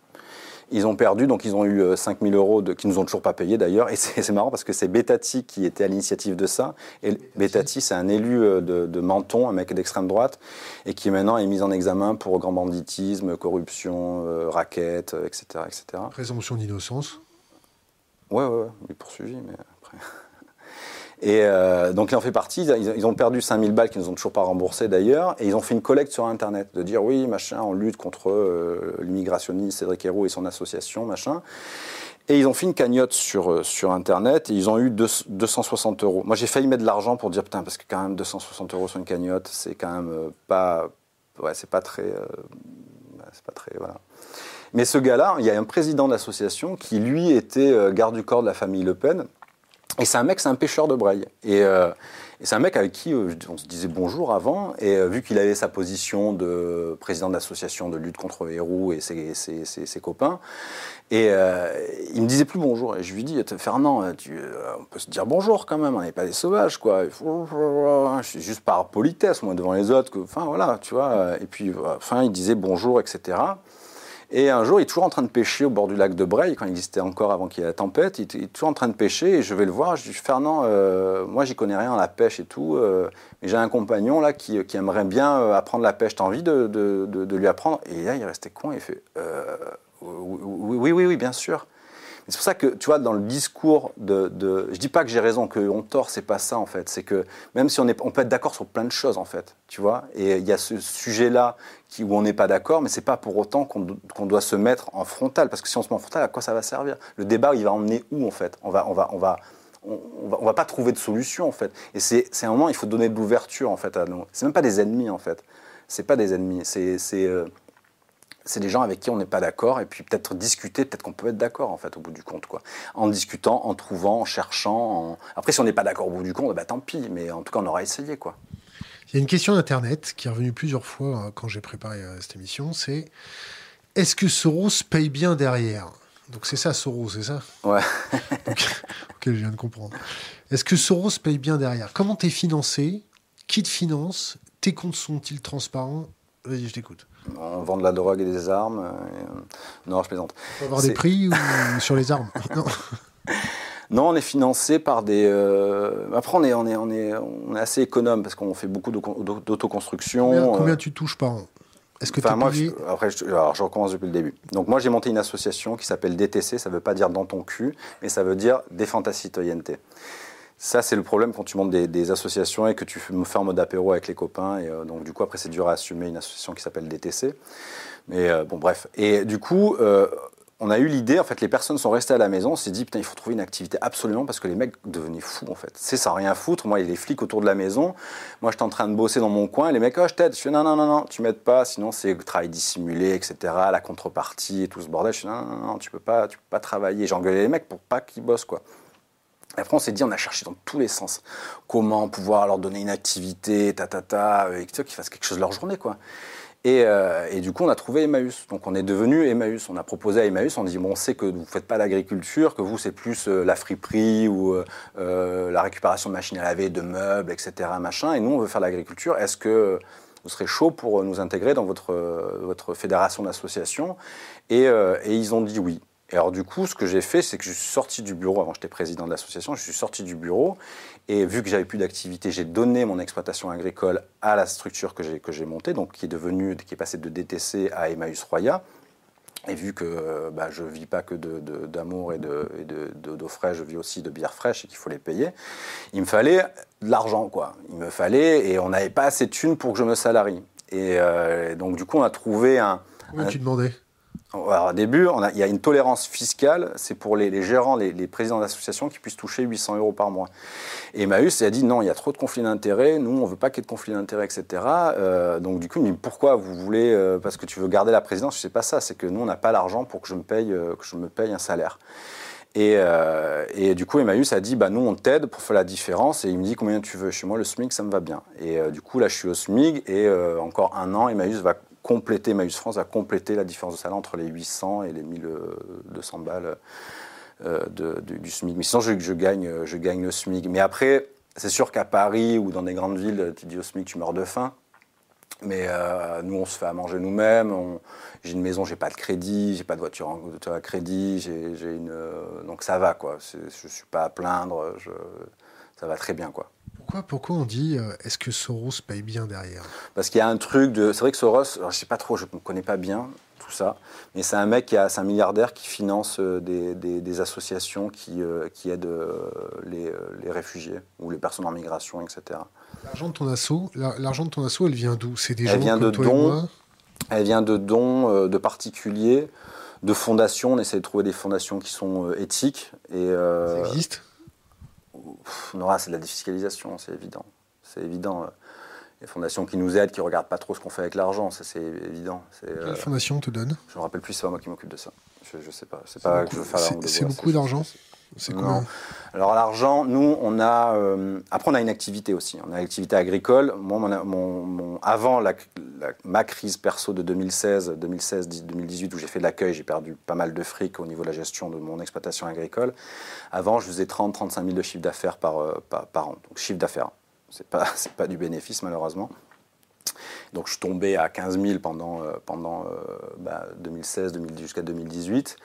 Ils ont perdu, donc ils ont eu 5000 euh, euros de, qui nous ont toujours pas payé d'ailleurs. Et c'est marrant parce que c'est Betati qui était à l'initiative de ça. Et Betati, c'est un élu euh, de, Menton, un mec d'extrême droite, et qui maintenant est mis en examen pour grand banditisme, corruption, euh, raquette, etc., etc. Présomption d'innocence. Ouais, ouais, ouais, il est poursuivi, mais Et euh, donc il en fait partie. Ils, ont perdu 5000 balles qu'ils nous ont toujours pas remboursées d'ailleurs. Et ils ont fait une collecte sur Internet de dire oui, machin, on lutte contre euh, l'immigrationniste Cédric Héroux et son association, machin. Et ils ont fait une cagnotte sur, euh, sur Internet et ils ont eu 260 euros. Moi j'ai failli mettre de l'argent pour dire putain, parce que quand même 260 euros sur une cagnotte, c'est quand même pas. Ouais, c'est pas très. c'est pas très. Voilà. Mais ce gars-là, il y a un président d'association qui lui était garde du corps de la famille Le Pen et c'est un mec, c'est un pêcheur de braille. Et, euh, c'est un mec avec qui euh, on se disait bonjour avant. Et euh, vu qu'il avait sa position de président d'association de lutte contre les roues et ses, copains, et il me disait plus bonjour. Et je lui dis, Fernand, on peut se dire bonjour quand même, on n'est pas des sauvages, quoi. Je juste par politesse, moi, devant les autres. Enfin, voilà, tu vois. Et puis, enfin, il disait bonjour, etc. Et un jour, il est toujours en train de pêcher au bord du lac de Breil, quand il existait encore avant qu'il y ait la tempête. Il est toujours en train de pêcher et je vais le voir. Je dis Fernand, euh, moi, j'y connais rien à la pêche et tout. Euh, mais j'ai un compagnon là qui, aimerait bien euh, apprendre la pêche. T'as envie de, de, lui apprendre? Et là, il restait con. Il fait oui, oui, oui, bien sûr. C'est pour ça que, tu vois, dans le discours de... de je dis pas que j'ai raison, qu'on tort, c'est pas ça, en fait. C'est que même si on, est, on peut être d'accord sur plein de choses, en fait, tu vois, et il y a ce sujet-là où on n'est pas d'accord, mais c'est pas pour autant qu'on doit se mettre en frontal, parce que si on se met en frontal, à quoi ça va servir? Le débat, il va emmener où, en fait? On va... On va, on va on va, pas trouver de solution en fait. Et c'est un moment, il faut donner de l'ouverture en fait à nous. C'est même pas des ennemis en fait. C'est pas des ennemis. C'est euh, c'est des gens avec qui on n'est pas d'accord, et puis peut-être discuter, peut-être qu'on peut être d'accord en fait au bout du compte, quoi. En discutant, en trouvant, en cherchant. Après, si on n'est pas d'accord au bout du compte, bah, tant pis, mais en tout cas, on aura essayé, quoi. Il y a une question d'Internet qui est revenue plusieurs fois euh, quand j'ai préparé euh, cette émission, c'est est-ce que Soros paye bien derrière? Donc c'est ça Soros, c'est ça? Ouais. ok, je viens de comprendre. Est-ce que Soros paye bien derrière? Comment t'es financé? Qui te finance? Tes comptes sont-ils transparents? Vas-y, je t'écoute. On vend de la drogue et des armes. Euh, non, je plaisante. On avoir des prix ou sur les armes? Non. Non, on est financé par des. euh, Après, on est, on, est, on, est, on est assez économe parce qu'on fait beaucoup d'auto- d'autoconstruction. Combien, euh, combien tu touches par an? Est-ce que tu Enfin, moi, je, après, je, alors, je recommence depuis le début. Donc, moi, j'ai monté une association qui s'appelle DTC. Ça ne veut pas dire dans ton cul, mais ça veut dire défends ta citoyenneté. Ça, c'est le problème quand tu montes des, associations et que tu me fais en mode apéro avec les copains. Et euh, donc, du coup, après, c'est dur à assumer une association qui s'appelle DTC. Mais euh, bon, bref. Et du coup, euh, on a eu l'idée, en fait, les personnes sont restées à la maison. On s'est dit, putain, il faut trouver une activité absolument parce que les mecs devenaient fous, en fait. C'est sans rien foutre. Moi, il y a les flics autour de la maison. Moi, j'étais en train de bosser dans mon coin. Et les mecs, oh, je t'aide. Je fais, non, non, non, non, tu m'aides pas. Sinon, c'est le travail dissimulé, etc. La contrepartie et tout ce bordel. Je fais, non, non, non, tu peux pas, tu peux pas travailler. J'ai engueulé les mecs pour pas qu'ils bossent, quoi. Et Après, on s'est dit, on a cherché dans tous les sens. Comment pouvoir leur donner une activité, ta, ta, ta, et tu vois, qu'ils fassent quelque chose de leur journée, quoi. Et, euh, et du coup, on a trouvé Emmaüs. Donc, on est devenu Emmaüs. On a proposé à Emmaüs, on dit, bon, on sait que vous ne faites pas l'agriculture, que vous, c'est plus euh, la friperie ou euh, euh, la récupération de machines à laver, de meubles, etc., machin. Et nous, on veut faire l'agriculture. Est-ce que vous serez chaud pour nous intégrer dans votre, euh, fédération d'associations? Et, euh, et ils ont dit oui. Et alors du coup, ce que j'ai fait, c'est que je suis sorti du bureau, avant j'étais président de l'association, je suis sorti du bureau, et vu que j'avais plus d'activité, j'ai donné mon exploitation agricole à la structure que j'ai que j'ai montée, donc qui est devenue, qui est passée de DTC à Emmaüs Roya. Et vu que bah, je vis pas que de- de- d'amour et de- et de- de- d'eau fraîche, je vis aussi de bière fraîche et qu'il faut les payer, il me fallait de l'argent, quoi. Il me fallait, et on n'avait pas assez de thunes pour que je me salarie. Et euh, donc du coup, on a trouvé un, Combien un- tu demandais alors, au début, il y a une tolérance fiscale, c'est pour les, gérants, les, les présidents d'associations qui puissent toucher 800 euros par mois. Et Emmaüs a dit non, il y a trop de conflits d'intérêts, nous on veut pas qu'il y ait de conflits d'intérêts, etc. Euh, donc du coup, il me dit pourquoi vous voulez, euh, parce que tu veux garder la présidence, je sais pas ça, c'est que nous on n'a pas l'argent pour que je me paye, euh, que je me paye un salaire. Et, du coup, Emmaüs a dit, bah, nous, on t'aide pour faire la différence. Et il me dit, combien tu veux? Chez moi, le SMIC, ça me va bien. Et du coup, là, je suis au SMIC. Et encore un an, Emmaüs va compléter, Emmaüs France va compléter la différence de salaire entre les 800 et les 1200 balles euh, du, SMIC. Mais sinon, je, gagne, je gagne le SMIC. Mais après, c'est sûr qu'à Paris ou dans des grandes villes, tu dis au SMIC, tu meurs de faim. Mais euh, nous, on se fait à manger nous-mêmes. J'ai une maison, j'ai pas de crédit, j'ai pas de voiture, en, à crédit, euh, donc ça va quoi. Je suis pas à plaindre, ça va très bien quoi. Pourquoi, pourquoi on dit euh, est-ce que Soros paye bien derrière? Parce qu'il y a un truc de, c'est vrai que Soros, alors je sais pas trop, je ne connais pas bien tout ça, mais c'est un mec qui a, c'est un milliardaire qui finance euh, des, des- des associations qui, euh, qui aident euh, les, les réfugiés ou les personnes en migration, etc. L'argent de ton assaut, la- l'argent de ton assaut, elle vient d'où? C'est des Elle gens vient comme de toi et dons. moi? Elle vient de dons de particuliers, de fondations. On essaie de trouver des fondations qui sont éthiques. Et, Ça existe? Nora, c'est de la défiscalisation, c'est évident. C'est évident. euh, Les fondations qui nous aident, qui ne regardent pas trop ce qu'on fait avec l'argent, ça c'est évident. C'est, euh, Quelle fondation te donne? Je ne me rappelle plus, c'est pas moi qui m'occupe de ça. Je, je sais pas. C'est beaucoup d'argent C'est Alors l'argent, nous, on a. euh, après, on a une activité aussi. On a une activité agricole. Moi, mon, mon- mon- avant la, la- ma crise perso de 2016, 2016, 2018, où j'ai fait de l'accueil, j'ai perdu pas mal de fric au niveau de la gestion de mon exploitation agricole. Avant, je faisais 30, 35 000 de chiffre d'affaires par, euh, par, par an. Donc chiffre d'affaires. C'est pas, c'est pas du bénéfice malheureusement. Donc je suis tombé à 15 000 pendant, euh, pendant euh, bah, 2016 2010, jusqu'à 2018.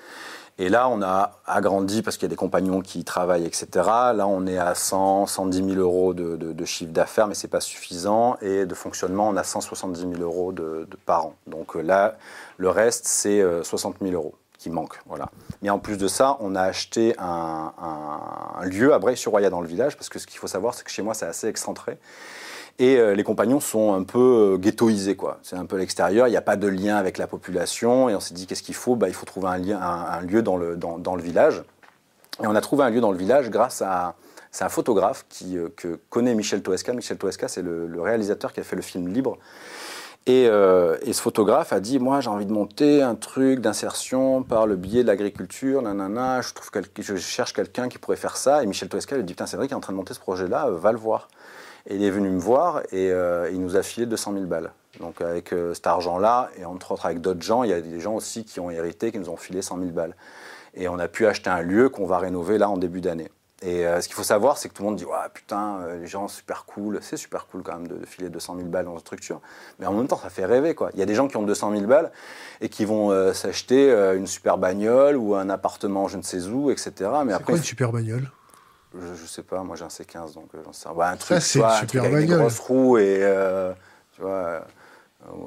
Et là, on a agrandi parce qu'il y a des compagnons qui y travaillent, etc. Là, on est à 100, 110 000 euros de, chiffre d'affaires, mais ce n'est pas suffisant. Et de fonctionnement, on a 170 000 euros de, de par an. Donc euh, là, le reste, c'est euh, 60 000 euros qui manquent. Voilà. Mais en plus de ça, on a acheté un, un- lieu à Breil-sur-Roya dans le village, parce que ce qu'il faut savoir, c'est que chez moi, c'est assez excentré. Et euh, les compagnons sont un peu euh, ghettoisés, quoi. C'est un peu l'extérieur, il n'y a pas de lien avec la population. Et on s'est dit, qu'est-ce qu'il faut? Bah, Il faut trouver un, lieu dans le, village. Et on a trouvé un lieu dans le village grâce à. C'est un photographe qui, euh, que connaît Michel Toesca. Michel Toesca, c'est le, réalisateur qui a fait le film Libre. Et, ce photographe a dit Moi, j'ai envie de monter un truc d'insertion par le biais de l'agriculture, nanana. Je, trouve je cherche quelqu'un qui pourrait faire ça. Et Michel Toesca lui dit Putain, qu'il est en train de monter ce projet-là, va le voir. Et il est venu me voir et euh, il nous a filé 200 000 balles. Donc avec euh, cet argent-là, et entre autres avec d'autres gens, il y a des gens aussi qui ont hérité, qui nous ont filé 100 000 balles. Et on a pu acheter un lieu qu'on va rénover là en début d'année. Et euh, ce qu'il faut savoir, c'est que tout le monde dit ouais, putain, euh, les gens, super cool. C'est super cool quand même de, de filer 200 000 balles dans une structure. Mais en même temps, ça fait rêver. quoi. Il y a des gens qui ont 200 000 balles et qui vont euh, s'acheter une super bagnole ou un appartement je ne sais où, etc. Mais après, quoi une super bagnole? Je, sais pas, moi j'ai un C15, donc j'en sais un truc, ça, c'est super avec des grosses roues et, tu vois,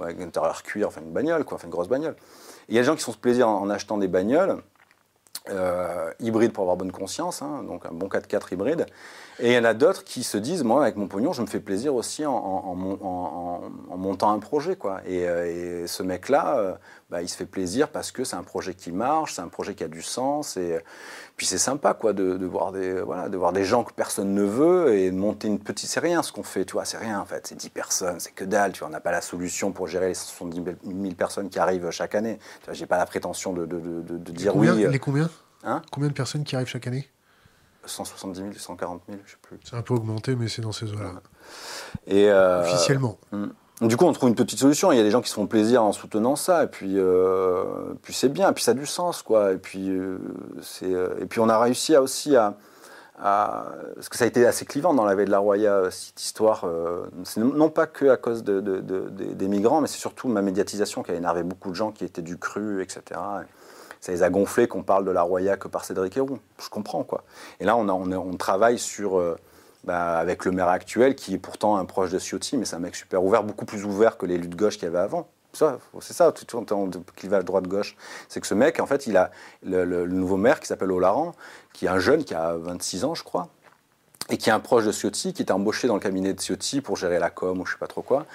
avec un intérieur cuir, enfin une bagnole, quoi, enfin une grosse bagnole. Il y a des gens qui font ce plaisir en, achetant des bagnoles. hybrides pour avoir bonne conscience, hein, donc un bon 4x4 hybride. Et il y en a d'autres qui se disent, moi, avec mon pognon, je me fais plaisir aussi en, montant un projet. Quoi. Et, euh, ce mec-là, euh, bah, il se fait plaisir parce que c'est un projet qui marche, c'est un projet qui a du sens. Et puis c'est sympa quoi, de, voir des, voilà, de voir des gens que personne ne veut et de monter une petite... C'est rien ce qu'on fait, tu vois, c'est rien en fait. C'est 10 personnes, c'est que dalle. Tu vois, on n'a pas la solution pour gérer les 70 000 personnes qui arrivent chaque année. Je n'ai pas la prétention de, dire oui. Euh, les combien hein Combien de personnes qui arrivent chaque année 170 000, 140 000, je sais plus. C'est un peu augmenté, mais c'est dans ces eaux-là. Et euh, Officiellement. Hmm. Du coup, on trouve une petite solution. Il y a des gens qui se font plaisir en soutenant ça, et puis, euh, puis c'est bien, et puis ça a du sens, quoi. Et puis, euh, c'est, et puis on a réussi aussi à, parce que ça a été assez clivant dans la veille de la Roya, cette histoire. non pas que à cause de, des migrants, mais c'est surtout ma médiatisation qui a énervé beaucoup de gens qui étaient du cru, etc ça les a gonflés qu'on parle de la Roya que par Cédric Héroux. Je comprends, quoi. Et là, on, travaille sur, euh, bah, avec le maire actuel, qui est pourtant un proche de Ciotti, mais c'est un mec super ouvert, beaucoup plus ouvert que l'élu de gauche qu'il y avait avant. C'est ça, tout temps, clivage droite-gauche. C'est que ce mec, en fait, il a le, nouveau maire qui s'appelle Olaran, qui est un jeune qui a 26 ans, je crois, et qui est un proche de Ciotti, qui était embauché dans le cabinet de Ciotti pour gérer la com ou je sais pas trop quoi.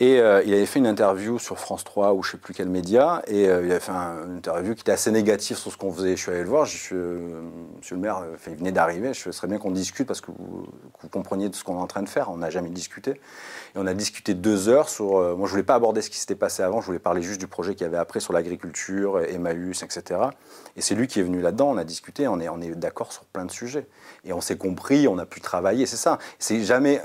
Et euh, il avait fait une interview sur France 3 ou je ne sais plus quel média, et euh, il avait fait une interview qui était assez négative sur ce qu'on faisait. Je suis allé le voir, je suis, euh, monsieur le maire, il venait d'arriver, je serais bien qu'on discute parce que vous, compreniez de ce qu'on est en train de faire. On n'a jamais discuté. Et on a discuté deux heures sur. moi, je voulais pas aborder ce qui s'était passé avant, je voulais parler juste du projet qu'il y avait après sur l'agriculture, Emmaüs, etc. Et c'est lui qui est venu là-dedans, on a discuté, on est, on est d'accord sur plein de sujets. Et on s'est compris, on a pu travailler, c'est ça. C'est jamais,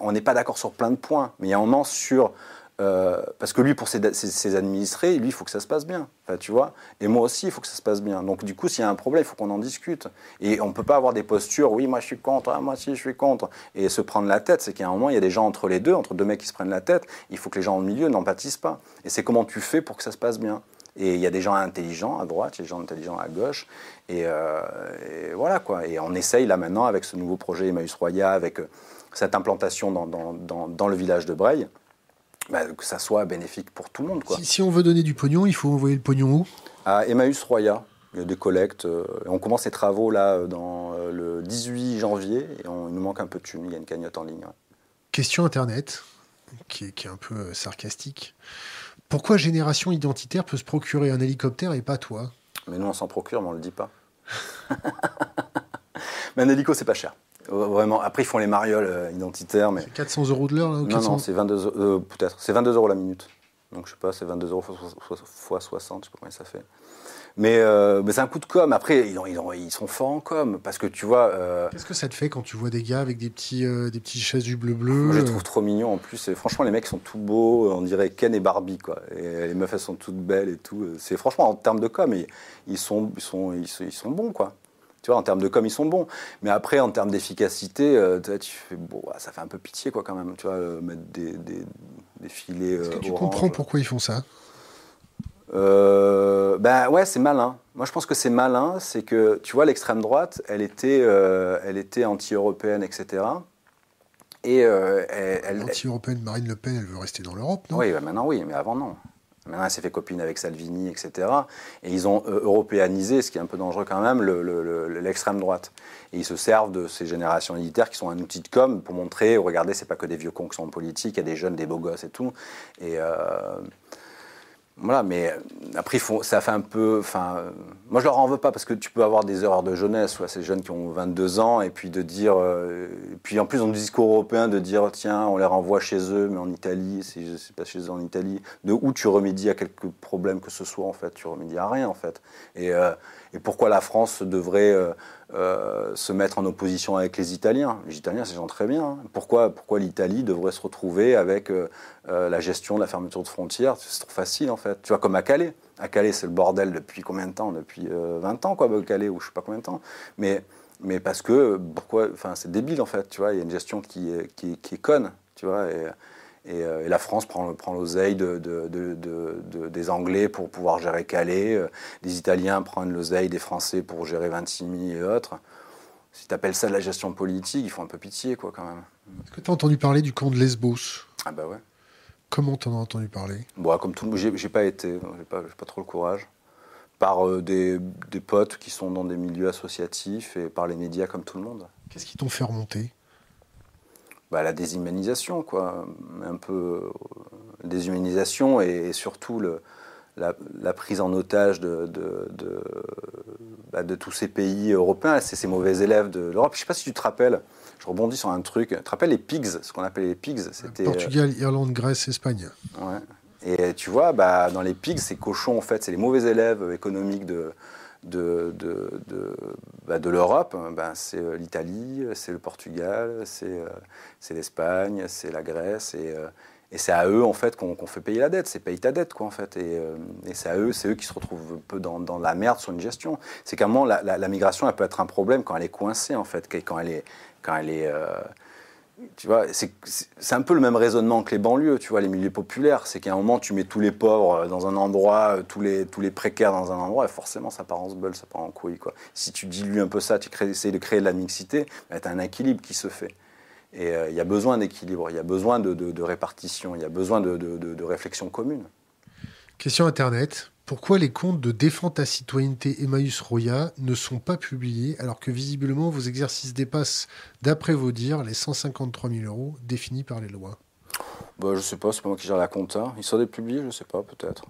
on n'est pas d'accord sur plein de points, mais il y a un moment sur euh, parce que lui, pour ses, administrés, lui, il faut que ça se passe bien. tu vois Et moi aussi, il faut que ça se passe bien. Donc, du coup, s'il y a un problème, il faut qu'on en discute. Et on ne peut pas avoir des postures, oui, moi je suis contre, ah, moi aussi je suis contre. Et se prendre la tête, c'est qu'à un moment, il y a des gens entre les deux, entre deux mecs qui se prennent la tête. Il faut que les gens au milieu n'empathisent pas. Et c'est comment tu fais pour que ça se passe bien. Et il y a des gens intelligents à droite, il y a des gens intelligents à gauche. Et, euh, voilà, quoi. Et on essaye là maintenant, avec ce nouveau projet Emmaüs Roya, avec euh, cette implantation dans le village de Breil, bah, que ça soit bénéfique pour tout le monde. Quoi. Si, on veut donner du pognon, il faut envoyer le pognon où? À Emmaüs Roya. Il y a des collectes. Euh, on commence les travaux là dans euh, le 18 janvier et on, il nous manque un peu de thunes. Il y a une cagnotte en ligne. Question Internet, qui est, un peu euh, sarcastique. Pourquoi Génération Identitaire peut se procurer un hélicoptère et pas toi? Mais nous, on s'en procure, mais on ne le dit pas. mais un hélico, c'est pas cher. Vraiment. Après, ils font les marioles euh, identitaires. Mais... 400 euros de l'heure là, Non, non, c'est 22 euh, peut-être. C'est 22 euros la minute. Donc, je sais pas, c'est 22 euros fois 60, je sais pas combien ça fait. Mais, euh, mais c'est un coup de com. Après, ils, ils, sont forts en com. Parce que tu vois. Qu'est-ce que ça te fait quand tu vois des gars avec des petits, des petits chaises du bleu-bleu Je les trouve trop mignons en plus. Et franchement, les mecs sont tout beaux. On dirait Ken et Barbie, quoi. Et les meufs, elles sont toutes belles et tout. C'est franchement, en termes de com, ils, sont, ils, sont, ils, sont bons, quoi. Tu vois, en termes de com, ils sont bons. Mais après, en termes d'efficacité, euh, tu fais, bon, ça fait un peu pitié, quoi, quand même. Tu vois, euh, mettre des, des, filets. Est-ce que tu comprends pourquoi ils font ça? Euh, ben ouais, c'est malin. Moi, je pense que c'est malin. C'est que, tu vois, l'extrême droite, elle était, elle était anti-européenne, etc. Et elle. Anti-européenne, Marine Le Pen, elle veut rester dans l'Europe, non? Oui, ben maintenant, oui, mais avant, non. Maintenant, elle s'est fait copine avec Salvini, etc. Et ils ont euh, européanisé, ce qui est un peu dangereux quand même, l'extrême droite. Et ils se servent de ces générations militaires qui sont un outil de com pour montrer, regardez, c'est pas que des vieux cons qui sont en politique, il y a des jeunes, des beaux gosses et tout. Euh, voilà, mais euh, après, ça fait un peu. Enfin, euh, moi, je leur en veux pas parce que tu peux avoir des erreurs de jeunesse, soit ces jeunes qui ont 22 ans, et puis de dire. Euh, puis en plus, dans le discours européen, de dire tiens, on les renvoie chez eux, mais en Italie, si je sais pas chez eux en Italie, de où tu remédies à quelques problèmes que ce soit, en fait. Tu remédies à rien, en fait. Et pourquoi la France devrait euh, se mettre en opposition avec les Italiens? Les Italiens, c'est très bien. Hein. Pourquoi, pourquoi l'Italie devrait se retrouver avec euh, euh, la gestion de la fermeture de frontières? C'est trop facile, en fait. Tu vois, comme à Calais. À Calais, c'est le bordel depuis combien de temps? Depuis 20 ans, quoi, Calais, ou je sais pas combien de temps. Mais, mais parce que, pourquoi Enfin, c'est débile, en fait. Tu vois, il y a une gestion qui, qui, qui est conne. Tu vois, et, la France prend, prend l'oseille de, des Anglais pour pouvoir gérer Calais. les Italiens prennent l'oseille des Français pour gérer Vintimille et autres. Si tu appelles ça de la gestion politique, il faut un peu pitié, quoi, quand même. Est-ce que tu as entendu parler du camp de Lesbos? Ah bah ouais. Comment t'en as entendu parler? Bon, comme tout le monde, j'ai pas été, j'ai pas, pas trop le courage. Par euh, des, des potes qui sont dans des milieux associatifs et par les médias comme tout le monde. Qu'est-ce qui t'ont fait remonter? Bah, la déshumanisation, quoi. Un peu euh, déshumanisation et, et surtout le, la, la prise en otage de, de, de, bah, de tous ces pays européens. C'est ces mauvais élèves de l'Europe. Je sais pas si tu te rappelles, je rebondis sur un truc. Tu te rappelles les pigs, ce qu'on appelait les pigs? C'était. Portugal, Irlande, Grèce, Espagne. Ouais. Et tu vois, bah, dans les pigs, ces cochons, en fait, c'est les mauvais élèves économiques de, de, de, de, bah, de l'Europe. Ben, c'est euh, l'Italie, c'est le Portugal, c'est euh, c'est l'Espagne, c'est la Grèce. Et, euh, et c'est à eux, en fait, qu'on fait payer la dette. C'est paye ta dette, quoi, en fait. Et, et c'est à eux, c'est eux qui se retrouvent un peu dans, dans la merde sur une gestion. C'est qu'à un moment, la, la, migration, elle peut être un problème quand elle est coincée, en fait, quand elle est... Quand elle est c'est un peu le même raisonnement que les banlieues, tu vois, les milieux populaires. C'est qu'à un moment, tu mets tous les pauvres dans un endroit, tous les, tous les précaires dans un endroit, et forcément, ça part en sbeul, ça part en couille, quoi. Si tu dilues un peu ça, tu essayes de créer de la mixité, bah, tu as un équilibre qui se fait. Et euh, il y a besoin d'équilibre, il y a besoin de, répartition, il y a besoin de réflexion commune. Question Internet. Pourquoi les comptes de Défends ta citoyenneté Emmaüs Roya ne sont pas publiés alors que visiblement vos exercices dépassent, d'après vos dires, les 153 000 euros définis par les lois? Bah, je sais pas, c'est pas moi qui gère la compta. Ils sont des publiés, je sais pas, peut-être.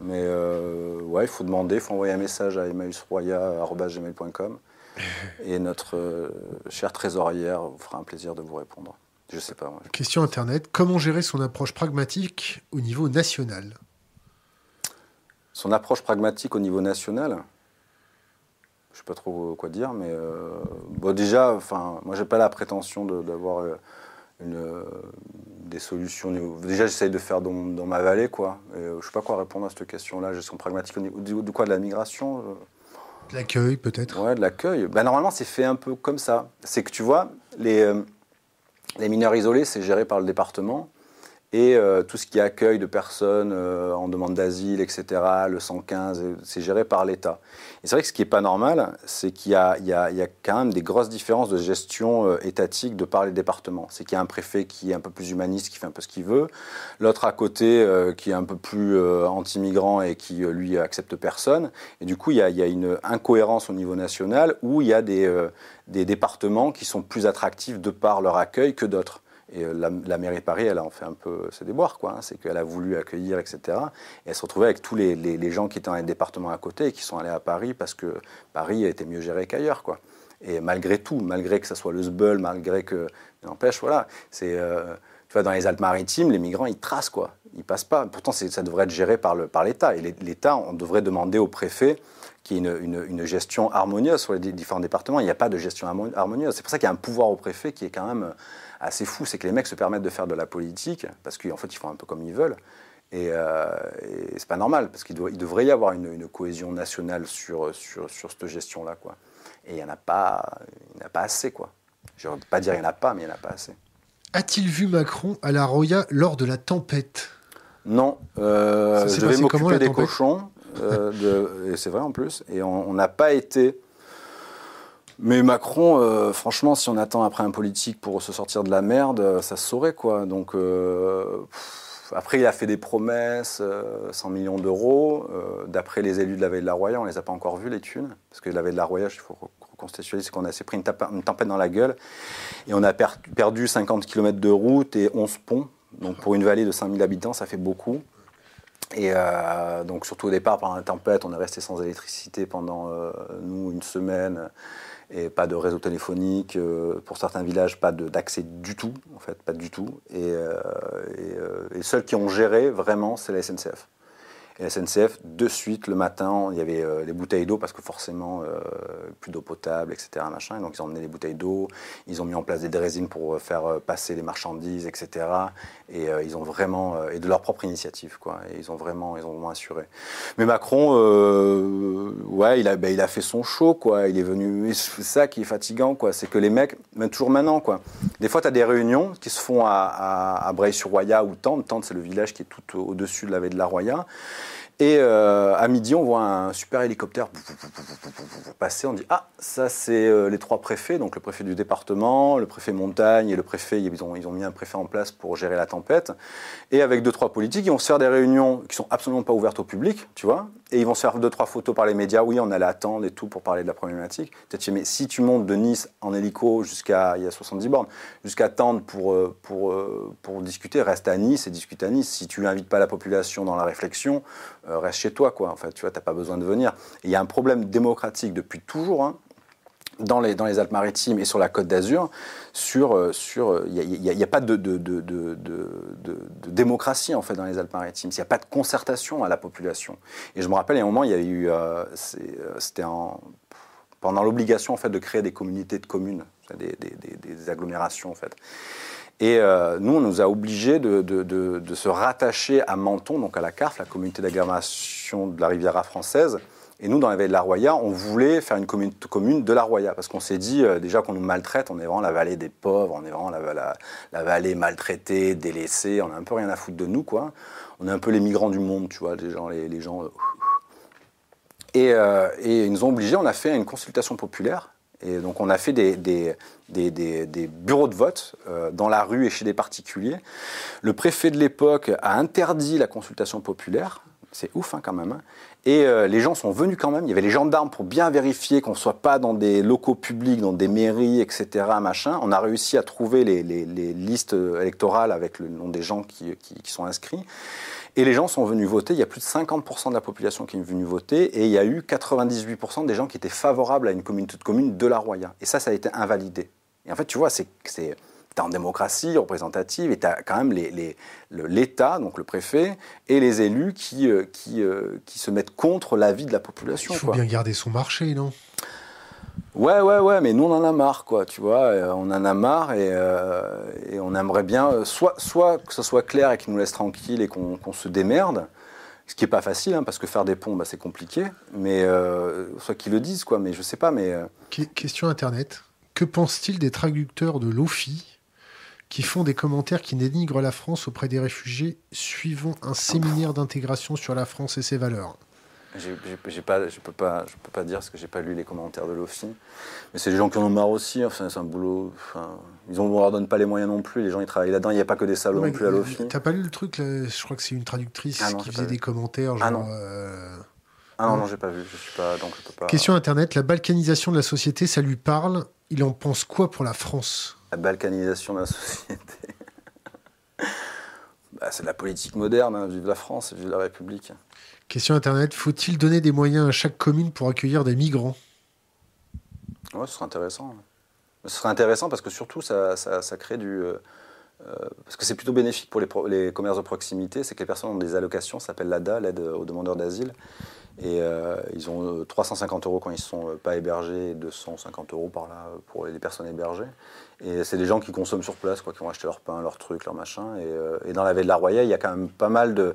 Mais euh, ouais, il faut demander, il faut envoyer un message à emmaüsroya.gmail.com et notre euh, chère trésorière vous fera un plaisir de vous répondre. Je sais pas. Question Internet. Comment gérer son approche pragmatique au niveau national? Son approche pragmatique au niveau national, je sais pas trop quoi dire, mais euh, bon, déjà, enfin, moi j'ai pas la prétention d'avoir euh, euh, des solutions. Déjà, j'essaye de faire dans, dans ma vallée, quoi. Et, euh, je sais pas quoi répondre à cette question-là. Gestion pragmatique au niveau de, de quoi De la migration De L'accueil, peut-être Ouais, de l'accueil. Bah, normalement, c'est fait un peu comme ça. C'est que tu vois, les, les mineurs isolés, c'est géré par le département. Et euh, tout ce qui est accueil de personnes euh, en demande d'asile, etc., le 115, euh, c'est géré par l'État. Et c'est vrai que ce qui n'est pas normal, c'est qu'il y, a- quand même des grosses différences de gestion euh, étatique de par les départements. C'est qu'il y a un préfet qui est un peu plus humaniste, qui fait un peu ce qu'il veut. L'autre à côté, qui est un peu plus anti-migrant et qui, lui, accepte personne. Et du coup, il y, a, une incohérence au niveau national où il y a des départements qui sont plus attractifs de par leur accueil que d'autres. Et euh, la, mairie de Paris, elle a en fait un peu ses déboires, quoi. hein. C'est qu'elle a voulu accueillir, etc. Et elle se retrouvait avec tous les, gens qui étaient dans les départements à côté et qui sont allés à Paris parce que Paris était mieux géré qu'ailleurs, quoi. Et malgré tout, malgré que ça soit le SBUL, malgré que. N'empêche, voilà. C'est. euh, tu vois, dans les Alpes-Maritimes, les migrants, ils tracent, quoi. Ils passent pas. Pourtant, ça devrait être géré par le- par l'État. Et l'É- l'État, on devrait demander au préfet qu'il y ait une, une- gestion harmonieuse sur les di- différents départements. Il n'y a pas de gestion harmo- harmonieuse. C'est pour ça qu'il y a un pouvoir au préfet qui est quand même assez fou. C'est que les mecs se permettent de faire de la politique parce qu'en fait, ils font un peu comme ils veulent. Et, euh, et c'est pas normal parce qu'il il devrait y avoir une, une cohésion nationale sur, sur, sur cette gestion-là, quoi. Et il n'y en a pas, en a pas assez, quoi. Je ne veux pas dire il n'y en a pas, mais il n'y en a pas assez. A-t-il vu Macron à la Roya lors de la tempête? Non, euh, je vais m'occuper des cochons, euh, de- et c'est vrai en plus, et on on n'a pas été. Mais Macron, euh, franchement, si on attend après un politique pour se sortir de la merde, euh, ça se saurait quoi. Donc euh, après, il a fait des promesses, euh, 100 millions d'euros. D'après les élus de la Veille de la Roya, on les a pas encore vus les thunes, parce que la Veille de la Roya, il faut re- reconstituer, c'est qu'on a s'est pris une, tempête dans la gueule, et on a per- perdu 50 km de route et 11 ponts. Donc pour une vallée de 5000 habitants, ça fait beaucoup. Et donc surtout au départ, pendant la tempête, on est resté sans électricité pendant, nous, une semaine, et pas de réseau téléphonique. euh, pour certains villages, pas d'accès du tout, en fait, pas du tout. Et, euh, euh, et ceux qui ont géré vraiment, c'est la SNCF. Et la SNCF, de suite, le matin, il y avait euh, les bouteilles d'eau, parce que forcément, euh, plus d'eau potable, etc. Donc, ils ont emmené les bouteilles d'eau, ils ont mis en place des dressings pour euh, faire euh, passer les marchandises, etc. Et euh, ils ont vraiment, euh, et de leur propre initiative, quoi. Et ils ont vraiment, ils ont vraiment assuré. Mais Macron, euh, ouais, il a, ben, il a fait son show, quoi. Il est venu, c'est ça qui est fatigant, quoi. C'est que les mecs, même toujours maintenant, quoi. Des fois, tu as des réunions qui se font à, à, à Breil-sur-Roya ou Tente. Tente, c'est le village qui est tout au- au-dessus de la baie de la Roya. Et euh, à midi, on voit un super hélicoptère passer. On dit Ah, ça, c'est euh, les trois préfets, donc le préfet du département, le préfet montagne et le préfet. Ils ont, ils mis un préfet en place pour gérer la tempête. Et avec deux, trois politiques, ils vont se faire des réunions qui sont absolument pas ouvertes au public, tu vois. Et ils vont se faire deux, trois photos par les médias. Oui, on allait attendre et tout pour parler de la problématique. Mais si tu montes de Nice en hélico jusqu'à, il y a 70 bornes, jusqu'à Tende pour, euh, pour, pour discuter, reste à Nice et discute à Nice. Si tu n'invites pas la population dans la réflexion, euh, reste chez toi, quoi. Tu vois, pas besoin de venir. Il y a un problème démocratique depuis toujours. Hein, dans les, Alpes-Maritimes et sur la Côte d'Azur, sur, euh, sur, il n'y a, pas de, de, de, de, démocratie en fait dans les Alpes-Maritimes. Il n'y a pas de concertation à la population. Et je me rappelle, il y a un moment, il y a eu, euh, c'était pendant l'obligation en fait de créer des communautés de communes, des, agglomérations en fait. Et euh, nous, on nous a obligés de, se rattacher à Menton, donc à la CARF, la communauté d'agglomération de la Riviera française. Et nous, dans la vallée de la Roya, on voulait faire une commune, de la Roya, parce qu'on s'est dit euh, déjà qu'on nous maltraite, on est vraiment la vallée des pauvres, on est vraiment la, vallée maltraitée, délaissée, on a un peu rien à foutre de nous, quoi. On est un peu les migrants du monde, tu vois, les gens... Gens euh, et, ils nous ont obligés, on a fait une consultation populaire et donc on a fait des, bureaux de vote euh, dans la rue et chez des particuliers. Le préfet de l'époque a interdit la consultation populaire. C'est ouf hein, quand même. Et euh, les gens sont venus quand même. Il y avait les gendarmes pour bien vérifier qu'on ne soit pas dans des locaux publics, dans des mairies, etc. Machin. On a réussi à trouver les, listes électorales avec le nom des gens qui, qui, qui sont inscrits. Et les gens sont venus voter. Il y a plus de 50% de la population qui est venue voter. Et il y a eu 98% des gens qui étaient favorables à une communauté de communes de la Roya. Et ça, ça a été invalidé. Et en fait, tu vois, c'est tu en démocratie représentative et tu as quand même l'État, donc le préfet, et les élus qui, euh, qui, euh, qui se mettent contre l'avis de la population. Il faut bien garder son marché, non? Ouais, ouais, ouais, mais nous on en a marre, quoi, tu vois, euh, on en a marre et, et on aimerait bien, soit, soit que ce soit clair et qu'ils nous laissent tranquilles et qu'on se démerde, ce qui n'est pas facile, hein, parce que faire des ponts, bah, c'est compliqué, mais soit qu'ils le disent, quoi, mais je sais pas, mais... Question Internet, que pense-t-il des traducteurs de l'OFI? Qui font des commentaires qui dénigrent la France auprès des réfugiés suivant un séminaire d'intégration sur la France et ses valeurs j'ai pas, je peux pas, je peux pas dire parce que j'ai pas lu les commentaires de l'OFI. Mais c'est des gens qui en ont marre aussi. Enfin, c'est un boulot. Enfin, ils ont, on leur donne pas les moyens non plus. Les gens ils travaillent là-dedans. Il n'y a pas que des salauds non plus à l'OFI. T'as pas lu le truc là? Je crois que c'est une traductrice ah qui faisait des commentaires. Ah genre, ah non. Euh... Ah non, non, j'ai pas vu. Je suis pas, donc je peux pas. Question internet. La balkanisation de la société, ça lui parle? Il en pense quoi pour la France? La balkanisation de la société. bah, c'est de la politique moderne. Hein. Vive la France, vive la République. Question Internet, faut-il donner des moyens à chaque commune pour accueillir des migrants? Ouais, ce serait intéressant. Ce serait intéressant parce que surtout, ça, ça, crée du... Euh, euh, parce que c'est plutôt bénéfique pour les, les, commerces de proximité, c'est que les personnes ont des allocations, ça s'appelle l'ADA, l'aide aux demandeurs d'asile. Et euh, ils ont 350 euros quand ils ne sont pas hébergés et 250 euros par là pour les personnes hébergées. Et c'est des gens qui consomment sur place, quoi, qui vont acheter leur pain, leur truc, leur machin. Et, et dans la ville de la Roya, il y a quand même pas mal de,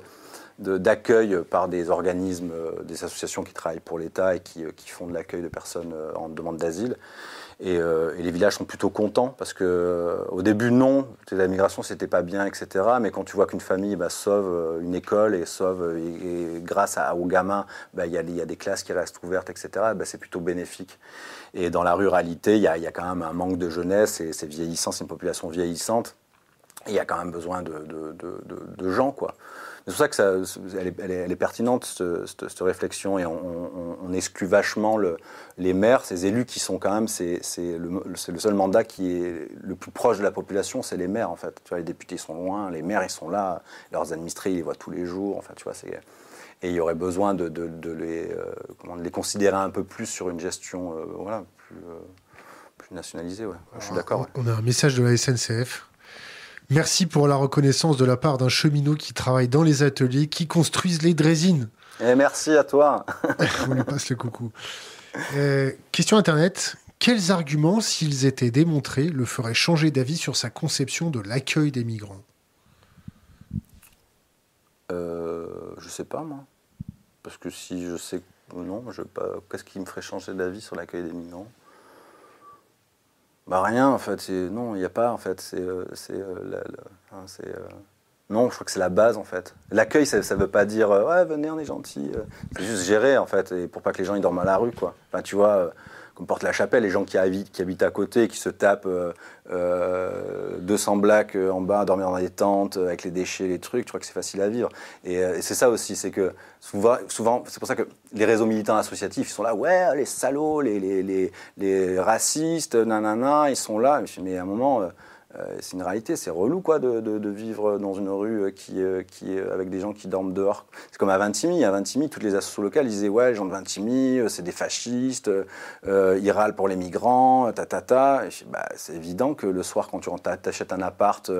d'accueil par des organismes, euh, des associations qui travaillent pour l'État et qui, euh, qui, font de l'accueil de personnes euh, en demande d'asile. Et, et, les villages sont plutôt contents parce que au début non, la migration c'était pas bien, etc. Mais quand tu vois qu'une famille bah, sauve une école et sauve et, grâce à, aux gamins, bah, il y, y, a des classes qui restent ouvertes, etc. Bah, c'est plutôt bénéfique. Et dans la ruralité, il y, y, a quand même un manque de jeunesse et c'est vieillissant, c'est une population vieillissante. Et il y a quand même besoin de, de, de, de gens quoi. C'est pour ça que ça, elle, est, pertinente, cette, réflexion, et on, exclut vachement le, les maires, ces élus qui sont quand même, c'est le, le, seul mandat qui est le plus proche de la population, c'est les maires en fait. Tu vois, les députés sont loin, les maires ils sont là, leurs administrés ils les voient tous les jours, enfin tu vois, c'est... Et il y aurait besoin de, de, les, euh, comment, les, considérer un peu plus sur une gestion euh, voilà, plus, euh, plus, nationalisée. Ouais. Je suis d'accord. On a un message de la SNCF Merci pour la reconnaissance de la part d'un cheminot qui travaille dans les ateliers qui construisent les drésines. Et merci à toi. On lui passe le coucou. Euh, question Internet. Quels arguments, s'ils étaient démontrés, le feraient changer d'avis sur sa conception de l'accueil des migrants? Euh, Je sais pas, moi. Parce que si je sais. Non, je pas. Qu'est-ce qui me ferait changer d'avis sur l'accueil des migrants? Bah rien en fait, non, il n'y a pas en fait, c'est euh, euh, euh, Non, je crois que c'est la base en fait. L'accueil, ça ne veut pas dire ouais venez, on est gentil. C'est juste gérer en fait, et pour pas que les gens ils dorment à la rue quoi. Enfin tu vois, comme porte la chapelle, les gens qui habitent, qui habitent à côté, qui se tapent euh, euh, 200 blacks euh, en bas, dormir dans des tentes euh, avec les déchets, les trucs. Je crois que c'est facile à vivre. Et, euh, et c'est ça aussi, c'est que souvent, souvent c'est pour ça que les réseaux militants associatifs, ils sont là, ouais, les salauds, les, les, les, les racistes, nanana, ils sont là. Mais à un moment. Euh, c'est une réalité, c'est relou quoi de, vivre dans une rue euh, qui, euh, avec des gens qui dorment dehors. C'est comme à Vintimille, à Vintimille, toutes les associations locales disaient ouais, les gens de Vintimille, c'est des fascistes, ils râlent pour les migrants, ta ta ta. Bah, c'est évident que le soir quand tu t'achètes un appart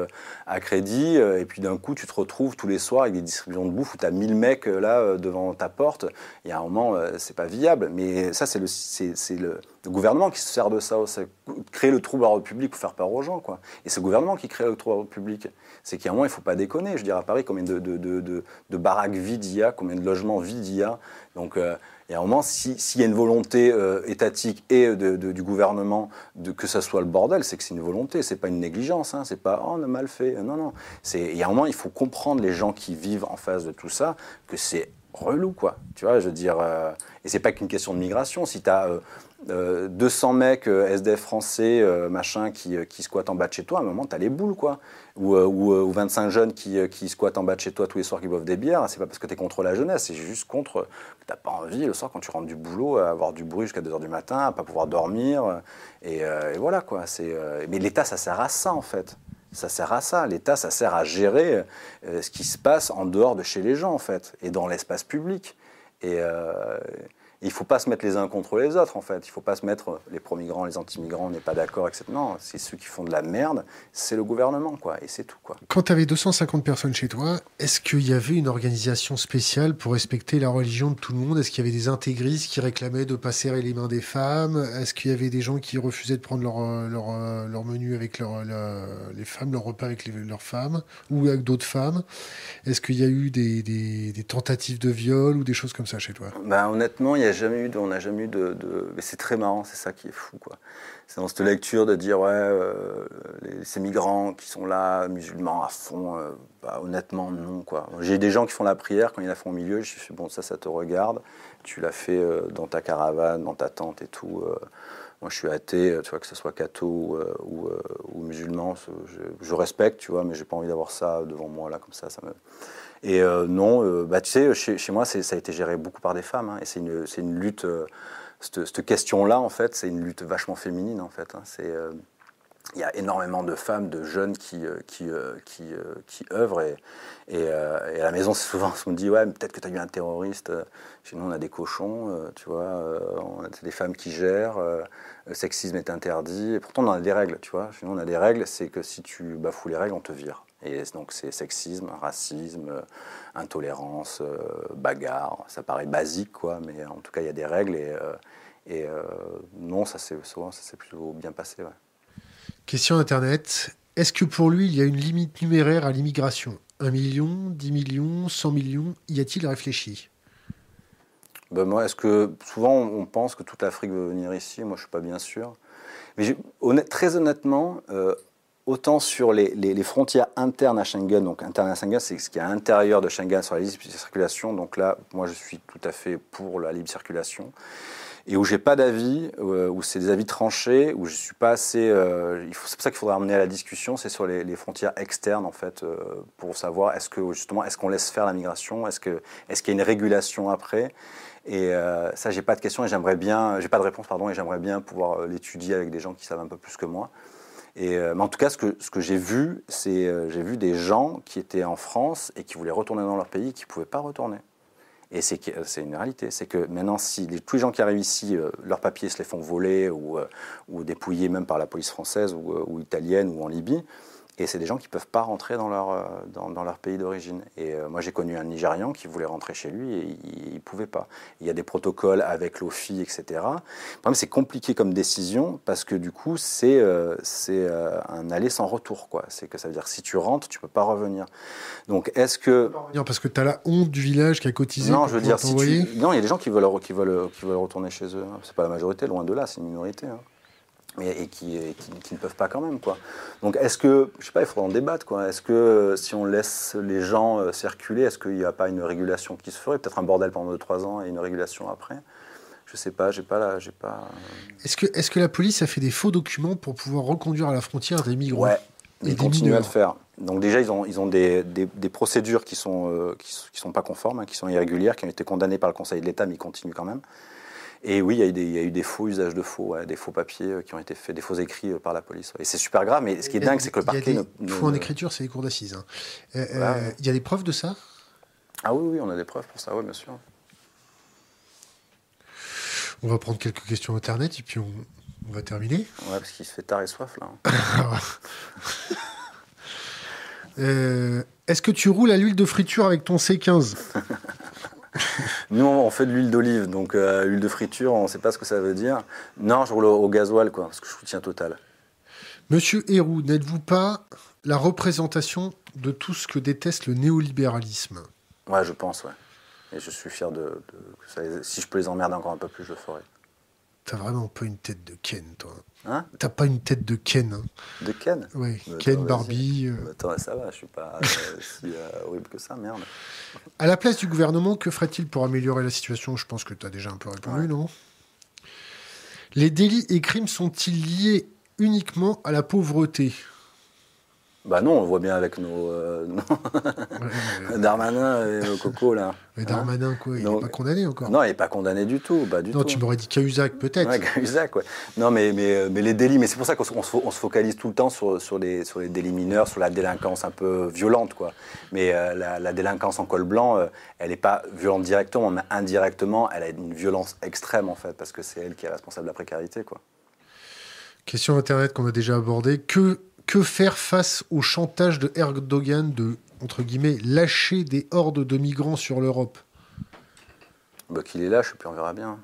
à crédit et puis d'un coup tu te retrouves tous les soirs avec des distributions de bouffe où tu as 1000 mecs là devant ta porte. Il y a un moment, c'est pas viable. Mais ça, c'est le, c'est le, le gouvernement qui se sert de ça, c'est créer le trouble à l'ordre public pour faire peur aux gens. Quoi. Et c'est le gouvernement qui crée le trouble à l'ordre public. C'est qu'à un moment, il ne faut pas déconner. Je veux dire, à Paris, combien de, de, de, baraques vides il y a, combien de logements vides il y a. Donc, euh, y a un moment, si- s'il y a une volonté euh, étatique et de- du gouvernement de que ça soit le bordel, c'est que c'est une volonté, c'est pas une négligence, hein, c'est pas oh, on a mal fait. Non, non. Y a un moment, il faut comprendre les gens qui vivent en face de tout ça, que c'est relou, quoi. Tu vois, je veux euh, et c'est pas qu'une question de migration. Si tu 200 mecs euh, SDF français, euh, machin, qui, euh, qui squattent en bas de chez toi, à un moment, tu as les boules, quoi. Ou, euh, ou, euh, ou 25 jeunes qui, euh, squattent en bas de chez toi tous les soirs, qui boivent des bières. C'est pas parce que tu es contre la jeunesse, c'est juste contre que tu pas envie, le soir, quand tu rentres du boulot, à avoir du bruit jusqu'à 2h du matin, à pas pouvoir dormir. euh, Et, euh, voilà, quoi. Euh, Mais l'État, ça sert à ça, en fait. Ça sert à ça. L'État, ça sert à gérer euh, ce qui se passe en dehors de chez les gens, en fait, et dans l'espace public. Et euh, il ne faut pas se mettre les uns contre les autres, en fait. Il ne faut pas se mettre les pro-migrants, les anti-migrants, on n'est pas d'accord, etc. Non, c'est ceux qui font de la merde, c'est le gouvernement, quoi. Et c'est tout, quoi. Quand tu avais 250 personnes chez toi, est-ce qu'il y avait une organisation spéciale pour respecter la religion de tout le monde? Est-ce qu'il y avait des intégristes qui réclamaient de pas serrer les mains des femmes? Est-ce qu'il y avait des gens qui refusaient de prendre leur, euh, leur, euh, leur menu avec leur, les femmes, leur repas avec les- leurs femmes ou avec d'autres femmes? Est-ce qu'il y a eu des, des- des tentatives de viol ou des choses comme ça chez toi? Bah, honnêtement, il y a jamais eu de, on n'a jamais eu de, mais c'est très marrant, c'est ça qui est fou, quoi. C'est dans cette lecture de dire, ouais, euh, les- ces migrants qui sont là, musulmans à fond, euh, bah, honnêtement, non, quoi. J'ai des gens qui font la prière, quand ils la font au milieu, je suis bon, ça, ça te regarde, tu l'as fait euh, dans ta caravane, dans ta tente et tout. moi, je suis athée, tu vois, que ce soit catho ou, musulman, je, je respecte, tu vois, mais j'ai pas envie d'avoir ça devant moi, là, comme ça, ça me... Et euh, non, euh, bah, tu sais, chez, moi, ça a été géré beaucoup par des femmes. hein, et c'est une, lutte, euh, cette, question-là, en fait, c'est une lutte vachement féminine, en fait. hein, il y a énormément de femmes, de jeunes qui, qui, qui, œuvrent. Et, à la maison, souvent, on me dit, ouais, peut-être que tu as eu un terroriste. Chez nous, on a des cochons, tu vois, on des femmes qui gèrent, le sexisme est interdit. Et pourtant, on a des règles, tu vois. Chez nous, on a des règles, c'est que si tu bafoues les règles, on te vire. Et donc, c'est sexisme, racisme, euh, intolérance, euh, bagarre. Ça paraît basique, quoi, mais en tout cas, il y a des règles. Et, euh, et euh, non, ça s'est souvent, ça s'est plutôt bien passé, ouais. Question Internet. Est-ce que pour lui, il y a une limite numéraire à l'immigration? 1 million, 10 millions, 100 millions? Y a-t-il réfléchi? Ben moi, est-ce que souvent on pense que toute l'Afrique veut venir ici? Moi, je suis pas bien sûr. Mais honnête- très honnêtement, euh, autant sur les, frontières internes à Schengen, donc internes à Schengen, c'est ce qui est à l'intérieur de Schengen sur la libre circulation. Donc là, moi, je suis tout à fait pour la libre circulation. Et où j'ai pas d'avis, euh, où c'est des avis tranchés, où je suis pas assez. euh, c'est pour ça qu'il faudra amener à la discussion, c'est sur les, frontières externes en fait, euh, pour savoir est-ce que justement est-ce qu'on laisse faire la migration, est-ce que est-ce qu'il y a une régulation après? Et ça, j'ai pas de question et j'aimerais bien, j'ai pas de réponse pardon, et j'aimerais bien pouvoir l'étudier avec des gens qui savent un peu plus que moi. Euh, mais en tout cas, ce que, j'ai vu, c'est euh, j'ai vu des gens qui étaient en France et qui voulaient retourner dans leur pays, qui pouvaient pas retourner. Et c'est une réalité, c'est que maintenant, si les- tous les gens qui arrivent ici, euh, leurs papiers se les font voler ou, euh, ou dépouiller même par la police française ou italienne ou en Libye, et c'est des gens qui ne peuvent pas rentrer dans leur, euh, dans, dans leur pays d'origine. Et euh, moi, j'ai connu un Nigérian qui voulait rentrer chez lui et il ne pouvait pas. Il y a des protocoles avec l'OFI, etc. Le problème, c'est compliqué comme décision parce que du coup, c'est euh, c'est, euh, un aller sans retour. quoi. C'est que ça veut dire que si tu rentres, tu ne peux pas revenir. Donc, est-ce que... Non, Parce que tu as la honte du village qui a cotisé. Non, pour je veux dire, si tu... non, il y a des gens qui veulent, qui veulent, qui veulent retourner chez eux. C'est pas la majorité, loin de là, c'est une minorité. hein. Et, qui, ne peuvent pas quand même. Quoi. Donc est-ce que, je sais pas, il faudra en débattre, quoi. Est-ce que euh, si on laisse les gens euh, circuler, est-ce qu'il n'y a pas une régulation qui se ferait? Peut-être un bordel pendant 2-3 ans et une régulation après je sais pas, j'ai pas là, j'ai pas. Est-ce que, est que la police a fait des faux documents pour pouvoir reconduire à la frontière des migrants Ouais, ils continuent à le faire. Donc déjà, ils ont, ils ont des, des, procédures qui sont, euh, qui, sont pas conformes, hein, qui sont irrégulières, qui ont été condamnées par le Conseil de l'État, mais ils continuent quand même. Et oui, il y, a eu des, il y a eu des faux usages de faux, des faux papiers euh, qui ont été faits, des faux écrits euh, par la police. Et c'est super grave, mais ce qui est dingue, c'est que le parquet. Faux en écriture, c'est les cours d'assises. Hein. Euh, il y a des preuves de ça? Ah oui, oui, on a des preuves pour ça, oui, bien sûr. On va prendre quelques questions Internet et puis on, va terminer. Ouais, parce qu'il se fait tard et soif là. Est-ce que tu roules à l'huile de friture avec ton C15 Nous, on fait de l'huile d'olive, donc euh, huile de friture, on ne sait pas ce que ça veut dire. Non, je roule au, gasoil, quoi, parce que je soutiens total. Monsieur Héroux, n'êtes-vous pas la représentation de tout ce que déteste le néolibéralisme? Ouais, je pense, ouais. Et je suis fier de, si je peux les emmerder encore un peu plus, je le ferai. T'as vraiment pas une tête de Ken, toi. Hein T'as pas une tête de Ken. Hein. De Ken Oui, bah, Ken, Barbie. Euh. Bah, attends, ça va, je suis pas euh, si euh, horrible que ça, merde. À la place du gouvernement, que ferait-il pour améliorer la situation? Je pense que tu as déjà un peu répondu, non? Les délits et crimes sont-ils liés uniquement à la pauvreté? Bah non, on le voit bien avec nos, euh, Darmanin et Coco là. Mais Darmanin quoi, il n'est pas condamné encore. Non, il n'est pas condamné du tout, bah du non, tu m'aurais dit Cahuzac peut-être. Ouais, Cahuzac, ouais. Non, mais, mais, euh, mais les délits, mais c'est pour ça qu'on se, on se, focalise tout le temps sur, sur, les, sur les délits mineurs, sur la délinquance un peu violente quoi. Mais euh, la, délinquance en col blanc, elle n'est pas violente directement, mais indirectement, elle a une violence extrême en fait, parce que c'est elle qui est responsable de la précarité quoi. Question internet qu'on a déjà abordée. Que que faire face au chantage de Erdogan de, entre guillemets, lâcher des hordes de migrants sur l'Europe? Bah, Qu'il est lâche, puis on verra bien.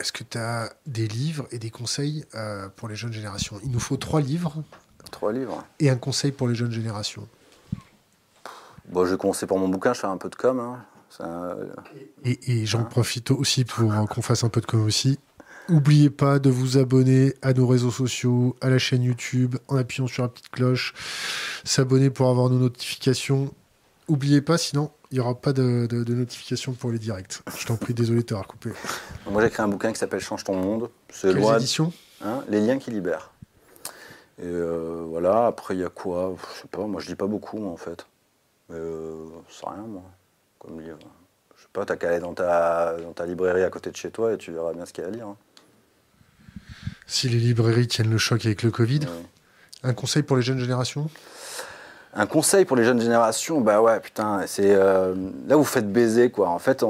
Est-ce que tu as des livres et des conseils euh, pour les jeunes générations? Il nous faut trois livres. Trois livres. Et un conseil pour les jeunes générations. Bon, je vais commencer par mon bouquin, je fais un peu de com. Hein. Et, j'en hein profite aussi pour qu'on fasse un peu de com aussi. N'oubliez pas de vous abonner à nos réseaux sociaux, à la chaîne YouTube, en appuyant sur la petite cloche. S'abonner pour avoir nos notifications. N'oubliez pas, sinon, il n'y aura pas de, notifications pour les directs. Je t'en prie, désolé de t'avoir coupé. Moi, j'ai écrit un bouquin qui s'appelle Change ton monde. Quelles loin... éditions hein, Les liens qui libèrent. Et euh, voilà, après, il y a quoi? Je sais pas, moi, je lis pas beaucoup, en fait. Mais euh, c'est rien, moi, comme livre. Je sais pas, t'as qu'à aller dans ta, dans ta librairie à côté de chez toi et tu verras bien ce qu'il y a à lire. Hein si les librairies tiennent le choc avec le Covid. Un conseil pour les jeunes générations? Un conseil pour les jeunes générations, bah ouais, putain, c'est euh, là vous faites baiser quoi. En fait,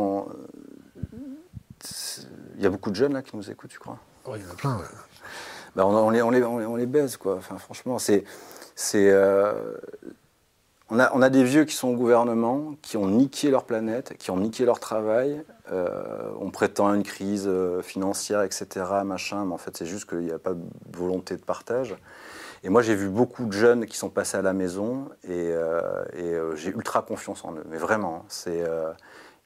il y a beaucoup de jeunes là qui nous écoutent, tu crois? Il y en a plein. Ouais. Bah, on, les, on, les, on, les, baise quoi. Enfin, franchement, c'est c'est euh, on a, des vieux qui sont au gouvernement, qui ont niqué leur planète, qui ont niqué leur travail. Euh, on prétend une crise euh, financière, etc., machin, mais en fait, c'est juste qu'il n'y a pas de volonté de partage. Et moi, j'ai vu beaucoup de jeunes qui sont passés à la maison et, euh, j'ai ultra confiance en eux, mais vraiment. C'est,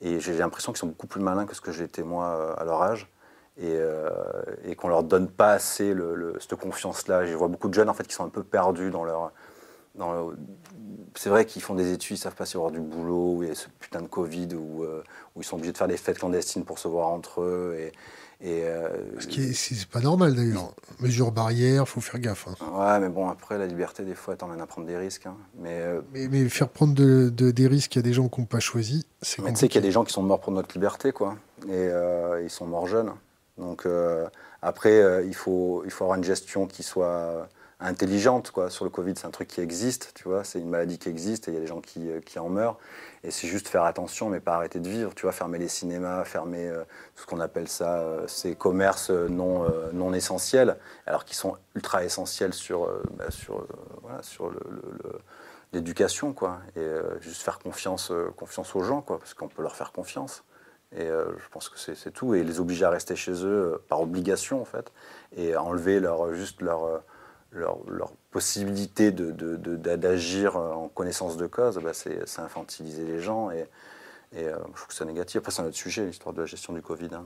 et j'ai l'impression qu'ils sont beaucoup plus malins que ce que j'étais moi à leur âge. Et, qu'on leur donne pas assez cette confiance-là. Je vois beaucoup de jeunes en fait qui sont un peu perdus dans leur, c'est vrai qu'ils font des études, ils savent pas s'il y aura du boulot, où il y a ce putain de Covid, où, euh, où, ils sont obligés de faire des fêtes clandestines pour se voir entre eux. Et, et euh, Ce qui c'est pas normal d'ailleurs. Mesures barrières, faut faire gaffe. Hein. Ouais, mais bon, après, la liberté, des fois, t'emmène à prendre des risques. Hein. Euh, mais, mais, faire prendre de, des risques à des gens qui n'ont pas choisi, c'est Mais tu sais qu'il y a des gens qui sont morts pour notre liberté, quoi. Et ils sont morts jeunes. Donc après, il, faut, il faut avoir une gestion qui soit intelligente quoi. Sur le Covid, c'est un truc qui existe, tu vois, c'est une maladie qui existe et il y a des gens qui, euh, qui en meurent. Et c'est juste faire attention, mais pas arrêter de vivre, tu vois, fermer les cinémas, fermer euh, ce qu'on appelle ça, euh, ces commerces non, non essentiels, alors qu'ils sont ultra essentiels sur, bah, sur, voilà, sur l'éducation, quoi. Et juste faire confiance, confiance aux gens, quoi, parce qu'on peut leur faire confiance. Et je pense que c'est, tout. Et les obliger à rester chez eux par obligation, en fait, et enlever leur, juste leur leur, possibilité d'agir de, de, en connaissance de cause, bah, c'est infantiliser les gens. Et, Et je trouve que c'est négatif. Après, c'est un autre sujet, l'histoire de la gestion du Covid. Hein,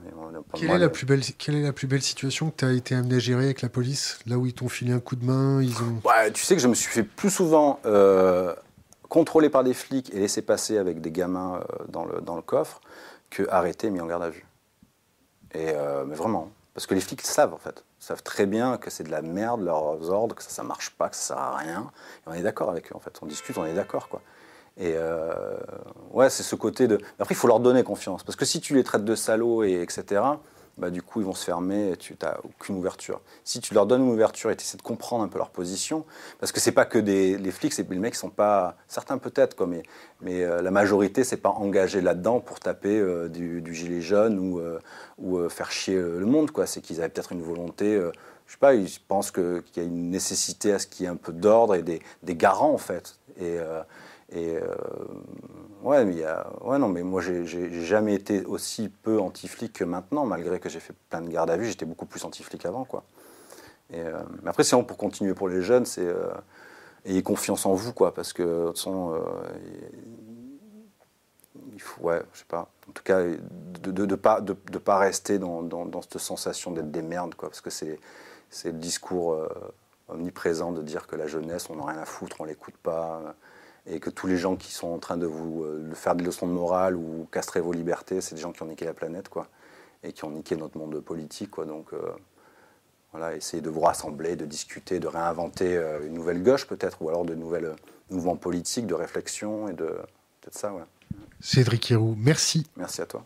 quelle, est la plus belle, quelle est la plus belle situation que tu as été amené à gérer avec la police Là où ils t'ont filé un coup de main ils ont... Ouais, Tu sais que je me suis fait plus souvent contrôler par des flics et laisser passer avec des gamins dans, le, dans le coffre que arrêter et mis en garde à vue. Et, mais vraiment. Parce que les flics savent, en fait. Savent très bien que c'est de la merde, leurs ordres, que ça ne marche pas, que ça sert à rien. Et on est d'accord avec eux, en fait. On discute, on est d'accord, quoi. Et euh, ouais, c'est ce côté de. Après, il faut leur donner confiance. Parce que si tu les traites de salauds, et etc., bah, du coup, ils vont se fermer et tu n'as aucune ouverture. Si tu leur donnes une ouverture et tu essaies de comprendre un peu leur position, parce que c'est pas que des les flics, les mecs sont pas. Certains peut-être, mais, mais euh, la majorité, c'est pas engagé là-dedans pour taper euh, du, gilet jaune ou, euh, ou faire chier le monde. quoi. C'est qu'ils avaient peut-être une volonté. je sais pas, ils pensent qu'il y a une nécessité à ce qu'il y ait un peu d'ordre et des, des, garants, en fait. Et Ouais, mais il y a... ouais, non, mais moi, j'ai jamais été aussi peu anti-flic que maintenant, malgré que j'ai fait plein de gardes à vue. J'étais beaucoup plus anti-flic avant, quoi. Et, euh, Mais après, sinon, pour continuer pour les jeunes, c'est euh... ayez confiance en vous, quoi, parce que de toute façon, euh... il faut, ouais, je sais pas. En tout cas, de ne de, pas, de, pas rester dans, dans, dans cette sensation d'être des merdes, quoi, parce que c'est le discours euh, omniprésent de dire que la jeunesse, on n'a rien à foutre, on l'écoute pas et que tous les gens qui sont en train de vous euh, faire des leçons de morale ou castrer vos libertés, c'est des gens qui ont niqué la planète, quoi, et qui ont niqué notre monde politique, quoi. Donc, euh, voilà, essayez de vous rassembler, de discuter, de réinventer euh, une nouvelle gauche, peut-être, ou alors de nouvelles mouvements politiques, de réflexion, et de peut-être ça, ouais. Cédric Héroux, merci. Merci à toi.